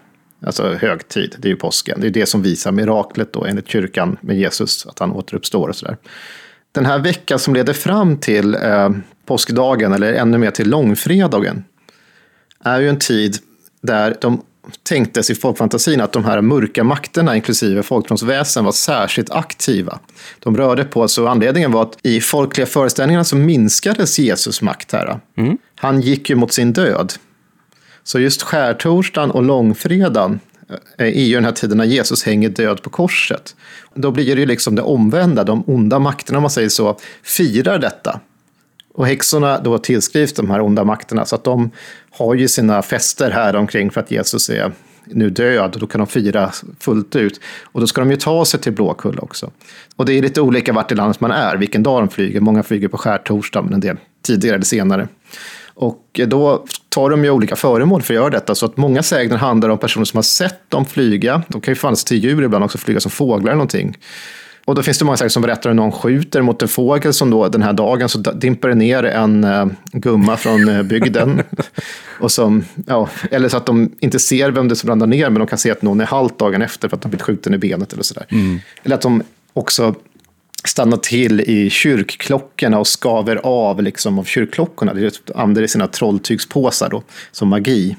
alltså högtid, det är ju påsken. Det är det som visar miraklet då enligt kyrkan med Jesus, att han återuppstår och sådär den här veckan som leder fram till eh, påskdagen, eller ännu mer till långfredagen, är ju en tid där de tänktes i folkfantasin att de här mörka makterna, inklusive folktronsväsen, var särskilt aktiva. De rörde på sig, och anledningen var att i folkliga föreställningar så minskades Jesus makt här. Mm. Han gick ju mot sin död. Så just skärtorsdagen och långfredagen är ju den här tiden när Jesus hänger död på korset. Då blir det ju liksom det omvända, de onda makterna om man säger så, firar detta. Och häxorna då tillskrivs de här onda makterna, så att de har ju sina fester här omkring för att Jesus är nu död, och då kan de fira fullt ut. Och då ska de ju ta sig till Blåkulla också. Och det är lite olika vart i landet man är, vilken dag de flyger. Många flyger på skärtorsdag, men en del tidigare eller senare. Och då tar de ju olika föremål för att göra detta. Så att många sägner handlar om personer som har sett dem flyga. De kan ju fannas till djur ibland också, flyga som fåglar eller någonting. Och då finns det många sägner som berättar om någon skjuter mot en fågel som då den här dagen så dimper det ner en uh, gumma från uh, bygden. och som, ja, eller så att de inte ser vem det är som ramlar ner, men de kan se att någon är halt dagen efter för att de blivit skjuten i benet eller sådär. Mm. Eller att de också stannar till i kyrkklockorna och skaver av liksom av kyrkklockorna. Det använder sina trolltygspåsar då, som magi.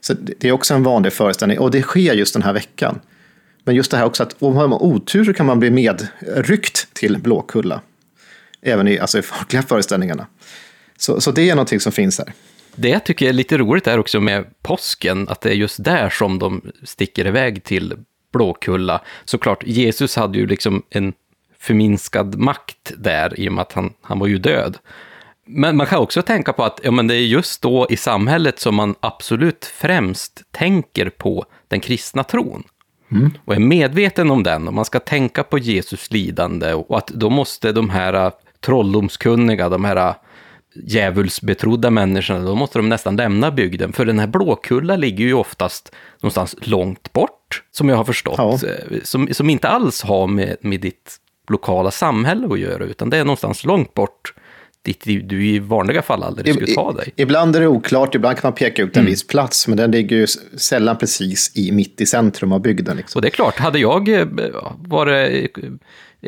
Så det är också en vanlig föreställning och det sker just den här veckan. Men just det här också att om man har otur så kan man bli medryckt till Blåkulla. Även i, alltså i folkliga föreställningarna. Så, så det är någonting som finns här. Det jag tycker är lite roligt är också med påsken, att det är just där som de sticker iväg till Blåkulla. Såklart, Jesus hade ju liksom en förminskad makt där i och med att han, han var ju död. Men man kan också tänka på att ja, men det är just då i samhället som man absolut främst tänker på den kristna tron. Mm. Och är medveten om den, och man ska tänka på Jesus lidande och att då måste de här äh, trolldomskunniga, de här äh, djävulsbetrodda människorna, då måste de nästan lämna bygden. För den här Blåkulla ligger ju oftast någonstans långt bort, som jag har förstått. Ja. Äh, som, som inte alls har med, med ditt lokala samhälle att göra, utan det är någonstans långt bort dit du i vanliga fall aldrig skulle ta dig. Ibland är det oklart, ibland kan man peka ut en mm. viss plats, men den ligger ju sällan precis i, mitt i centrum av bygden. Liksom. Och det är klart, hade jag eh, varit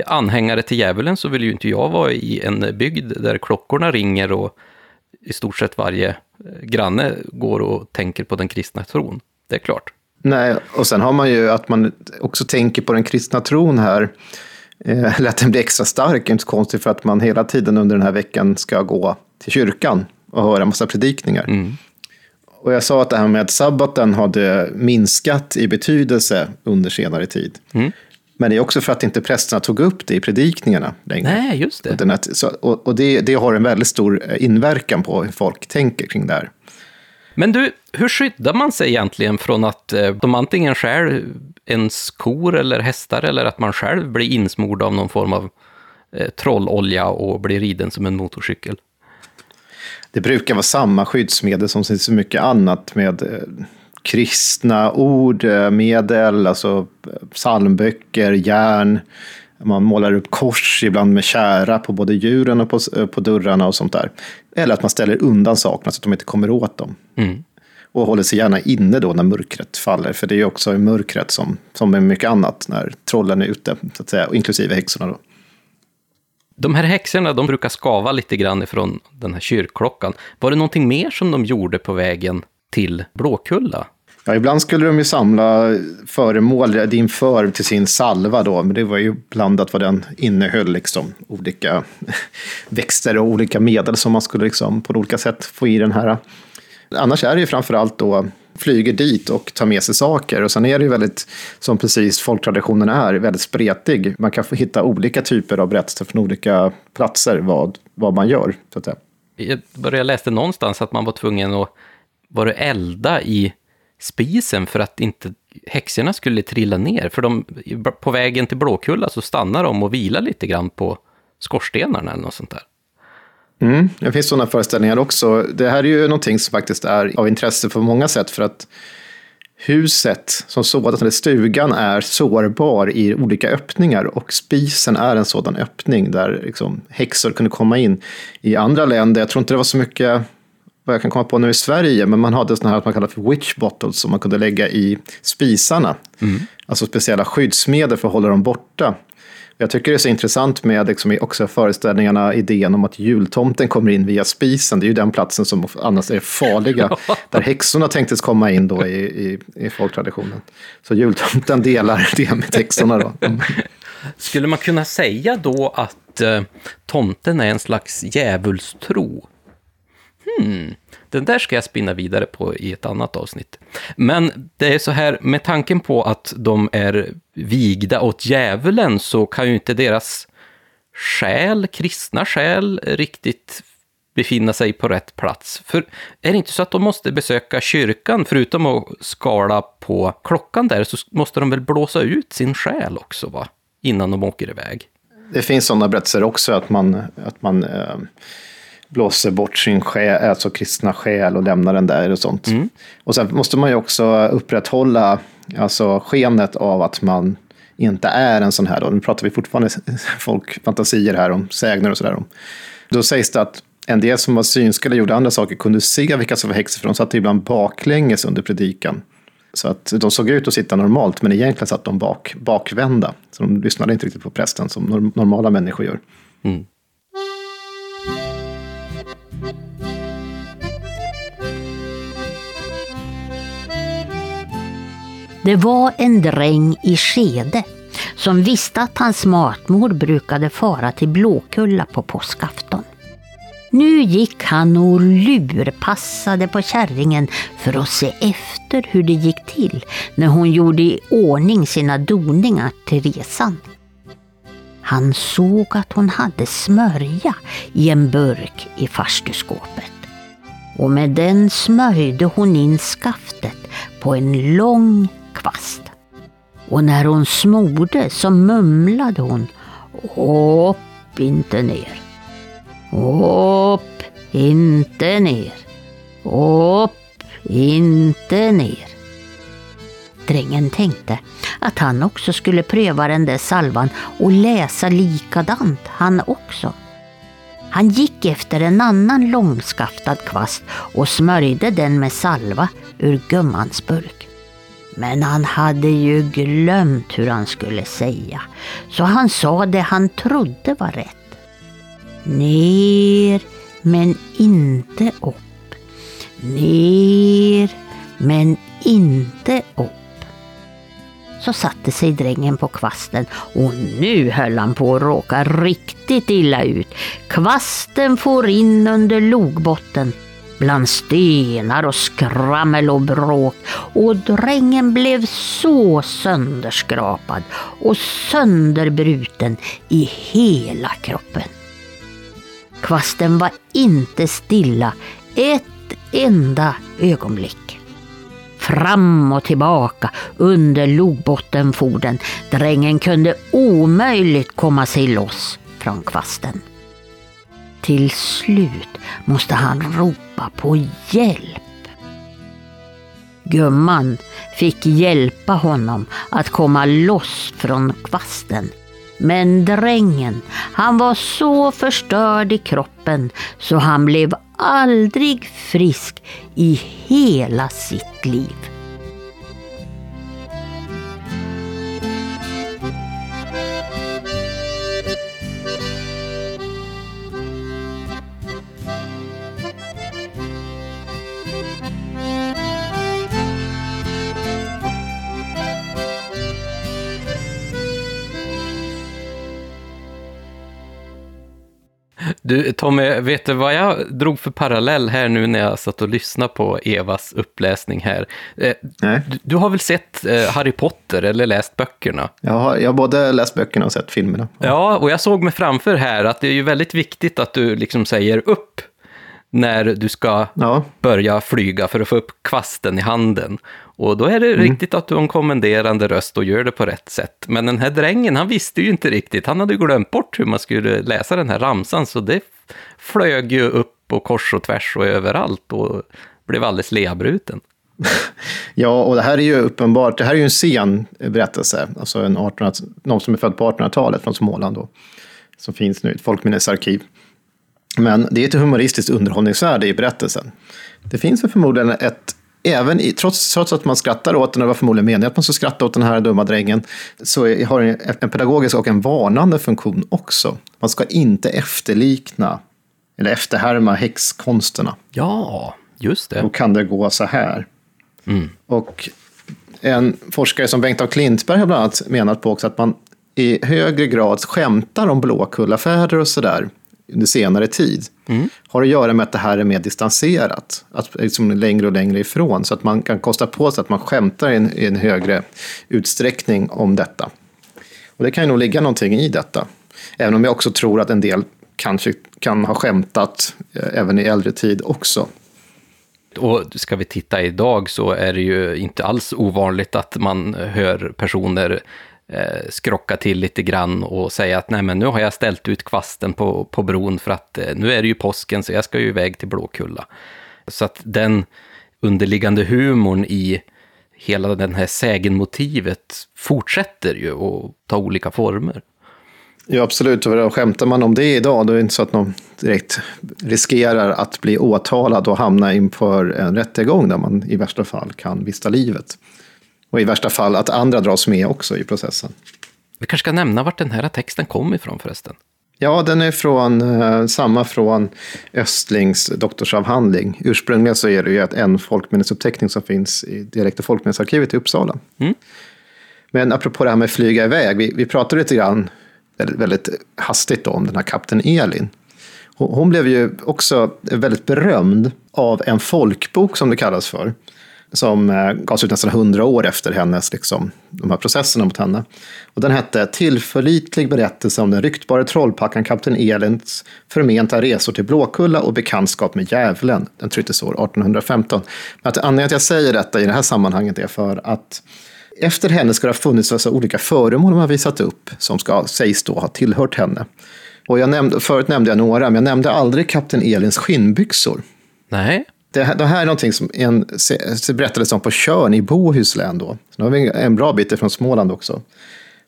anhängare till djävulen så vill ju inte jag vara i en bygd där klockorna ringer och i stort sett varje eh, granne går och tänker på den kristna tron. Det är klart. Nej, och sen har man ju att man också tänker på den kristna tron här eh, eller att den blir extra stark, är inte så konstigt för att man hela tiden under den här veckan ska gå till kyrkan och höra en massa predikningar. Mm. Och jag sa att det här med sabbaten hade minskat i betydelse under senare tid. Mm. Men det är också för att inte prästerna tog upp det i predikningarna längre. Nej, just det. Och, här, så, och, och det, det, har en väldigt stor eh, inverkan på hur folk tänker kring det här. Men du, hur skyddar man sig egentligen från att eh, de antingen skär ens kor eller hästar eller att man själv blir insmord av någon form av eh, trollolja och blir riden som en motorcykel? Det brukar vara samma skyddsmedel som så mycket annat med eh, kristna ord, medel, alltså psalmböcker, järn. Man målar upp kors, ibland med kära på både djuren och på, på dörrarna och sånt där. Eller att man ställer undan sakerna så att de inte kommer åt dem. Mm. och håller sig gärna inne då när mörkret faller. För det är ju också i mörkret som, som med mycket annat när trollen är ute, så att säga, inklusive häxorna. Då. De här häxorna, de brukar skava lite grann ifrån den här kyrkklockan. Var det någonting mer som de gjorde på vägen till Blåkulla? Ja, ibland skulle de ju samla föremål din för till sin salva då, men det var ju blandat vad den innehöll, liksom olika växter och olika medel som man skulle liksom på olika sätt få i den här. Annars är det ju framförallt då flyger dit och tar med sig saker. Och sen är det ju väldigt, som precis folktraditionen är, väldigt spretig. Man kan få hitta olika typer av berättelser från olika platser, vad, vad man gör. Så att säga. Jag började läste någonstans att man var tvungen att var det elda i spisen för att inte häxorna skulle trilla ner. För de, på vägen till Blåkulla så stannar de och vilar lite grann på skorstenarna eller något sånt där. Mm, det finns sådana föreställningar också. Det här är ju någonting som faktiskt är av intresse på många sätt för att huset som sådant, eller stugan, är sårbar i olika öppningar och spisen är en sådan öppning där liksom häxor kunde komma in. I andra länder, jag tror inte det var så mycket vad jag kan komma på nu i Sverige, men man hade sådana här man kallar för witch bottles som man kunde lägga i spisarna. Mm. Alltså speciella skyddsmedel för att hålla dem borta. Jag tycker det är så intressant med liksom också föreställningarna, idén om att jultomten kommer in via spisen. Det är ju den platsen som annars är farliga. där häxorna tänktes komma in då i, i, i folktraditionen. Så jultomten delar det med häxorna då. Mm. Skulle man kunna säga då att eh, tomten är en slags djävulstro? Hmm, den där ska jag spinna vidare på i ett annat avsnitt. Men det är så här, med tanken på att de är vigda åt djävulen så kan ju inte deras själ, kristna själ, riktigt befinna sig på rätt plats. För är det inte så att de måste besöka kyrkan, förutom att skala på klockan där, så måste de väl blåsa ut sin själ också, va? Innan de åker iväg. Det finns sådana berättelser också, att man, att man eh blåser bort sin själ, alltså kristna själ och lämnar den där och sånt. Mm. Och sen måste man ju också upprätthålla alltså skenet av att man inte är en sån här, då. nu pratar vi fortfarande folkfantasier här om sägner och sådär. Då sägs det att en del som var synska eller gjorde andra saker kunde se vilka som var häxor, för de satt ibland baklänges under predikan. Så att de såg ut att sitta normalt, men egentligen satt de bak, bakvända. Så de lyssnade inte riktigt på prästen som normala människor gör. Mm. Det var en dräng i Skede som visste att hans matmor brukade fara till Blåkulla på påskafton. Nu gick han och lurpassade på kärringen för att se efter hur det gick till när hon gjorde i ordning sina doningar till resan. Han såg att hon hade smörja i en burk i farstuskåpet. Och med den smörjde hon in skaftet på en lång kvast. Och när hon smorde så mumlade hon Hopp inte ner. Hopp inte ner. Hopp inte ner. Drängen tänkte att han också skulle pröva den där salvan och läsa likadant han också. Han gick efter en annan långskaftad kvast och smörjde den med salva ur gummans burk. Men han hade ju glömt hur han skulle säga, så han sa det han trodde var rätt. Ner, men inte upp. Ner, men inte upp. Så satte sig drängen på kvasten och nu höll han på att råka riktigt illa ut. Kvasten for in under logbotten bland stenar och skrammel och bråk och drängen blev så sönderskrapad och sönderbruten i hela kroppen. Kvasten var inte stilla ett enda ögonblick. Fram och tillbaka under logbotten for den. Drängen kunde omöjligt komma sig loss från kvasten. Till slut måste han ropa på hjälp. Gumman fick hjälpa honom att komma loss från kvasten. Men drängen, han var så förstörd i kroppen så han blev aldrig frisk i hela sitt liv. Du, Tommy, vet du vad jag drog för parallell här nu när jag satt och lyssnade på Evas uppläsning här? Eh, Nej. Du, du har väl sett eh, Harry Potter eller läst böckerna? Jag har, jag har både läst böckerna och sett filmerna. Ja, och jag såg mig framför här att det är ju väldigt viktigt att du liksom säger upp när du ska Ja, börja flyga för att få upp kvasten i handen. Och då är det riktigt att du har en kommenderande röst och gör det på rätt sätt. Men den här drängen, han visste ju inte riktigt. Han hade glömt bort hur man skulle läsa den här ramsan, så det flög ju upp och kors och tvärs och överallt och blev alldeles leabruten. Ja, och det här är ju uppenbart, det här är ju en sen berättelse, alltså en 1800, någon som är född på 1800-talet från Småland då, som finns nu i ett folkminnesarkiv. Men det är ett humoristiskt underhållningsvärde i berättelsen. Det finns förmodligen ett, även i, trots, trots att man skrattar åt den, och det var förmodligen meningen att man ska skratta åt den här dumma drängen, så har den en pedagogisk och en varnande funktion också. Man ska inte efterlikna eller efterhärma häxkonsterna. Ja, just Då det. kan det gå så här. Och en forskare som Bengt af Klintberg har bland annat menat på också att man i högre grad skämtar om Blåkullafärder och sådär under senare tid. Har att göra med att det här är mer distanserat, att liksom längre och längre ifrån, så att man kan kosta på sig att man skämtar i en, i en högre utsträckning om detta. Och det kan ju nog ligga någonting i detta. Även om jag också tror att en del kanske kan ha skämtat eh, även i äldre tid också. Och ska vi titta idag så är det ju inte alls ovanligt att man hör personer eh, skrocka till lite grann och säga att nej men nu har jag ställt ut kvasten på, på bron för att eh, nu är det ju påsken så jag ska ju iväg till Blåkulla. Så att den underliggande humorn i hela den här sägenmotivet fortsätter ju att ta olika former. Ja, absolut. Och skämtar man om det idag, då är det inte så att någon direkt riskerar att bli åtalad och hamna inför en rättegång där man i värsta fall kan mista livet. Och i värsta fall att andra dras med också i processen. Vi kanske ska nämna vart den här texten kom ifrån förresten. Ja, den är från eh, samma från Östlings doktorsavhandling. Ursprungligen så är det ju en folkminnesuppteckning som finns i direkt i folkminnesarkivet i Uppsala. Mm. Men apropå det här med flyga iväg, vi, vi pratade lite grann, väldigt, väldigt hastigt då, om den här kapten Elin. Hon, hon blev ju också väldigt berömd av en folkbok som det kallas för. Som eh, gavs ut nästan hundra år efter hennes, liksom, de här processerna mot henne. Och den hette Tillförlitlig berättelse om den ryktbara trollpackan kapten Elins förmenta resor till Blåkulla och bekantskap med djävulen. Den trycktes år 1815. Men att anledningen till att jag säger detta i det här sammanhanget är för att efter henne ska det ha funnits alltså olika föremål de har visat upp som ska, sägs då ha tillhört henne. Och jag nämnde, förut nämnde jag några, men jag nämnde aldrig kapten Elins skinnbyxor. Nej. Det här, det här är någonting som en, se- berättades om på Tjörn i Bohuslän då. Så nu har vi en bra bit ifrån Småland också.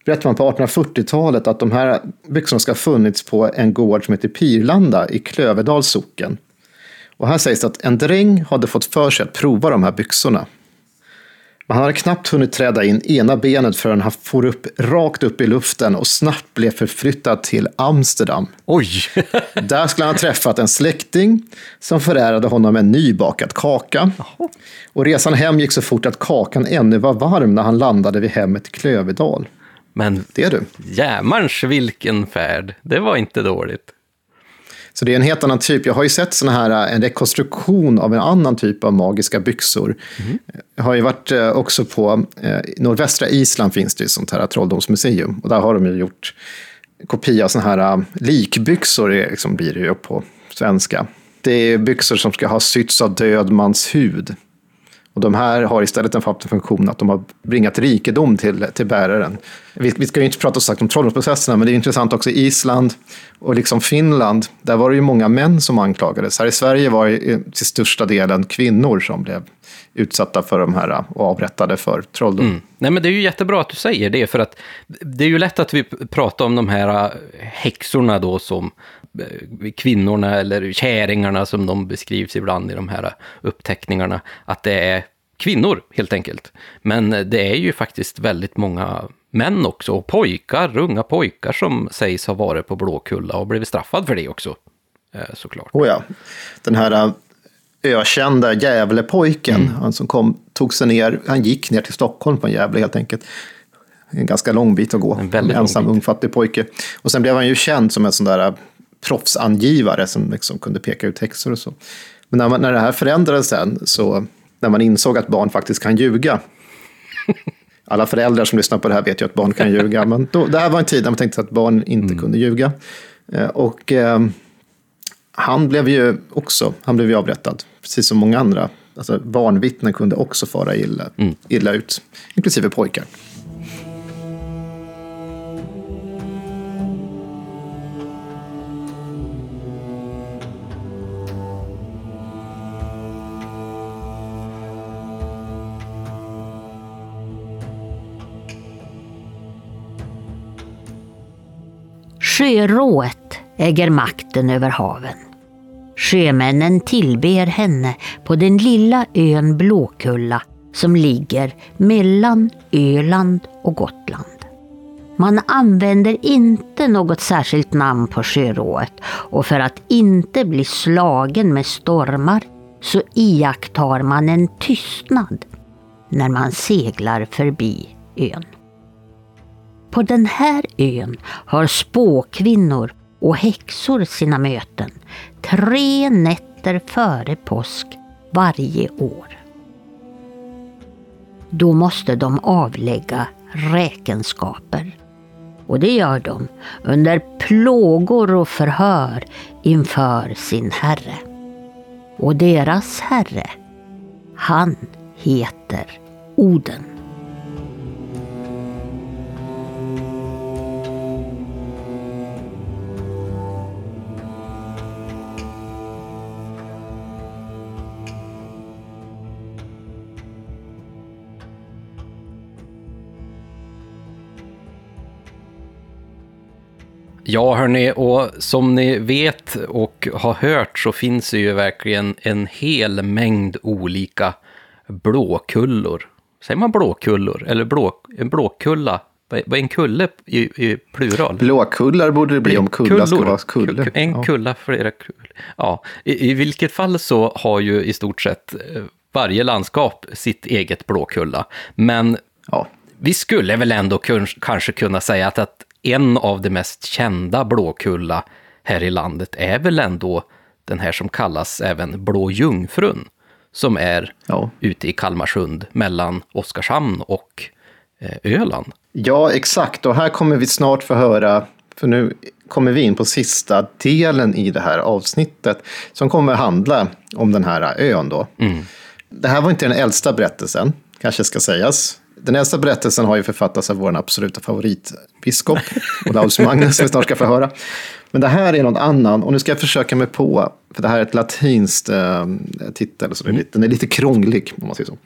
Berättar man på 1840-talet att de här byxorna ska ha funnits på en gård som heter Pirlanda i Klöverdals socken. Och här sägs det att en dräng hade fått för sig att prova de här byxorna. Men han hade knappt hunnit träda in ena benet förrän han for upp rakt upp i luften och snabbt blev förflyttad till Amsterdam. Oj! Där skulle han ha träffat en släkting som förärade honom en nybakad kaka. Och resan hem gick så fort att kakan ännu var varm när han landade vid hemmet i Klöverdal. Men Det är du. jämars vilken färd. Det var inte dåligt. Så det är en helt annan typ. Jag har ju sett såna här, en rekonstruktion av en annan typ av magiska byxor. Jag har ju varit eh, också på, eh, nordvästra Island finns det ju sånt här trolldomsmuseum. Och där har de ju gjort kopia av såna här eh, likbyxor, liksom blir det ju på svenska. Det är byxor som ska ha sytts av död mans hud. Och de här har istället en funktion att de har bringat rikedom till, till bäraren. Vi, vi ska ju inte prata så sagt om trolldomsprocesserna, men det är intressant också i Island och liksom Finland. Där var det ju många män som anklagades. Här i Sverige var det eh, till största delen kvinnor som blev utsatta för de här eh, och avrättade för trolldom. Mm. Nej, men det är ju jättebra att du säger det, för att det är ju lätt att vi pratar om de här eh, häxorna då som kvinnorna eller käringarna som de beskrivs ibland i de här uppteckningarna, att det är kvinnor helt enkelt. Men det är ju faktiskt väldigt många män också, och pojkar, unga pojkar som sägs ha varit på Blåkulla och blivit straffad för det också, eh, såklart. Oh ja. Den här eh, ökända Gävlepojken, mm. han som kom, tog sig ner, han gick ner till Stockholm från Gävle helt enkelt. En ganska lång bit att gå, en, en ensam ung fattig pojke. Och sen blev han ju känd som en sån där eh, proffsangivare som liksom kunde peka ut texter och så. Men när, man, när det här förändrades sen, så när man insåg att barn faktiskt kan ljuga, alla föräldrar som lyssnar på det här vet ju att barn kan ljuga, men då, det här var en tid när man tänkte att barn inte mm. kunde ljuga. Eh, och eh, han blev ju också han blev ju avrättad, precis som många andra. Alltså, barnvittnen kunde också fara illa, mm. illa ut, inklusive pojkar. Sjörået äger makten över haven. Sjömännen tillber henne på den lilla ön Blåkulla som ligger mellan Öland och Gotland. Man använder inte något särskilt namn på sjörået och för att inte bli slagen med stormar så iakttar man en tystnad när man seglar förbi ön. På den här ön har spåkvinnor och häxor sina möten tre nätter före påsk varje år. Då måste de avlägga räkenskaper. Och det gör de under plågor och förhör inför sin herre. Och deras herre, han heter Oden. Ja, hörni, och som ni vet och har hört så finns det ju verkligen en hel mängd olika blåkullor. Säger man blåkullor? Eller blå, en blåkulla? Vad är en kulle i, i plural? Blåkullar borde det bli om kulla ska vara kulle. En kulla, flera kull. Ja, i, i vilket fall så har ju i stort sett eh, varje landskap sitt eget blåkulla. Men ja. vi skulle väl ändå kanske kunna säga att, att en av de mest kända Blåkulla här i landet är väl ändå den här som kallas även Blå Jungfrun, som är ja. ute i Kalmarsund mellan Oskarshamn och eh, Öland. Ja, exakt. Och här kommer vi snart få höra, för nu kommer vi in på sista delen i det här avsnittet, som kommer handla om den här ön då. Mm. Det här var inte den äldsta berättelsen, kanske ska sägas. Den äldsta berättelsen har ju författats av vår absoluta favoritbiskop, Olaus Magnus, som vi snart ska få höra. Men det här är någon annan, och nu ska jag försöka mig på, för det här är ett latinskt äh, titel, så är lite, den är lite krånglig, om man säger så.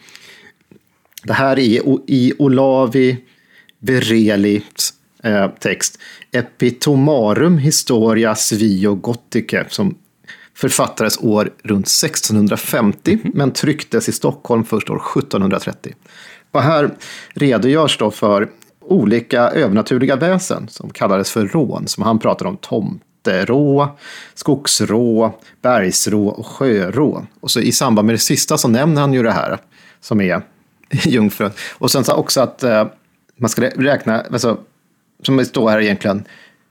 Det här är i Olavi Berelis äh, text, Epitomarum Historia Svio Gothice, som författades år runt 1650, mm -hmm. men trycktes i Stockholm först år 1730. Och här redogörs då för olika övernaturliga väsen som kallades för rån, som han pratar om tomterå, skogsrå, bergsrå och sjörå. Och så i samband med det sista så nämner han ju det här som är jungfrun. Och sen så också att eh, man ska räkna, alltså, som det står här egentligen,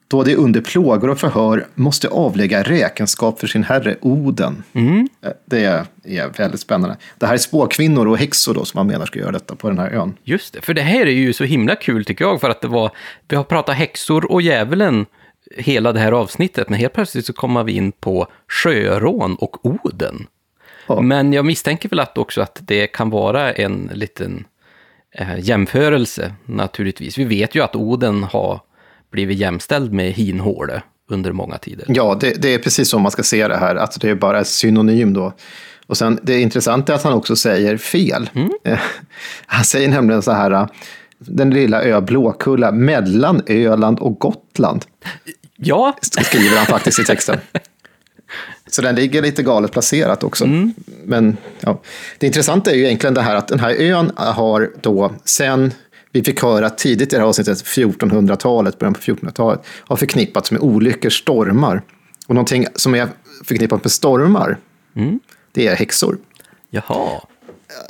då det under plågor och förhör måste avlägga räkenskap för sin herre Oden. Mm. Eh, det är väldigt spännande. Det här är spåkvinnor och häxor då som man menar ska göra detta på den här ön. Just det, för det här är ju så himla kul tycker jag, för att det var, vi har pratat häxor och djävulen hela det här avsnittet, men helt plötsligt så kommer vi in på sjörån och Oden. Ja. Men jag misstänker väl att också att det kan vara en liten eh, jämförelse naturligtvis. Vi vet ju att Oden har blivit jämställd med hinhåle under många tider. Ja, det, det, är precis så man ska se det här, att det är bara synonym då. Och sen det intressanta är att han också säger fel. Mm. Han säger nämligen så här, den lilla ö Blåkulla mellan Öland och Gotland. Ja, skriver han faktiskt i texten. Så den ligger lite galet placerat också. Mm. Men ja. det intressanta är ju egentligen det här att den här ön har då sen vi fick höra tidigt i det här avsnittet, 1400-talet, början på 1400-talet, har förknippats med olyckor, stormar. Och någonting som är förknippat med stormar, Mm. det är häxor. jaha.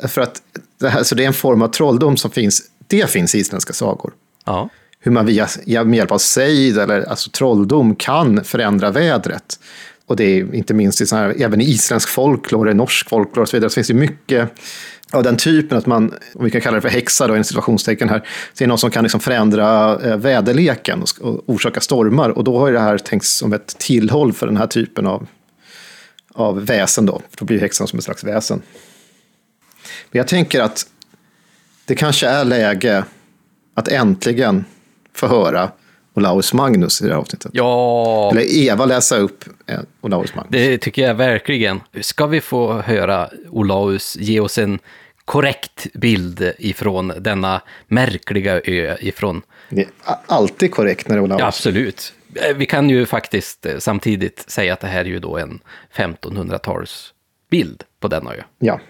För att det, här, så det är en form av trolldom som finns, det finns i isländska sagor. Ja. Hur man via, med hjälp av sejd eller alltså trolldom kan förändra vädret. Och det är inte minst i sån här, även i isländsk folklore, norsk folklore och så vidare, så finns det mycket av den typen att man, om vi kan kalla det för häxa då, i situationstecken här, så det någon som kan liksom förändra eh, väderleken och, och orsaka stormar. Och då har ju det här tänkts som ett tillhåll för den här typen av, av väsen då. För då blir häxan som ett slags väsen. Men jag tänker att det kanske är läge att äntligen få höra Olaus Magnus i det här avsnittet. Ja, Eller Eva läsa upp eh, Olaus Magnus. det tycker jag verkligen. Ska vi få höra Olaus ge oss en korrekt bild ifrån denna märkliga ö ifrån Det är alltid korrekt när det är Olaus. Ja, absolut. Eh, Vi kan ju faktiskt eh, samtidigt säga att det här är ju då en 1500-talsbild på denna ö. Ja.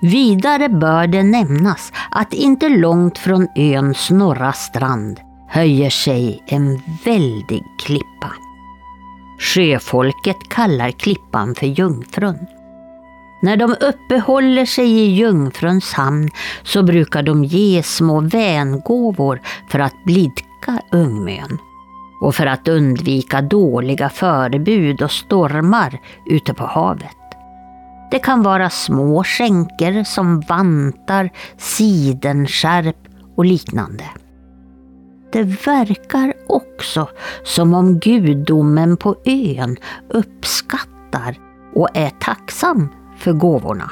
Vidare bör det nämnas att inte långt från öns norra strand höjer sig en väldig klippa. Sjöfolket kallar klippan för Jungfrun. När de uppehåller sig i Jungfruns hamn så brukar de ge små vängåvor för att blidka ungmön och för att undvika dåliga förebud och stormar ute på havet. Det kan vara små skänker som vantar, sidenskärp och liknande. Det verkar också som om gudomen på ön uppskattar och är tacksam för gåvorna.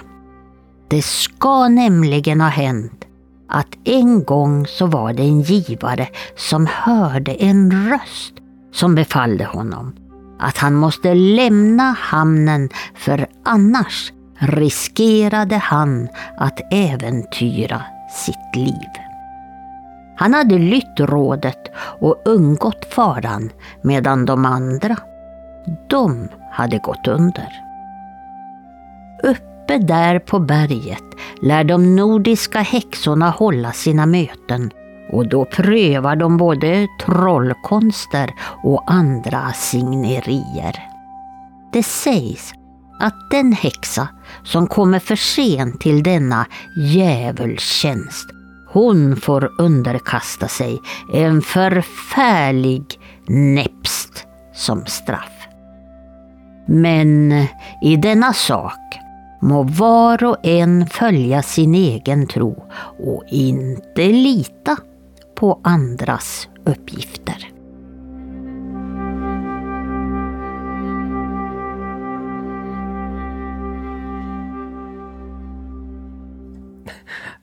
Det ska nämligen ha hänt att en gång så var det en givare som hörde en röst som befallde honom att han måste lämna hamnen för annars riskerade han att äventyra sitt liv. Han hade lytt rådet och undgått faran medan de andra, de hade gått under. Uppe där på berget lär de nordiska häxorna hålla sina möten och då prövar de både trollkonster och andra signerier. Det sägs att den häxa som kommer för sent till denna djävulstjänst, hon får underkasta sig en förfärlig näpst som straff. Men i denna sak må var och en följa sin egen tro och inte lita på andras uppgifter.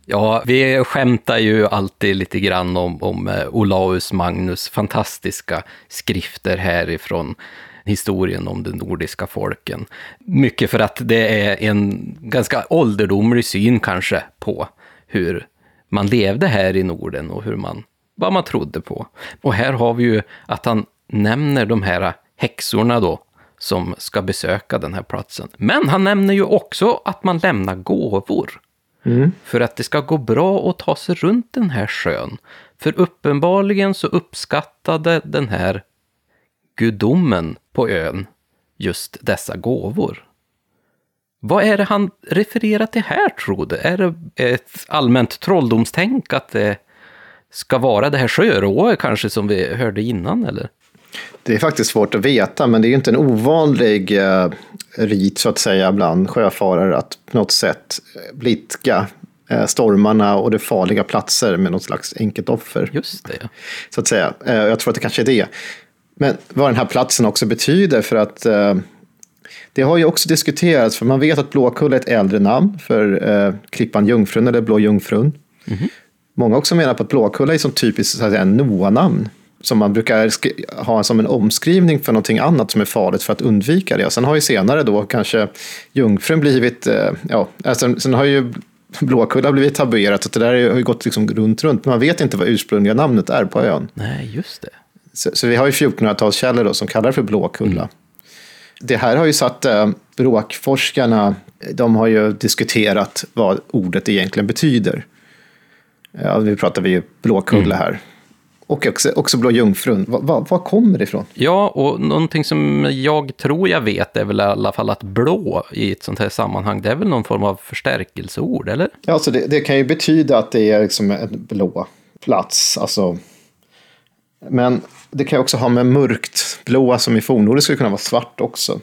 Ja, vi skämtar ju alltid lite grann om, om eh, Olaus Magnus fantastiska skrifter härifrån historien om de nordiska folken. Mycket för att det är en ganska ålderdomlig syn kanske på hur man levde här i Norden och hur man, vad man trodde på. Och här har vi ju att han nämner de här häxorna då, som ska besöka den här platsen. Men han nämner ju också att man lämnar gåvor. För att det ska gå bra att ta sig runt den här sjön. För uppenbarligen så uppskattade den här gudomen på ön just dessa gåvor. Vad är det han refererar till här, tror du? Är det ett allmänt trolldomstänk att det ska vara det här sjörået kanske som vi hörde innan, eller? Det är faktiskt svårt att veta, men det är ju inte en ovanlig eh, rit så att säga bland sjöfarare att på något sätt blidka eh, stormarna och de farliga platser med något slags enkelt offer. Just det, ja. Så att säga. Eh, jag tror att det kanske är det. Men vad den här platsen också betyder för att eh, det har ju också diskuterats, för man vet att Blåkulla är ett äldre namn för eh, klippan Jungfrun eller Blå Jungfrun. Många också menar på att Blåkulla är som typiskt så att säga, Noa-namn. Som man brukar ha som en omskrivning för någonting annat som är farligt för att undvika det. Och sen har ju senare då kanske Jungfrun blivit, eh, ja, alltså, sen har ju Blåkulla blivit tabuerat. Så det där har ju gått liksom runt, runt. Men man vet inte vad ursprungliga namnet är på ön. Nej, just det. Så, så vi har ju 1400-talskällor då som kallar det för Blåkulla. Det här har ju satt eh, bråkforskarna, de har ju diskuterat vad ordet egentligen betyder. Ja, nu pratar vi ju Blåkulla här. Och också, också Blå Jungfrun. Vad va, vad kommer det ifrån? Ja, och någonting som jag tror jag vet är väl i alla fall att blå i ett sånt här sammanhang, det är väl någon form av förstärkelseord, eller? Ja, så det, det kan ju betyda att det är liksom en blå plats. Alltså. Men det kan ju också ha med mörkt blåa som i fornnordiska skulle kunna vara svart också.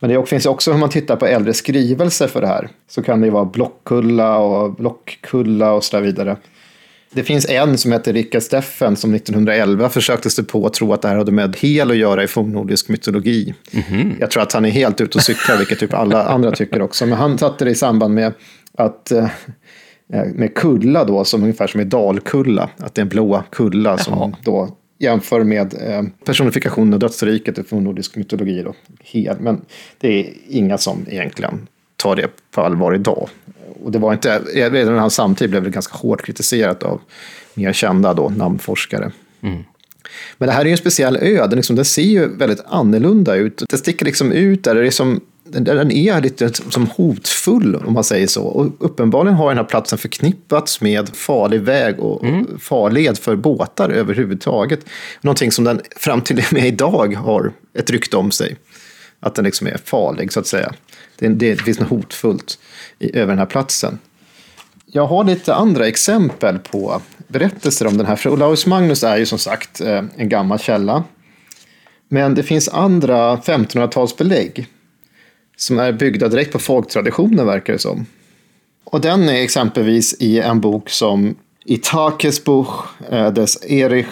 Men det finns också, om man tittar på äldre skrivelser för det här, så kan det ju vara Blockkulla och Blockkulla och så där vidare. Det finns en som heter Rickard Steffen som 1911 försökte sig på att tro att det här hade med hel att göra i fornnordisk mytologi. Jag tror att han är helt ute och cyklar, vilket typ alla andra tycker också. Men han satte det i samband med att eh, med kulla då, som ungefär som i Dalkulla, att det är en blå kulla som då jämför med eh, personifikationen av dödsriket i fornnordisk mytologi. Då, hel. Men det är inga som egentligen tar det på allvar idag. Och det var inte, redan i hans samtid blev det ganska hårt kritiserat av mer kända då, namnforskare. Men det här är ju en speciell ö, den, liksom, den ser ju väldigt annorlunda ut. Den sticker liksom ut där, det är som, den, är lite som hotfull om man säger så. Och uppenbarligen har den här platsen förknippats med farlig väg och och farled för båtar överhuvudtaget. Någonting som den fram till och med idag har ett rykte om sig. Att den liksom är farlig så att säga. Det, det finns något hotfullt i, över den här platsen. Jag har lite andra exempel på berättelser om den här. För Olaus Magnus är ju som sagt eh, en gammal källa. Men det finns andra 1500-talsbelägg som är byggda direkt på folktraditionen verkar det som. Och den är exempelvis i en bok som i Takesbuch eh, des Erich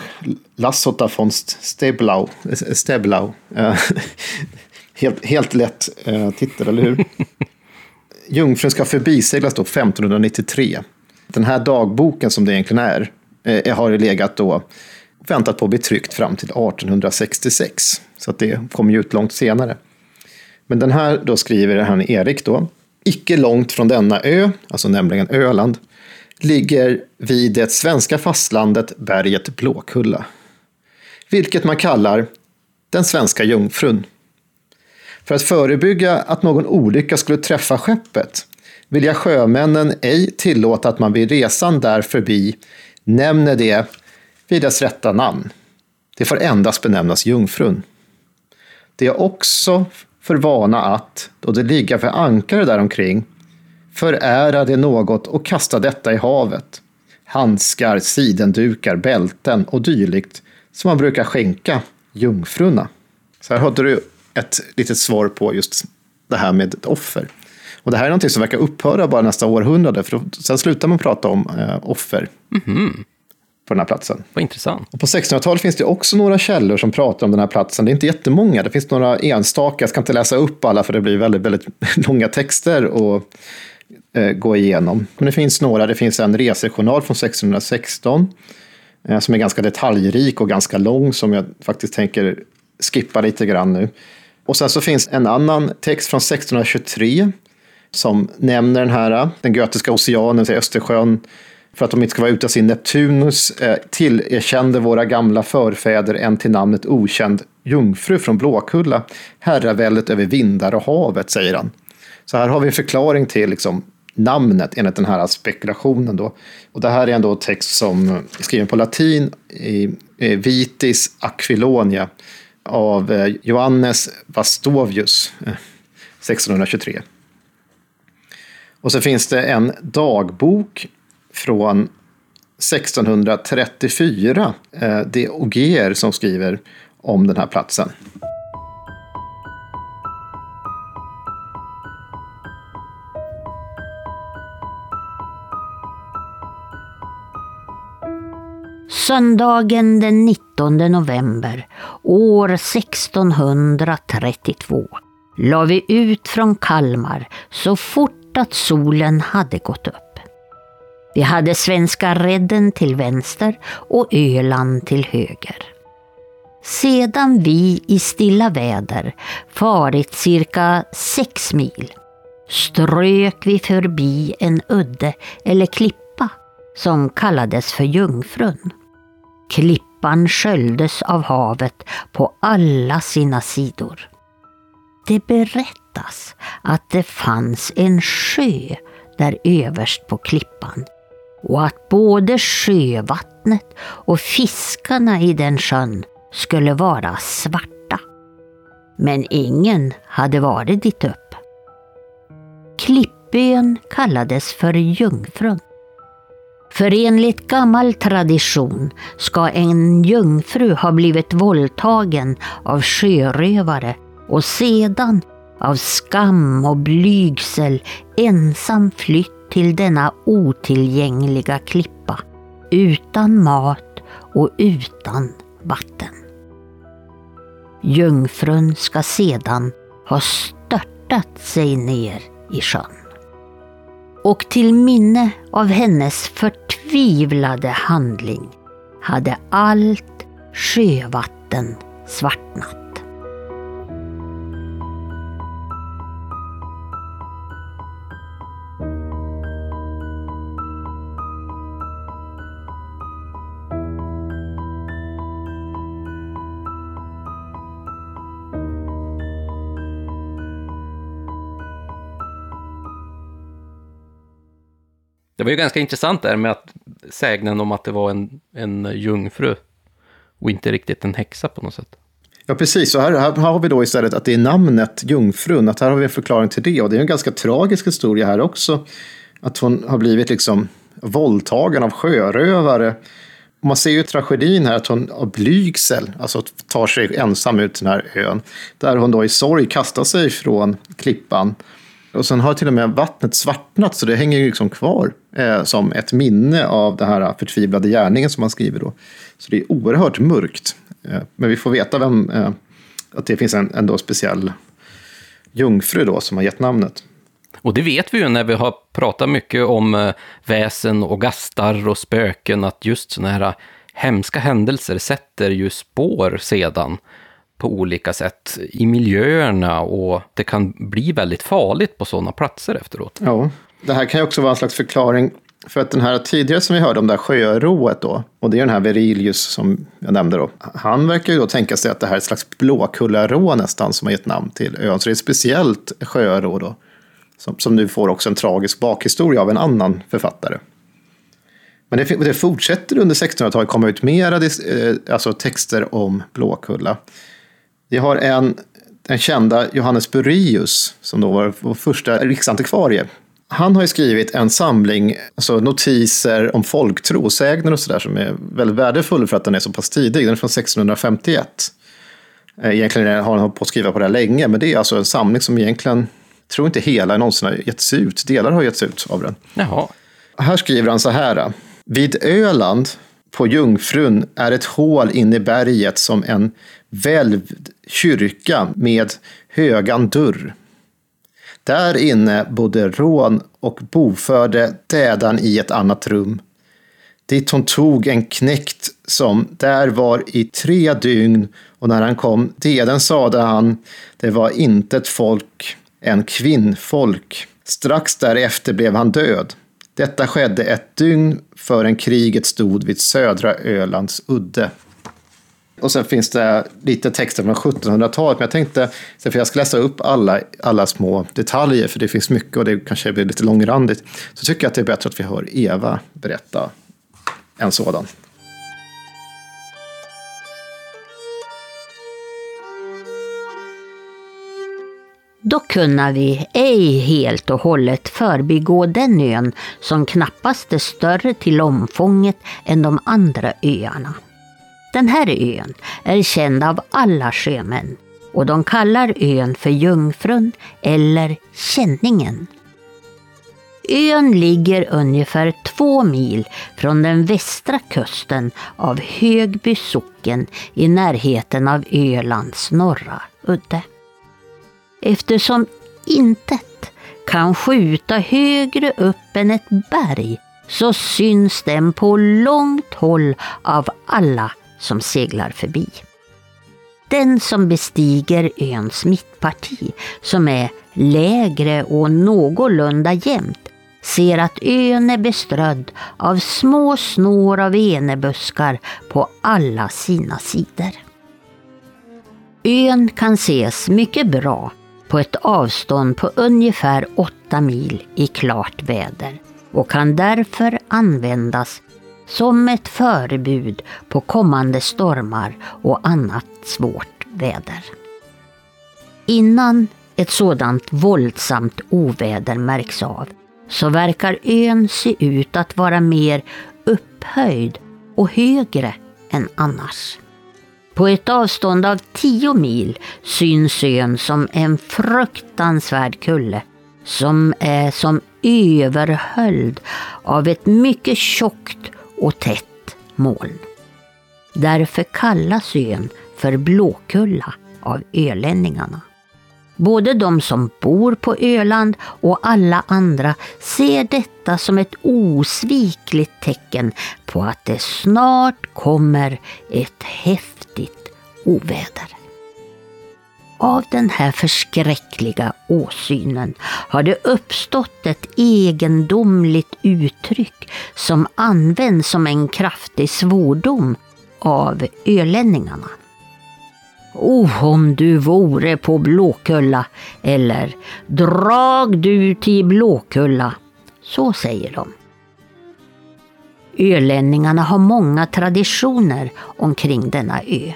Lassota von Steblau. Steblau. Eh, helt, helt lätt eh, titel, eller hur? Jungfrun ska förbiseglas då 1593. Den här dagboken som det egentligen är, eh, har legat då väntat på att bli tryckt fram till 1866. Så att det kom ju ut långt senare. Men den här då skriver han Erik då. Icke långt från denna ö, alltså nämligen Öland, ligger vid det svenska fastlandet berget Blåkulla. Vilket man kallar den svenska jungfrun. För att förebygga att någon olycka skulle träffa skeppet vill jag sjömännen ej tillåta att man vid resan där förbi nämner det vid dess rätta namn. Det får endast benämnas jungfrun. Det är också för vana att, då det ligga för ankare däromkring, förära det något och kasta detta i havet. Handskar, sidendukar, bälten och dylikt som man brukar skänka jungfrunna. Så här hade du ett litet svar på just det här med ett offer. Och det här är någonting som verkar upphöra bara nästa århundrade, för sen slutar man prata om eh, offer mhm på den här platsen. Vad intressant. Och på 1600-talet finns det också några källor som pratar om den här platsen. Det är inte jättemånga, det finns några enstaka. Jag ska inte läsa upp alla för det blir väldigt, väldigt långa texter att eh, gå igenom. Men det finns några. Det finns en resejournal från 1616 eh, som är ganska detaljrik och ganska lång som jag faktiskt tänker skippa lite grann nu. Och sen så finns en annan text från 1623 som nämner den här, den Götiska oceanen, till Östersjön, för att de inte ska vara ute sin Neptunus, eh, tillerkände våra gamla förfäder en till namnet okänd jungfru från Blåkulla, herraväldet över vindar och havet, säger han. Så här har vi en förklaring till liksom, namnet enligt den här spekulationen. Då. Och det här är ändå text som är skriven på latin i eh, Vitis Aquilonia av eh, Johannes Vastovius eh, 1623. Och så finns det en dagbok från 1634. Eh, det är Ogier som skriver om den här platsen. Söndagen den 19 november år 1632 la vi ut från Kalmar så fort att solen hade gått upp. Vi hade Svenska Redden till vänster och Öland till höger. Sedan vi i stilla väder farit cirka sex mil strök vi förbi en udde eller klippa som kallades för Jungfrun. Klippan sköljdes av havet på alla sina sidor. Det berättas att det fanns en sjö där överst på klippan och att både sjövattnet och fiskarna i den sjön skulle vara svarta. Men ingen hade varit dit upp. Klippön kallades för Jungfrun. För enligt gammal tradition ska en jungfru ha blivit våldtagen av sjörövare och sedan av skam och blygsel ensam flytt till denna otillgängliga klippa utan mat och utan vatten. Jungfrun ska sedan ha störtat sig ner i sjön. Och till minne av hennes förtvivlade handling hade allt sjövatten svartnat. Var ju ganska intressant där med att sägnen om att det var en, en jungfru och inte riktigt en häxa på något sätt. Ja, precis. Så här, här har vi då istället att det är namnet Jungfrun, att här har vi en förklaring till det. Och det är en ganska tragisk historia här också. Att hon har blivit liksom våldtagen av sjörövare. Och man ser ju tragedin här, att hon av blygsel, alltså tar sig ensam ut den här ön. Där hon då i sorg kastar sig från klippan och sen har till och med vattnet svartnat så det hänger ju liksom kvar eh, som ett minne av den här förtvivlade gärningen som man skriver då. Så det är oerhört mörkt. Eh, men vi får veta vem, eh, att det finns en ändå speciell jungfru då som har gett namnet. Och det vet vi ju när vi har pratat mycket om eh, väsen och gastar och spöken, att just sådana här hemska händelser sätter ju spår sedan på olika sätt i miljöerna och det kan bli väldigt farligt på sådana platser efteråt. Ja, det här kan ju också vara en slags förklaring för att den här tidigare som vi hörde om det här sjörået då, och det är den här Verilius som jag nämnde då, han verkar ju då tänka sig att det här är ett slags blåkullarå nästan som har gett namn till ön, så det är ett speciellt sjörå då, som, som nu får också en tragisk bakhistoria av en annan författare. Men det, det fortsätter under 1600-talet komma ut mera eh, alltså texter om Blåkulla. Vi har en, den kända Johannes Bureus, som då var vår första riksantikvarie. Han har ju skrivit en samling alltså notiser om folktro, sägner och sådär som är väldigt värdefull för att den är så pass tidig. Den är från 1651. Eh, egentligen har han hållit på att skriva på det här länge, men det är alltså en samling som egentligen, tror inte hela någonsin har getts ut. Delar har getts ut av den. Jaha. Här skriver han så här. Vid Öland på Jungfrun är ett hål in i berget som en välvd kyrka med högan dörr. Där inne bodde rån och boförde dädan i ett annat rum. Dit hon tog en knäckt som där var i tre dygn och när han kom deden sade han det var inte ett folk, en kvinnfolk. Strax därefter blev han död. Detta skedde ett dygn förrän kriget stod vid södra Ölands udde. Och sen finns det lite texter från 1700-talet, men jag tänkte, för jag ska läsa upp alla, alla små detaljer, för det finns mycket och det kanske blir lite långrandigt, så tycker jag att det är bättre att vi hör Eva berätta en sådan. Då kunna vi ej helt och hållet förbigå den ön som knappast är större till omfånget än de andra öarna. Den här ön är känd av alla sjömän och de kallar ön för Jungfrun eller Känningen. Ön ligger ungefär två mil från den västra kusten av Högby socken i närheten av Ölands norra udde. Eftersom intet kan skjuta högre upp än ett berg så syns den på långt håll av alla som seglar förbi. Den som bestiger öns mittparti, som är lägre och någorlunda jämnt, ser att ön är beströdd av små snår av enebuskar på alla sina sidor. Ön kan ses mycket bra på ett avstånd på ungefär 8 mil i klart väder och kan därför användas som ett förebud på kommande stormar och annat svårt väder. Innan ett sådant våldsamt oväder märks av så verkar ön se ut att vara mer upphöjd och högre än annars. På ett avstånd av tio mil syns ön som en fruktansvärd kulle som är som överhöljd av ett mycket tjockt och tätt moln. Därför kallas ön för Blåkulla av ölänningarna. Både de som bor på Öland och alla andra ser detta som ett osvikligt tecken på att det snart kommer ett häftigt oväder. Av den här förskräckliga åsynen har det uppstått ett egendomligt uttryck som används som en kraftig svordom av ölänningarna. Oh, om du vore på Blåkulla eller drag du till Blåkulla. Så säger de. Ölänningarna har många traditioner omkring denna ö.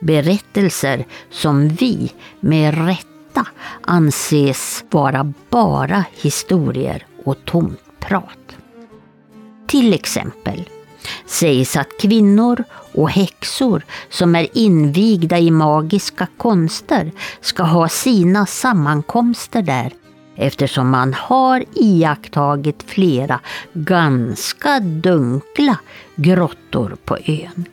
Berättelser som vi med rätta anses vara bara historier och tomt prat. Till exempel sägs att kvinnor och häxor som är invigda i magiska konster ska ha sina sammankomster där eftersom man har iakttagit flera ganska dunkla grottor på ön.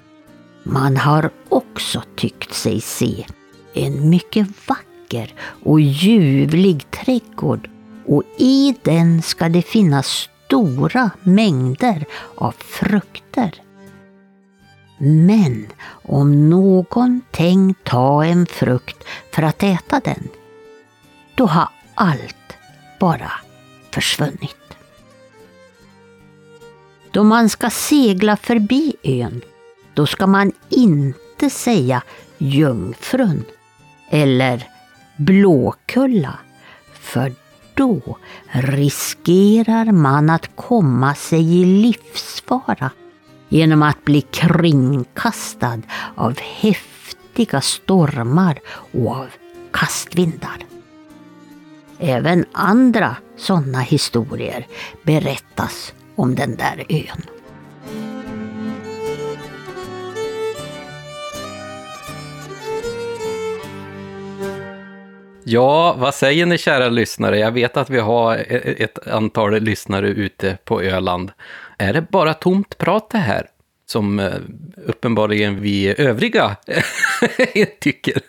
Man har också tyckt sig se en mycket vacker och ljuvlig trädgård och i den ska det finnas stora mängder av frukter. Men om någon tänkt ta en frukt för att äta den, då har allt bara försvunnit. Då man ska segla förbi ön, då ska man inte säga Jungfrun eller Blåkulla, för då riskerar man att komma sig i livsfara genom att bli kringkastad av häftiga stormar och av kastvindar. Även andra sådana historier berättas om den där ön. Ja, vad säger ni kära lyssnare? Jag vet att vi har e-, e-, ett antal lyssnare ute på Öland. Är det bara tomt prat det här? Som eh, uppenbarligen vi övriga tycker.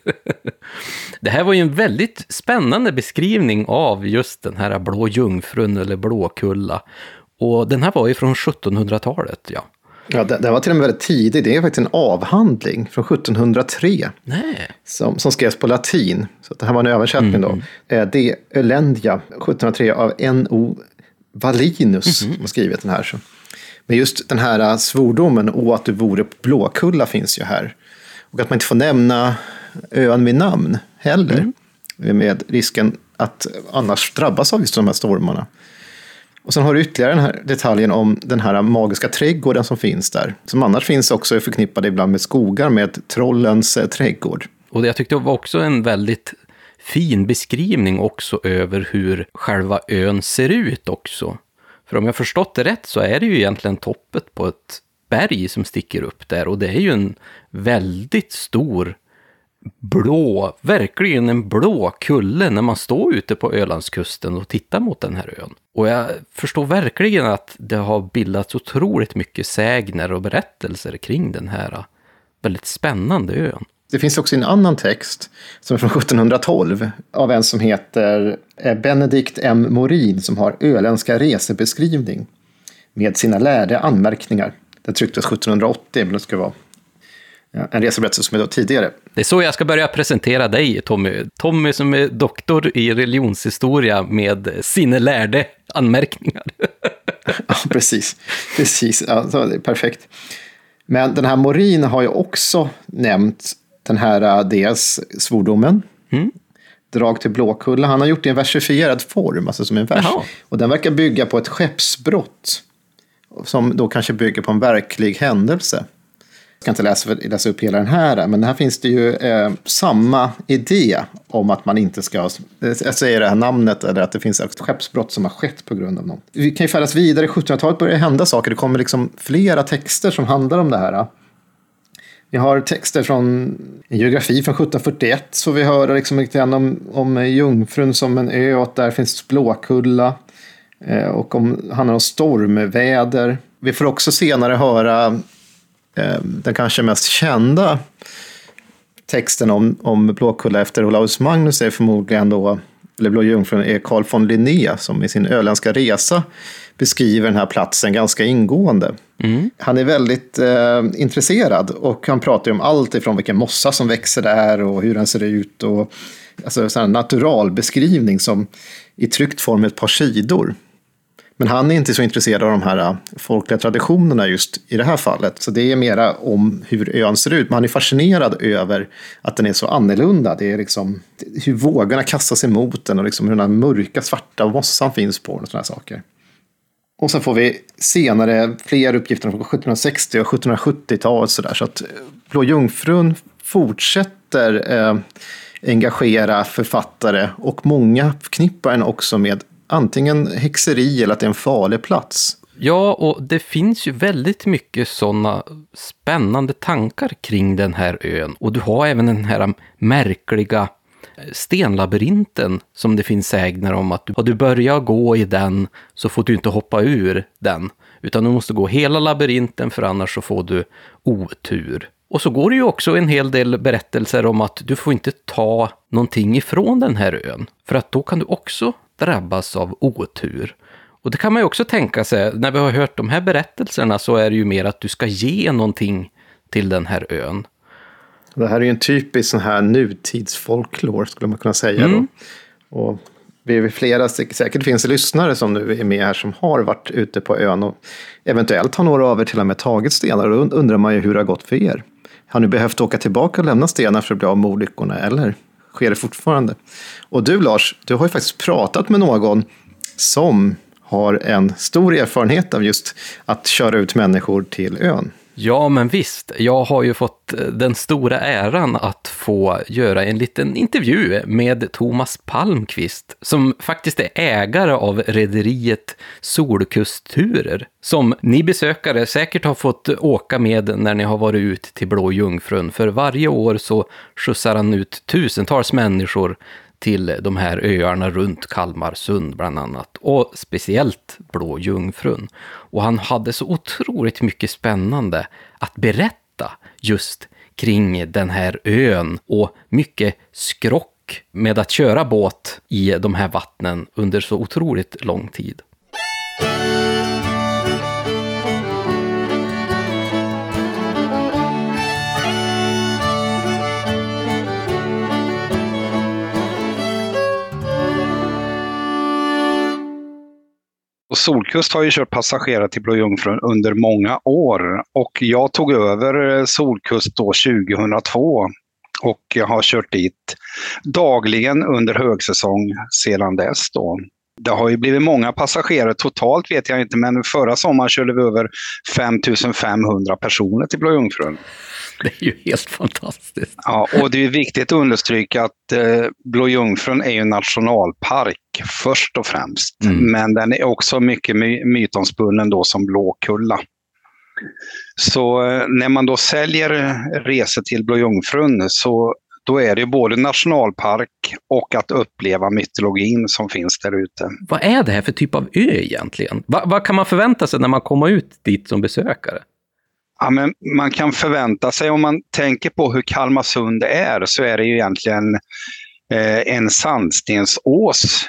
Det här var ju en väldigt spännande beskrivning av just den här blå jungfrun eller blåkulla. Och den här var ju från 1700-talet, ja. Ja, det, det var till och med väldigt tidigt. Det är faktiskt en avhandling från 1703. Nej. Som, som skrevs på latin. Så det här var en översättning då. Eh, De Ölendia 1703 av N.O. Wallinus som har skrivit den här. Så. Men just den här eh, svordomen, och att du vore på Blåkulla, finns ju här. Och att man inte får nämna ön vid namn heller. Med risken att annars drabbas av just de här stormarna. Och sen har du ytterligare den här detaljen om den här magiska trädgården som finns där. Som annars finns också förknippade ibland med skogar med trollens eh, trädgård. Och jag tyckte det var också en väldigt fin beskrivning också över hur själva ön ser ut också. För om jag förstått det rätt så är det ju egentligen toppet på ett berg som sticker upp där och det är ju en väldigt stor blå, verkligen en blå kulle när man står ute på Ölandskusten och tittar mot den här ön. Och jag förstår verkligen att det har bildats otroligt mycket sägner och berättelser kring den här äh, väldigt spännande ön. Det finns också en annan text som är från 1712 av en som heter eh, Benedikt M. Morin som har Öländska resebeskrivning. med sina lärde anmärkningar. Den trycktes 1780, men det ska vara en reseberättelse som då tidigare. Det är så jag ska börja presentera dig, Tommy. Tommy som är doktor i religionshistoria med sina lärde anmärkningar. ja, precis. precis. Ja, det är perfekt. Men den här Morin har ju också nämnt den här äh, dels svordomen. Mm. Drag till Blåkulla. Han har gjort det i en versifierad form, alltså som en vers. Jaha. Och den verkar bygga på ett skeppsbrott. Som då kanske bygger på en verklig händelse jag ska inte läsa, läsa upp hela den här, men här finns det ju eh, samma idé om att man inte ska, eh, jag säger det här namnet, eller att det finns ett skeppsbrott som har skett på grund av något. Vi kan ju färdas vidare, 1700-talet börjar hända saker, det kommer liksom flera texter som handlar om det här. Vi har texter från en geografi från 1741, så vi hör liksom lite grann om, om Jungfrun som en ö, och att där finns Blåkulla. Eh, och om, handlar om stormväder. Vi får också senare höra den kanske mest kända texten om, om Blåkulla efter Olaus Magnus är förmodligen då, eller Blå Jungfrun, är Carl von Linné som i sin öländska resa beskriver den här platsen ganska ingående. Mm. Han är väldigt eh, intresserad och han pratar om allt ifrån vilken mossa som växer där och hur den ser ut. Och, alltså en naturalbeskrivning som i tryckt form ett par sidor. Men han är inte så intresserad av de här äh, folkliga traditionerna just i det här fallet. Så det är mera om hur ön ser ut. Men han är fascinerad över att den är så annorlunda. Det är liksom hur vågorna kastas emot den och liksom hur den här mörka svarta mossan finns på den och sådana saker. Och sen får vi senare fler uppgifter från 1760 och 1770-talet. Så, där, så att äh, Blå Jungfrun fortsätter eh, engagera författare och många förknippar den också med antingen häxeri eller att det är en farlig plats. Ja, och det finns ju väldigt mycket sådana spännande tankar kring den här ön. Och du har även den här märkliga eh, stenlabyrinten som det finns sägner om att har du börjat gå i den så får du inte hoppa ur den. Utan du måste gå hela labyrinten för annars så får du otur. Och så går det ju också en hel del berättelser om att du får inte ta någonting ifrån den här ön. För att då kan du också drabbas av otur. Och det kan man ju också tänka sig, när vi har hört de här berättelserna så är det ju mer att du ska ge någonting till den här ön. Det här är ju en typisk sån här nutidsfolklor skulle man kunna säga. Mm. Då. Och vi är flera, säkert finns det lyssnare som nu är med här som har varit ute på ön och eventuellt har några av er till och med tagit stenar. Och då undrar man ju hur det har gått för er. Har ni behövt åka tillbaka och lämna stenar för att bli av med olyckorna eller sker det fortfarande. Och du Lars, du har ju faktiskt pratat med någon som har en stor erfarenhet av just att köra ut människor till ön. Ja, men visst. Jag har ju fått eh, den stora äran att få göra en liten intervju med Thomas Palmqvist, som faktiskt är ägare av rederiet Solkustturer, som ni besökare säkert har fått åka med när ni har varit ut till Blå Jungfrun, för varje år så skjutsar han ut tusentals människor till de här öarna runt Kalmarsund bland annat. Och speciellt Blå Jungfrun. Och han hade så otroligt mycket spännande att berätta just kring den här ön och mycket skrock med att köra båt i de här vattnen under så otroligt lång tid. Och Solkust har ju kört passagerare till Blå Jungfrun under många år och jag tog över eh, Solkust då 2002 och jag har kört dit dagligen under högsäsong sedan dess. Då. Det har ju blivit många passagerare totalt vet jag inte, men förra sommaren körde vi över 5500 personer till Blå Jungfrun. Det är ju helt fantastiskt. Ja, och det är viktigt att understryka att eh, Blå Jungfrun är ju nationalpark först och främst. Mm. Men den är också mycket my mytomspunnen då som Blåkulla. Så eh, när man då säljer resor till Blå Jungfrun så då är det både nationalpark och att uppleva mytologin som finns där ute. Vad är det här för typ av ö egentligen? Va, vad kan man förvänta sig när man kommer ut dit som besökare? Ja, men man kan förvänta sig, om man tänker på hur Kalmarsund är, så är det ju egentligen eh, en sandstensås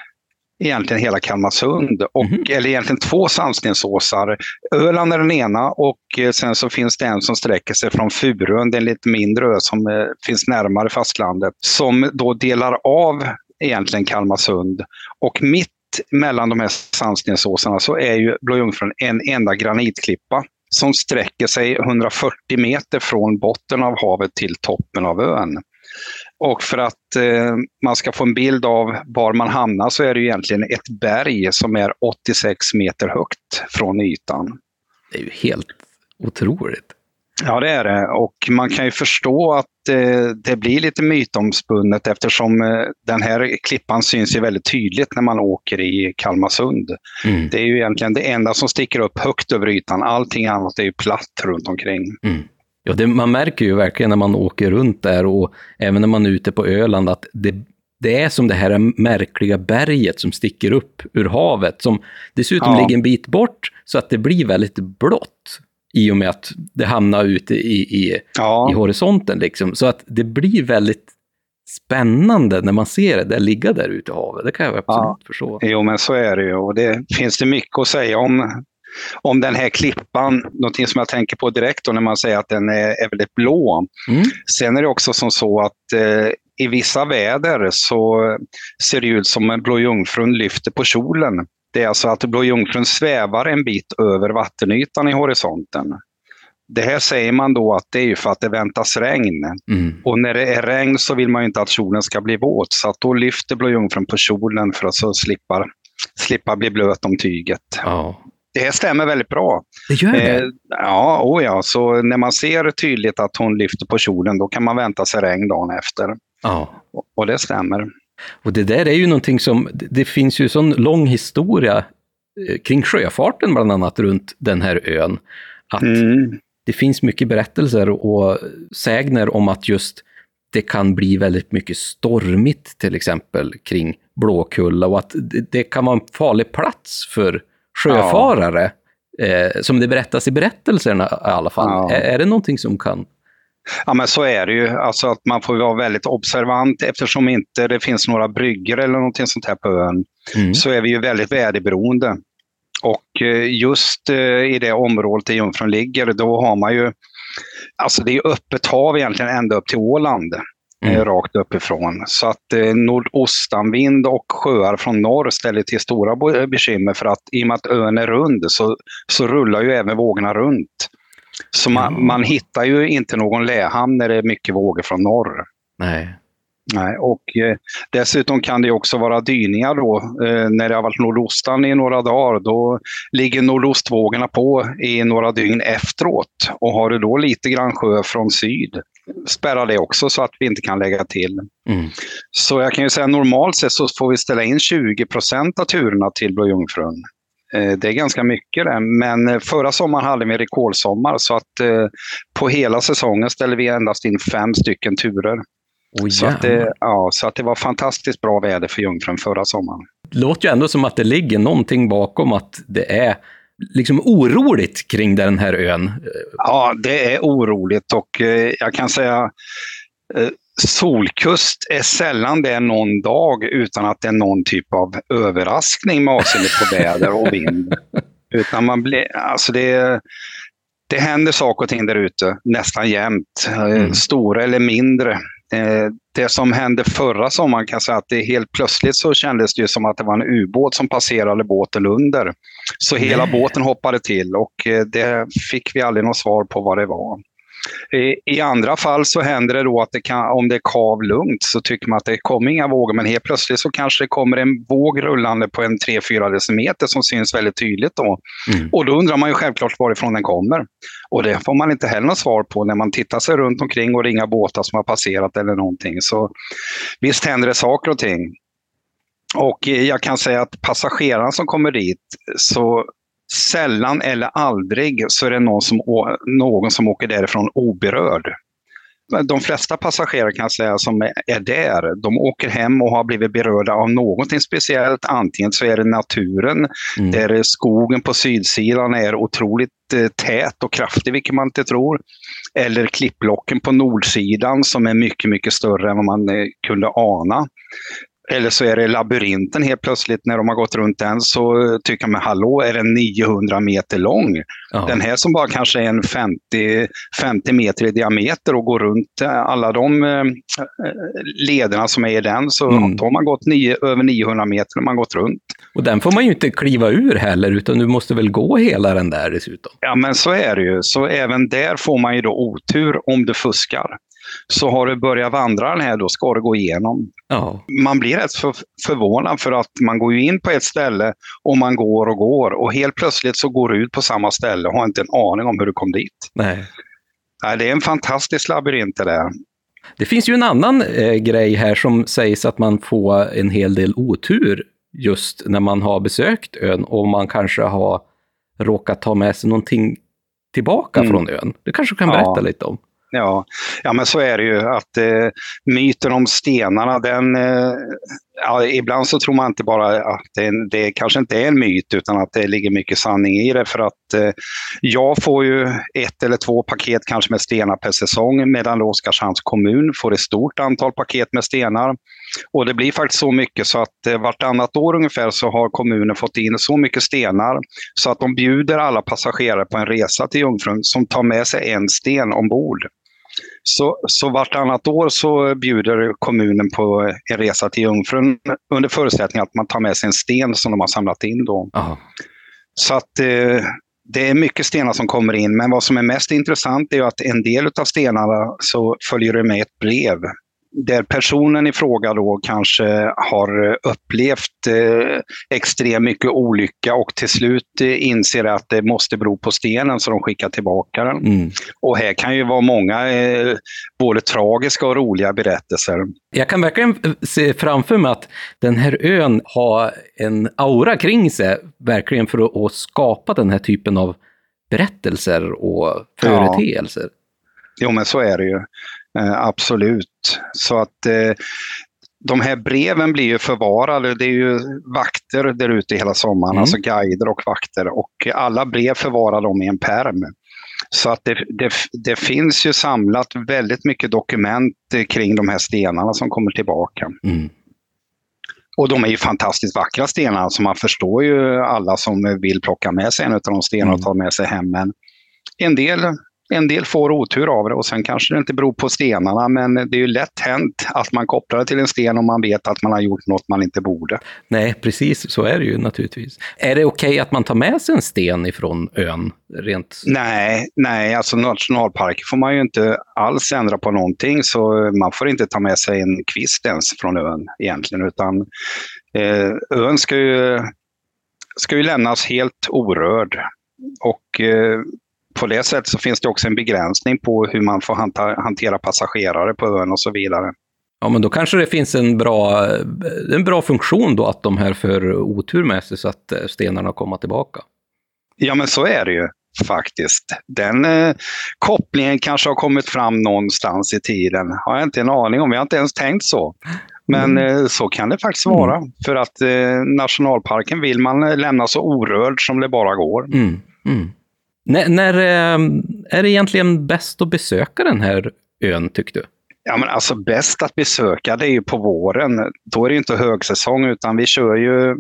egentligen hela Kalmarsund. Och, Mhm. Eller egentligen två sandstensåsar. Öland är den ena och eh, sen så finns det en som sträcker sig från Furön, det är en lite mindre ö som eh, finns närmare fastlandet, som då delar av egentligen Kalmarsund. Och mitt mellan de här sandstensåsarna så är ju Blå Jungfrun en enda granitklippa som sträcker sig 140 meter från botten av havet till toppen av ön. Och för att eh, man ska få en bild av var man hamnar så är det ju egentligen ett berg som är 86 meter högt från ytan. Det är ju helt otroligt. Ja, det är det. Och man kan ju förstå att eh, det blir lite mytomspunnet eftersom eh, den här klippan syns ju väldigt tydligt när man åker i Kalmarsund. Mm. Det är ju egentligen det enda som sticker upp högt över ytan. Allting annat är ju platt runt omkring. Mm. Ja, det, man märker ju verkligen när man åker runt där och även när man är ute på Öland att det, det är som det här märkliga berget som sticker upp ur havet, som dessutom Ja. ligger en bit bort, så att det blir väldigt blått i och med att det hamnar ute i, i, Ja. i horisonten. Liksom. Så att det blir väldigt spännande när man ser det där ligga där ute i havet. Det kan jag absolut Ja. förstå. Jo, men så är det ju. Och det finns det mycket att säga om, om den här klippan. Någonting som jag tänker på direkt då när man säger att den är, är väldigt blå. Mm. Sen är det också som så att eh, i vissa väder så ser det ut som en Blå Jungfrun lyfter på kjolen. Det är alltså att Blå Jungfrun svävar en bit över vattenytan i horisonten. Det här säger man då att det är för att det väntas regn. Mm. Och när det är regn så vill man ju inte att kjolen ska bli våt. Så att då lyfter Blå Jungfrun på kjolen för att så slippa, slippa bli blöt om tyget. Ja, Det stämmer väldigt bra. det gör det. Eh, ja, oh ja, så när man ser tydligt att hon lyfter på kjolen då kan man vänta sig regn dagen efter. Ja. Och- det stämmer. Och det där är ju någonting som, det- finns ju sån lång historia eh, kring sjöfarten bland annat runt den här ön. Att Mm. det finns mycket berättelser och sägner om att just det kan bli väldigt mycket stormigt till exempel kring Blåkulla och att det kan vara en farlig plats för sjöfarare. Eh, som det berättas i berättelserna i alla fall. Ja. Är, är det någonting som kan... Ja, men så är det ju. Alltså att man får vara väldigt observant eftersom inte det finns några bryggor eller någonting sånt här på ön. Mm. så är vi ju väldigt väderberoende. Och eh, just eh, i det området där Jungfrun ligger, då har man ju, alltså det är öppet hav egentligen ända upp till Åland, Mm. eh, rakt uppifrån. Så att eh, nordostanvind och sjöar från norr ställer till stora bo- bekymmer för att i och med att ön är rund så, så rullar ju även vågorna runt. Så man, Ja. man hittar ju inte någon lähamn när det är mycket vågor från norr. Nej. Nej, och eh, dessutom kan det också vara dyningar då. Eh, när det har varit nordostan i några dagar, då ligger nordostvågorna på i några dygn efteråt. Och har du då lite grann sjö från syd, spärrar det också så att vi inte kan lägga till. Mm. Så jag kan ju säga normalt sett så får vi ställa in 20 procent av turerna till Blå Jungfrun. Eh, Det är ganska mycket det, men eh, förra sommaren hade vi en rekordsommar så att eh, på hela säsongen ställde vi endast in fem stycken turer. Oh, Så att, det, ja, så att det var fantastiskt bra väder för Jungfrun förra sommaren. Det låter ju ändå som att det ligger någonting bakom att det är liksom oroligt kring den här ön. Ja, det är oroligt och eh, jag kan säga eh, Solkust är sällan det någon dag utan att det är någon typ av överraskning med avseende på väder och vind. Utan man blir, alltså det, det händer saker och ting där ute nästan jämt. Eh, Mm. Stora eller mindre. Det som hände förra sommaren kan säga att det helt plötsligt så kändes det som att det var en ubåt som passerade båten under. Så hela Nej. båten hoppade till och eh, det fick vi aldrig något svar på vad det var. I- andra fall så händer det då att det kan, om det är kav lugnt så tycker man att det kommer inga vågor men helt plötsligt så kanske det kommer en våg rullande på en 3-4 decimeter som syns väldigt tydligt då. Mm. Och då undrar man ju självklart varifrån den kommer. Och det får man inte heller något svar på när man tittar sig runt omkring och inga båtar som har passerat eller någonting. Så visst händer det saker och ting. Och eh, jag kan säga att passagerarna som kommer dit, så sällan eller aldrig så är det någon som, någon som åker därifrån oberörd. De flesta passagerare kan jag säga som är- är där, de åker hem och har blivit berörda av någonting speciellt. Antingen så är det naturen, Mm. där skogen på sydsidan är otroligt eh, tät och kraftig, vilket man inte tror. Eller klippblocken på nordsidan som är mycket, mycket större än vad man eh, kunde ana. Eller så är det labyrinten helt plötsligt. När de har gått runt den så tycker man, hallå, är den 900 meter lång? Ja. Den här som bara kanske är en 50, 50 meter i diameter och går runt eh, alla de eh, lederna som är i den, så Mm. har man gått nio, över 900 meter när man gått runt. Och den får man ju inte kliva ur heller, utan du måste väl gå hela den där dessutom. Ja, men så är det ju. Så även där får man ju då otur om du fuskar. Så har du börjat vandra den här, då ska du gå igenom. Ja. Man blir rätt för, förvånad för att man går ju in på ett ställe och man går och går och helt plötsligt så går du ut på samma ställe och har inte en aning om hur du kom dit. Nej. Nej, det är en fantastisk labyrint det där. Det finns ju en annan eh, grej här som sägs att man får en hel del otur just när man har besökt ön och man kanske har råkat ta med sig någonting tillbaka Mm. från ön. Det kanske du kan Ja. berätta lite om? Ja, ja men så är det ju. att eh, Myten om stenarna, den, eh, ja, ibland så tror man inte bara att det, det kanske inte är en myt utan att det ligger mycket sanning i det. För att eh, jag får ju ett eller två paket kanske med stenar per säsong medan Oskarshamns kommun får ett stort antal paket med stenar. Och det blir faktiskt så mycket så att eh, vartannat år ungefär så har kommunen fått in så mycket stenar så att de bjuder alla passagerare på en resa till Jungfrun som tar med sig en sten ombord. Så, så vartannat år så bjuder kommunen på en resa till Jungfrun under förutsättning att man tar med sig en sten som de har samlat in. Då. Så att eh, det är mycket stenar som kommer in, men vad som är mest intressant är att en del av stenarna så följer det med ett brev där personen i fråga då kanske har upplevt eh, extremt mycket olycka och till slut eh, inser att det måste bero på stenen så de skickar tillbaka den. Mm. Och här kan ju vara många eh, både tragiska och roliga berättelser. Jag kan verkligen se framför mig att den här ön har en aura kring sig, verkligen för att, skapa den här typen av berättelser och företeelser. Jo, men så är det ju. Eh, absolut. Så att eh, de här breven blir ju förvarade. Det är ju vakter där ute hela sommaren, Mm. alltså guider och vakter. Och alla brev förvarar de i en perm. Så att det, det, det finns ju samlat väldigt mycket dokument eh, kring de här stenarna som kommer tillbaka. Mm. Och de är ju fantastiskt vackra stenar, så man förstår ju alla som vill plocka med sig en av de stenarna och Mm. ta med sig hem. Men en del, en del får otur av det och sen kanske det inte beror på stenarna, men det är ju lätt hänt att man kopplar det till en sten om man vet att man har gjort något man inte borde. Nej, precis så är det ju naturligtvis. Är det okej att man tar med sig en sten ifrån ön? Rent... Nej, nej, alltså nationalparker får man ju inte alls ändra på någonting, så man får inte ta med sig en kvist ens från ön egentligen, utan eh, ön ska ju, ska ju lämnas helt orörd. Och eh, på det sättet så finns det också en begränsning på hur man får hantera passagerare på ön och så vidare. Ja, men då kanske det finns en bra, en bra funktion då att de här för otur med sig så att eh, stenarna kommer tillbaka. Ja, men så är det ju faktiskt. Den eh, kopplingen kanske har kommit fram någonstans i tiden. Har jag inte en aning om. Jag har inte ens tänkt så. Men eh, så kan det faktiskt vara. För att eh, nationalparken vill man eh, lämna så orörd som det bara går. Mm. När, när eh, är det egentligen bäst att besöka den här ön, tycker du? Ja, men alltså bäst att besöka det är ju på våren. Då är det inte högsäsong utan vi kör ju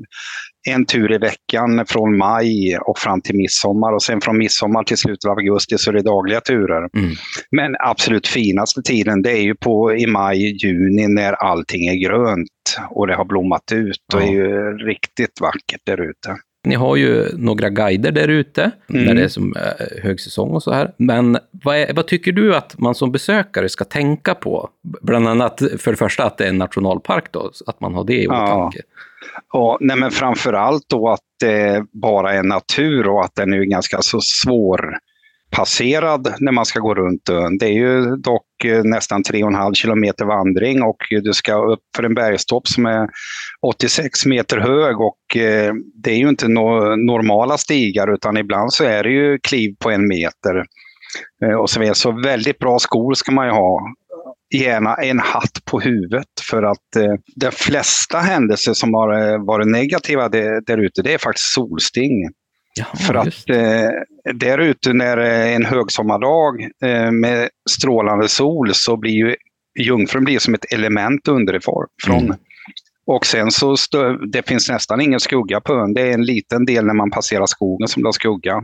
en tur i veckan från maj och fram till midsommar och sen från midsommar till slutet av augusti så är det dagliga turer. Mm. Men absolut finaste tiden det är ju på i maj, juni när allting är grönt och det har blommat ut och Ja. är ju riktigt vackert där ute. Ni har ju några guider där ute Mm. när det är som eh, högsäsong och så här. Men vad, är, vad tycker du att man som besökare ska tänka på? Bland annat för det första att det är en nationalpark då, att man har det i Ja. åtanke. Och, nej men framför allt då att det bara är natur och att den är ganska så svår passerad när man ska gå runt ön. Det är ju dock eh, nästan 3,5 kilometer vandring och du ska upp för en bergstopp som är 86 meter hög och eh, det är ju inte no normala stigar utan ibland så är det ju kliv på en meter. Eh, och så, vidare. så väldigt bra skor ska man ju ha. Gärna en hatt på huvudet för att eh, de flesta händelser som har eh, varit negativa där, ute det är faktiskt solsting. Jaha, För att eh, där ute när det är en högsommardag eh, med strålande sol så blir ju Jungfrun blir som ett element underifrån. Mm. Och sen så stö, det finns nästan ingen skugga på ön. Det är en liten del när man passerar skogen som har skugga.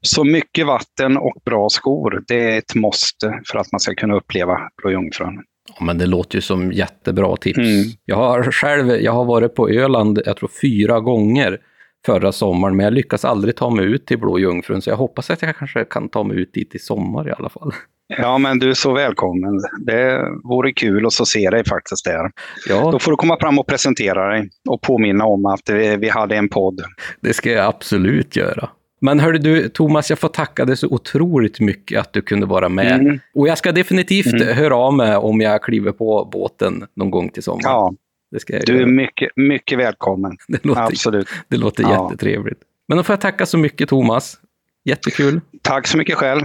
Så mycket vatten och bra skor, det är ett måste för att man ska kunna uppleva Blå Jungfrun. Ja, men det låter ju som jättebra tips. Mm. Jag har själv jag har varit på Öland, jag tror fyra gånger förra sommaren, men jag lyckas aldrig ta mig ut till Blå Jungfrun, så jag hoppas att jag kanske kan ta mig ut dit i sommar i alla fall. Ja, men du är så välkommen. Det vore kul att så se dig faktiskt där. Ja, Då får du komma fram och presentera dig och påminna om att vi vi hade en podd. det ska jag absolut göra. Men hörde du, Thomas, jag får tacka dig så otroligt mycket att du kunde vara med. Mm. Och jag ska definitivt Mm. höra av mig om jag kliver på båten någon gång till sommaren. Ja, det ska jag du är göra. mycket, mycket välkommen. Det låter, Absolut. det låter Ja. jättetrevligt. Men då får jag tacka så mycket, Thomas. Jättekul. Tack så mycket själv.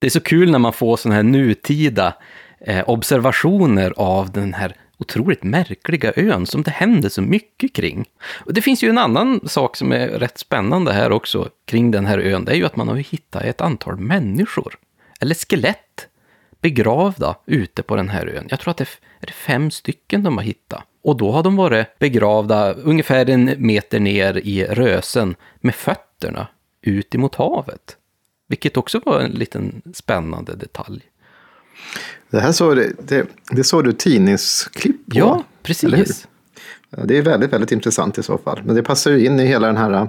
Det är så kul när man får sådana här nutida eh, observationer av den här otroligt märkliga ön som det händer så mycket kring. Och det finns ju en annan sak som är rätt spännande här också kring den här ön. Det är ju att man har hittat ett antal människor, eller skelett, begravda ute på den här ön. Jag tror att det är, fem stycken de har hittat. Och då har de varit begravda ungefär en meter ner i rösen med fötterna ut emot havet. Vilket också var en liten spännande detalj. Det här såg, det, det, det såg du tidningsklipp på. Ja, precis. Det är väldigt, väldigt intressant i så fall. Men det passar ju in i hela den här äh,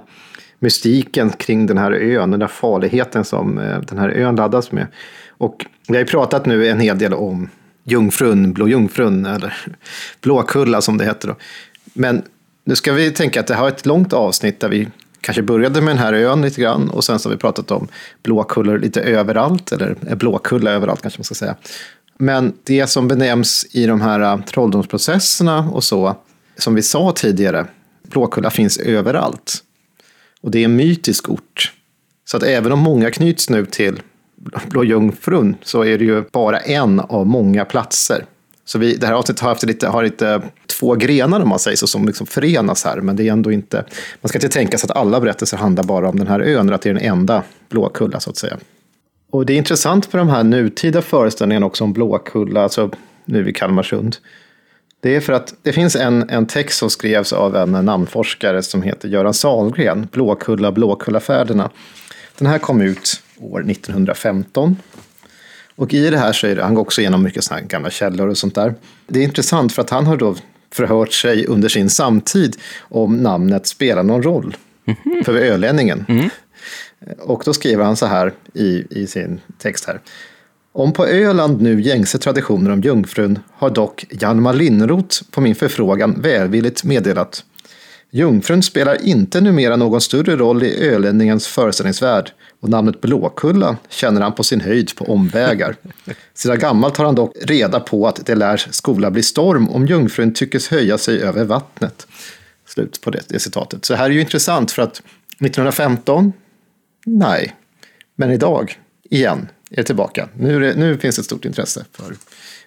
mystiken kring den här ön, den där farligheten som äh, den här ön laddas med. Och vi har ju pratat nu en hel del om Jungfrun, Blå Jungfrun, eller Blåkulla som det heter. Då. Men nu ska vi tänka att det här var ett långt avsnitt där vi kanske började med den här ön lite grann och sen så har vi pratat om blåkullor lite överallt, eller eh, blåkulla överallt kanske man ska säga. Men det som benämns i de här eh, trolldomsprocesserna och så, som vi sa tidigare, Blåkulla finns överallt. Och det är en mytisk ort. Så att även om många knyts nu till Blå Jungfrun så är det ju bara en av många platser. Så vi, det här avsnittet har, haft lite, har lite eh, två grenar om man säger så, som liksom förenas här. Men det är ändå inte, man ska inte tänka sig att alla berättelser handlar bara om den här ön, eller att det är den enda Blåkulla så att säga. Och det är intressant för de här nutida föreställningarna också om Blåkulla, alltså nu i Kalmarsund. Det är för att det finns en, en text som skrevs av en namnforskare som heter Göran Sahlgren, Blåkulla, Blåkullafärderna. Den här kom ut år 1915. Och i det här så är det, han går också igenom mycket här gamla källor och sånt där. Det är intressant för att han har då förhört sig under sin samtid om namnet spelar någon roll för ölänningen. Och då skriver han så här i, i sin text här. Om på Öland nu gängse traditioner om jungfrun har dock Hjalmar Linnroth på min förfrågan välvilligt meddelat Jungfrun spelar inte numera någon större roll i ölänningens föreställningsvärld och namnet Blåkulla känner han på sin höjd på omvägar. Sedan gammalt har han dock reda på att det lär skola bli storm om jungfrun tyckes höja sig över vattnet. Slut på det, det citatet. Så här är ju intressant för att 1915, nej. Men idag, igen, är det tillbaka. Nu, är det, nu finns ett stort intresse för...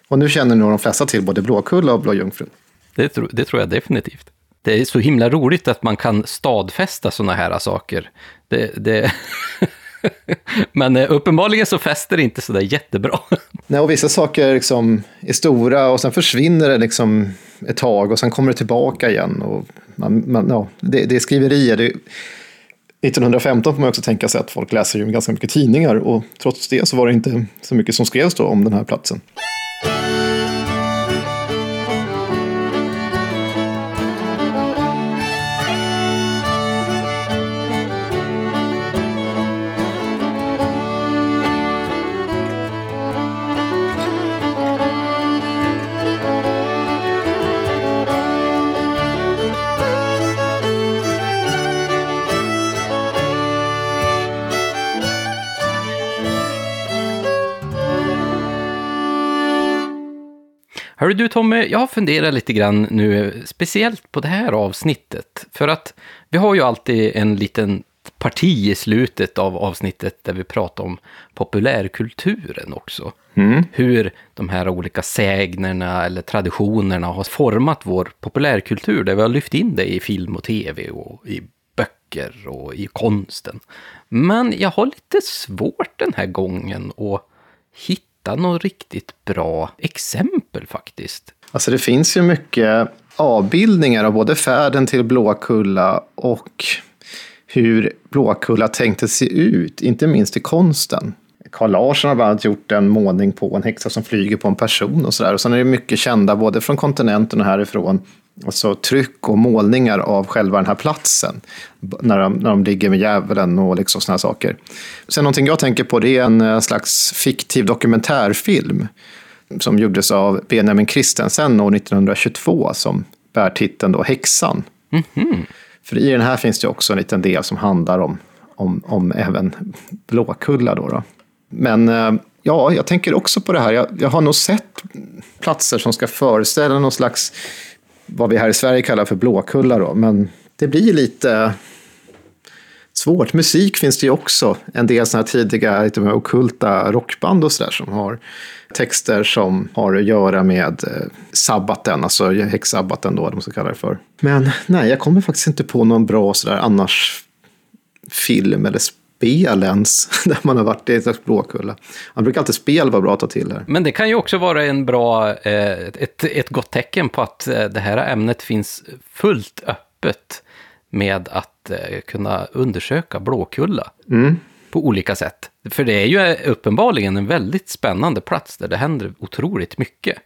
Och nu känner nog de flesta till både Blåkulla och Blå Jungfrun. Det, tro, det tror jag definitivt. Det är så himla roligt att man kan stadfästa sådana här saker. Det, det Men eh, uppenbarligen så fäster det inte sådär jättebra. Nej, och vissa saker liksom är stora och sen försvinner det liksom ett tag och sen kommer det tillbaka igen. Och man, man, ja, det, det är skriverier. Det, 1915 får man också tänka sig att folk läser ju ganska mycket tidningar och trots det så var det inte så mycket som skrevs då om den här platsen. Hörru du Tommy, jag har funderat lite grann nu, speciellt på det här avsnittet. För att vi har ju alltid en liten parti i slutet av avsnittet där vi pratar om populärkulturen också. Hur de här olika sägnerna eller traditionerna har format vår populärkultur, där vi har lyft in det i film och tv och i böcker och i konsten. Men jag har lite svårt den här gången att hitta något riktigt bra exempel faktiskt. Alltså det finns ju mycket avbildningar av både färden till Blåkulla och hur Blåkulla tänkte se ut, inte minst i konsten. Carl Larsson har bland annat gjort en målning på en häxa som flyger på en person och sådär. Och sen är det mycket kända både från kontinenten och härifrån. Alltså tryck och målningar av själva den här platsen. När de, när de ligger med djävulen och liksom sådana saker. Sen någonting jag tänker på det är en eh, slags fiktiv dokumentärfilm. Som gjordes av Benjamin Christensen år 1922 som bär titeln då Häxan. Mm -hmm. För i den här finns det också en liten del som handlar om, om, om även Blåkulla. Då, då. Men eh, ja, jag tänker också på det här. Jag, jag har nog sett platser som ska föreställa någon slags, vad vi här i Sverige kallar för Blåkulla. Då. Men det blir lite svårt. Musik finns det ju också. En del sådana tidiga lite mer okulta rockband och sådär som har texter som har att göra med eh, sabbaten, alltså häxsabbaten då, de så kallar det för. Men nej, jag kommer faktiskt inte på någon bra sådär annars film eller spel ens, där man har varit i ett slags blåkulla. Man brukar alltid spel vara bra att ta till här. Men det kan ju också vara en bra, eh, ett, ett gott tecken på att eh, det här ämnet finns fullt öppet med att kunna undersöka Blåkulla. Mm på olika sätt. För det är ju uppenbarligen en väldigt spännande plats där det händer otroligt mycket.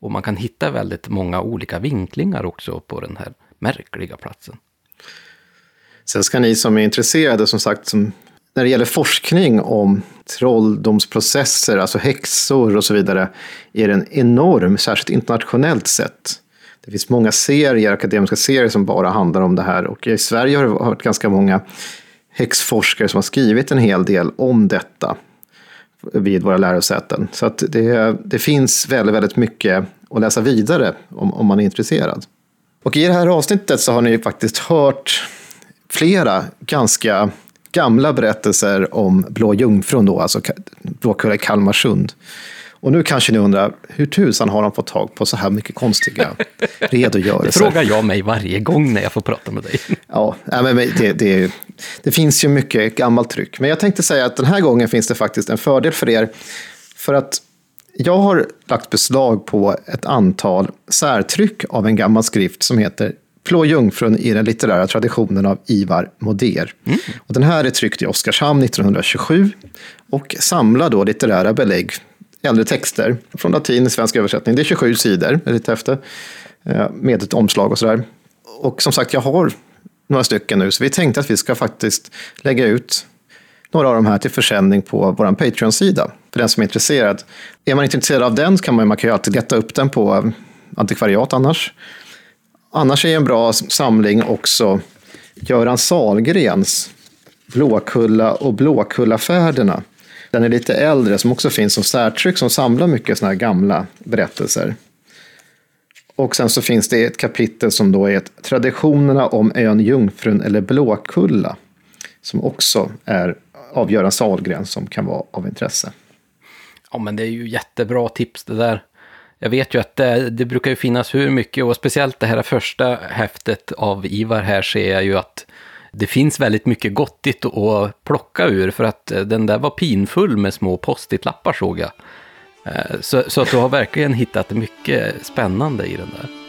Och man kan hitta väldigt många olika vinklingar också på den här märkliga platsen. Sen ska ni som är intresserade, som sagt, som, när det gäller forskning om trolldomsprocesser, alltså häxor och så vidare, är den enorm, särskilt internationellt sett. Det finns många serier, akademiska serier som bara handlar om det här och i Sverige har det varit ganska många häxforskare som har skrivit en hel del om detta vid våra lärosäten. Så att det, det finns väldigt, väldigt mycket att läsa vidare om, om man är intresserad. Och i det här avsnittet så har ni faktiskt hört flera ganska gamla berättelser om Blå Jungfrun, då, alltså Blåkulla i Kalmarsund. Och nu kanske ni undrar, hur tusan har han fått tag på så här mycket konstiga redogörelser? Det frågar jag mig varje gång när jag får prata med dig. Ja, men det, det, det finns ju mycket gammalt tryck. Men jag tänkte säga att den här gången finns det faktiskt en fördel för er. För att jag har lagt beslag på ett antal särtryck av en gammal skrift som heter Blå jungfrun i den litterära traditionen av Ivar Moder. Mm. Och den här är tryckt i Oskarshamn 1927 och samlar då litterära belägg äldre texter från latin i svensk översättning. Det är 27 sidor, lite efter, eh, med ett omslag och sådär. Och som sagt, jag har några stycken nu, så vi tänkte att vi ska faktiskt lägga ut några av de här till försäljning på vår Patreon-sida. För den som är intresserad. Är man inte intresserad av den kan man, man kan ju alltid leta upp den på antikvariat annars. Annars är en bra samling också Göran Salgrens Blåkulla och Blåkullafärderna den är lite äldre, som också finns som särtryck, som samlar mycket sådana här gamla berättelser. Och sen så finns det ett kapitel som då är traditionerna om ön Jungfrun eller Blåkulla. Som också är av Göran Sahlgren som kan vara av intresse. Ja, men det är ju jättebra tips det där. Jag vet ju att det, det, brukar ju finnas hur mycket, och speciellt det här första häftet av Ivar här ser jag ju att det finns väldigt mycket gottigt att plocka ur för att eh, den där var pinfull med små postitlappar såg jag. Eh, så, så att du har verkligen hittat mycket spännande i den där.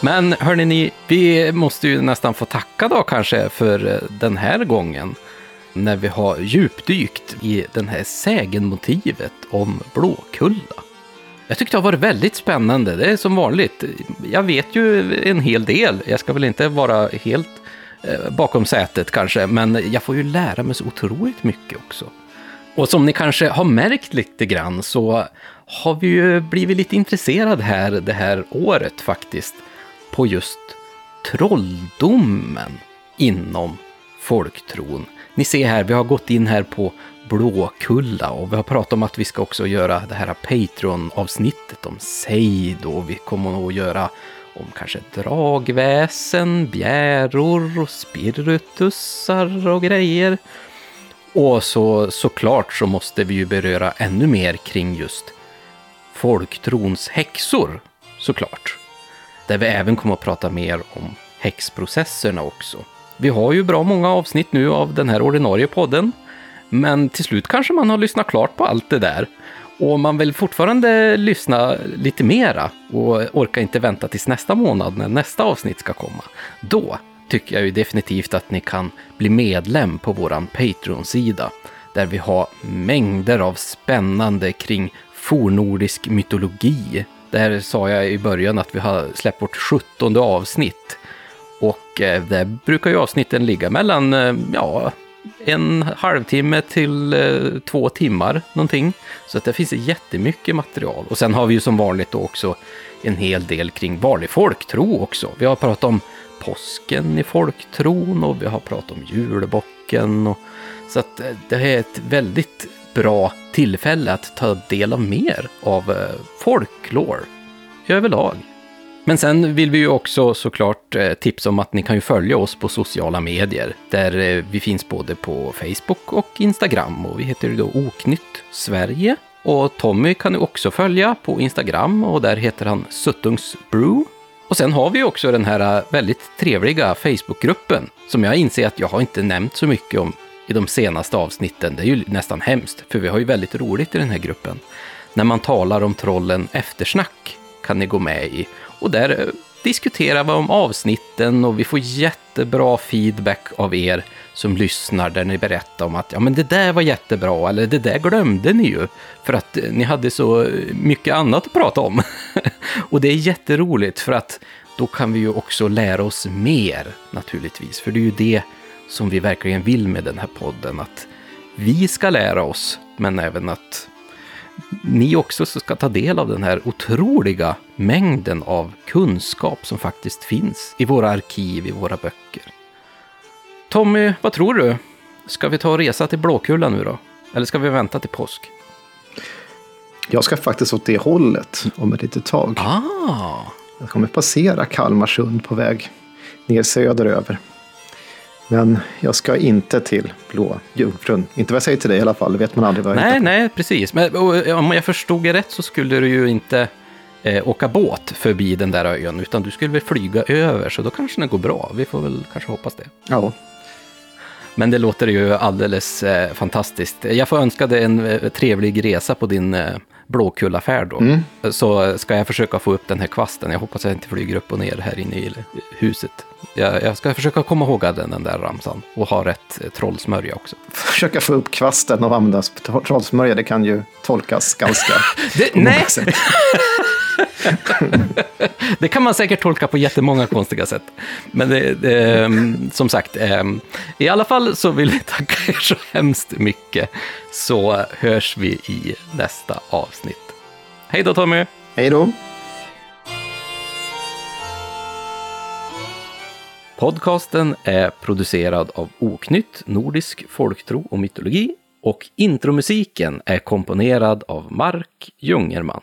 Men hörni ni, vi måste ju nästan få tacka då kanske för eh, den här gången. När vi har djupdykt i den här sägenmotivet om Blåkulla. Jag tyckte det har varit väldigt spännande. Det är som vanligt. Jag vet ju en hel del. Jag ska väl inte vara helt eh, bakom sätet kanske, men jag får ju lära mig så otroligt mycket också. Och som ni kanske har märkt lite grann så har vi ju blivit lite intresserade här det här året faktiskt på just trolldomen inom folktron. Ni ser här, vi har gått in här på Blåkulla och vi har pratat om att vi ska också göra det här Patreon-avsnittet om Seid och vi kommer nog att göra om kanske dragväsen, bjäror och spiritusar och grejer. Och så såklart så måste vi ju beröra ännu mer kring just folktrons häxor, såklart. Där vi även kommer att prata mer om häxprocesserna också. Vi har ju bra många avsnitt nu av den här ordinarie podden. Men till slut kanske man har lyssnat klart på allt det där. Och man vill fortfarande lyssna lite mera och orkar inte vänta tills nästa månad när nästa avsnitt ska komma. Då tycker jag ju definitivt att ni kan bli medlem på vår Patreon-sida. Där vi har mängder av spännande kring fornordisk mytologi. Där sa jag i början att vi har släppt vårt 17 avsnitt. Och eh, där brukar ju avsnitten ligga mellan, eh, ja, en halvtimme till eh, två timmar någonting. Så att det finns jättemycket material. Och sen har vi ju som vanligt då också en hel del kring vanlig folktro också. Vi har pratat om påsken i folktron och vi har pratat om julbocken. Och, så att eh, det är ett väldigt bra tillfälle att ta del av mer av eh, folklore överlag. Men sen vill vi ju också såklart eh, tipsa om att ni kan ju följa oss på sociala medier. Där eh, vi finns både på Facebook och Instagram och vi heter ju då Oknytt Sverige. Och Tommy kan ni också följa på Instagram och där heter han Suttungs Brew. Och sen har vi också den här väldigt trevliga Facebookgruppen som jag inser att jag har inte nämnt så mycket om i de senaste avsnitten. Det är ju nästan hemskt, för vi har ju väldigt roligt i den här gruppen. När man talar om trollen eftersnack kan ni gå med i. Och där eh, diskuterar vi om avsnitten och vi får jättebra feedback av er som lyssnar där ni berättar om att ja, men det där var jättebra eller det där glömde ni ju för att eh, ni hade så eh, mycket annat att prata om. och det är jätteroligt för att då kan vi ju också lära oss mer naturligtvis, för det är ju det som vi verkligen vill med den här podden, att vi ska lära oss, men även att ni också ska ta del av den här otroliga mängden av kunskap som faktiskt finns i våra arkiv, i våra böcker. Tommy, vad tror du? Ska vi ta och resa till Blåkulla nu då? Eller ska vi vänta till påsk? Jag ska faktiskt åt det hållet om ett litet tag. Ah. Jag kommer passera Kalmarsund på väg ner söderöver. Men jag ska inte till Blå Jungfrun. Inte vad jag säger till dig i alla fall, det vet man aldrig vad jag Nej, nej, precis. Men om jag förstod det rätt så skulle du ju inte eh, åka båt förbi den där ön, utan du skulle väl flyga över, så då kanske det går bra. Vi får väl kanske hoppas det. Ja. Men det låter ju alldeles eh, fantastiskt. Jag får önska dig en eh, trevlig resa på din eh, Blåkullafärd då. Mm. Så ska jag försöka få upp den här kvasten. Jag hoppas jag inte flyger upp och ner här inne i huset. Jag, jag ska försöka komma ihåg den, den där ramsan och ha rätt eh, trollsmörja också. Försöka få upp kvasten och använda trollsmörja, det kan ju tolkas ganska... det, nej! det kan man säkert tolka på jättemånga konstiga sätt. Men det, det, ehm, som sagt, ehm, i alla fall så vill vi tacka er så hemskt mycket. Så hörs vi i nästa avsnitt. Hej då Tommy! Hej då! Podcasten är producerad av Oknytt, Nordisk folktro och mytologi och intromusiken är komponerad av Mark Jungerman.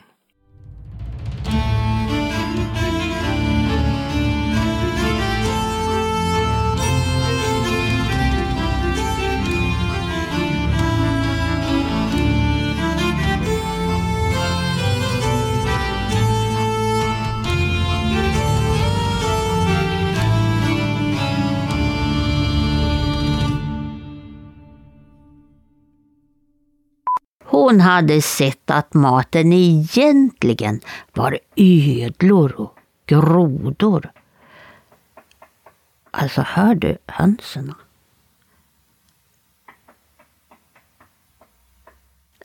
Hon hade sett att maten egentligen var ödlor och grodor. Alltså, hör du hönsen?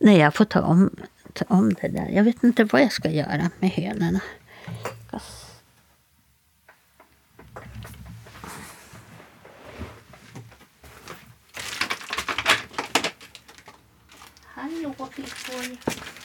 Nej, jag får ta om, ta om det där. Jag vet inte vad jag ska göra med hönorna. 我。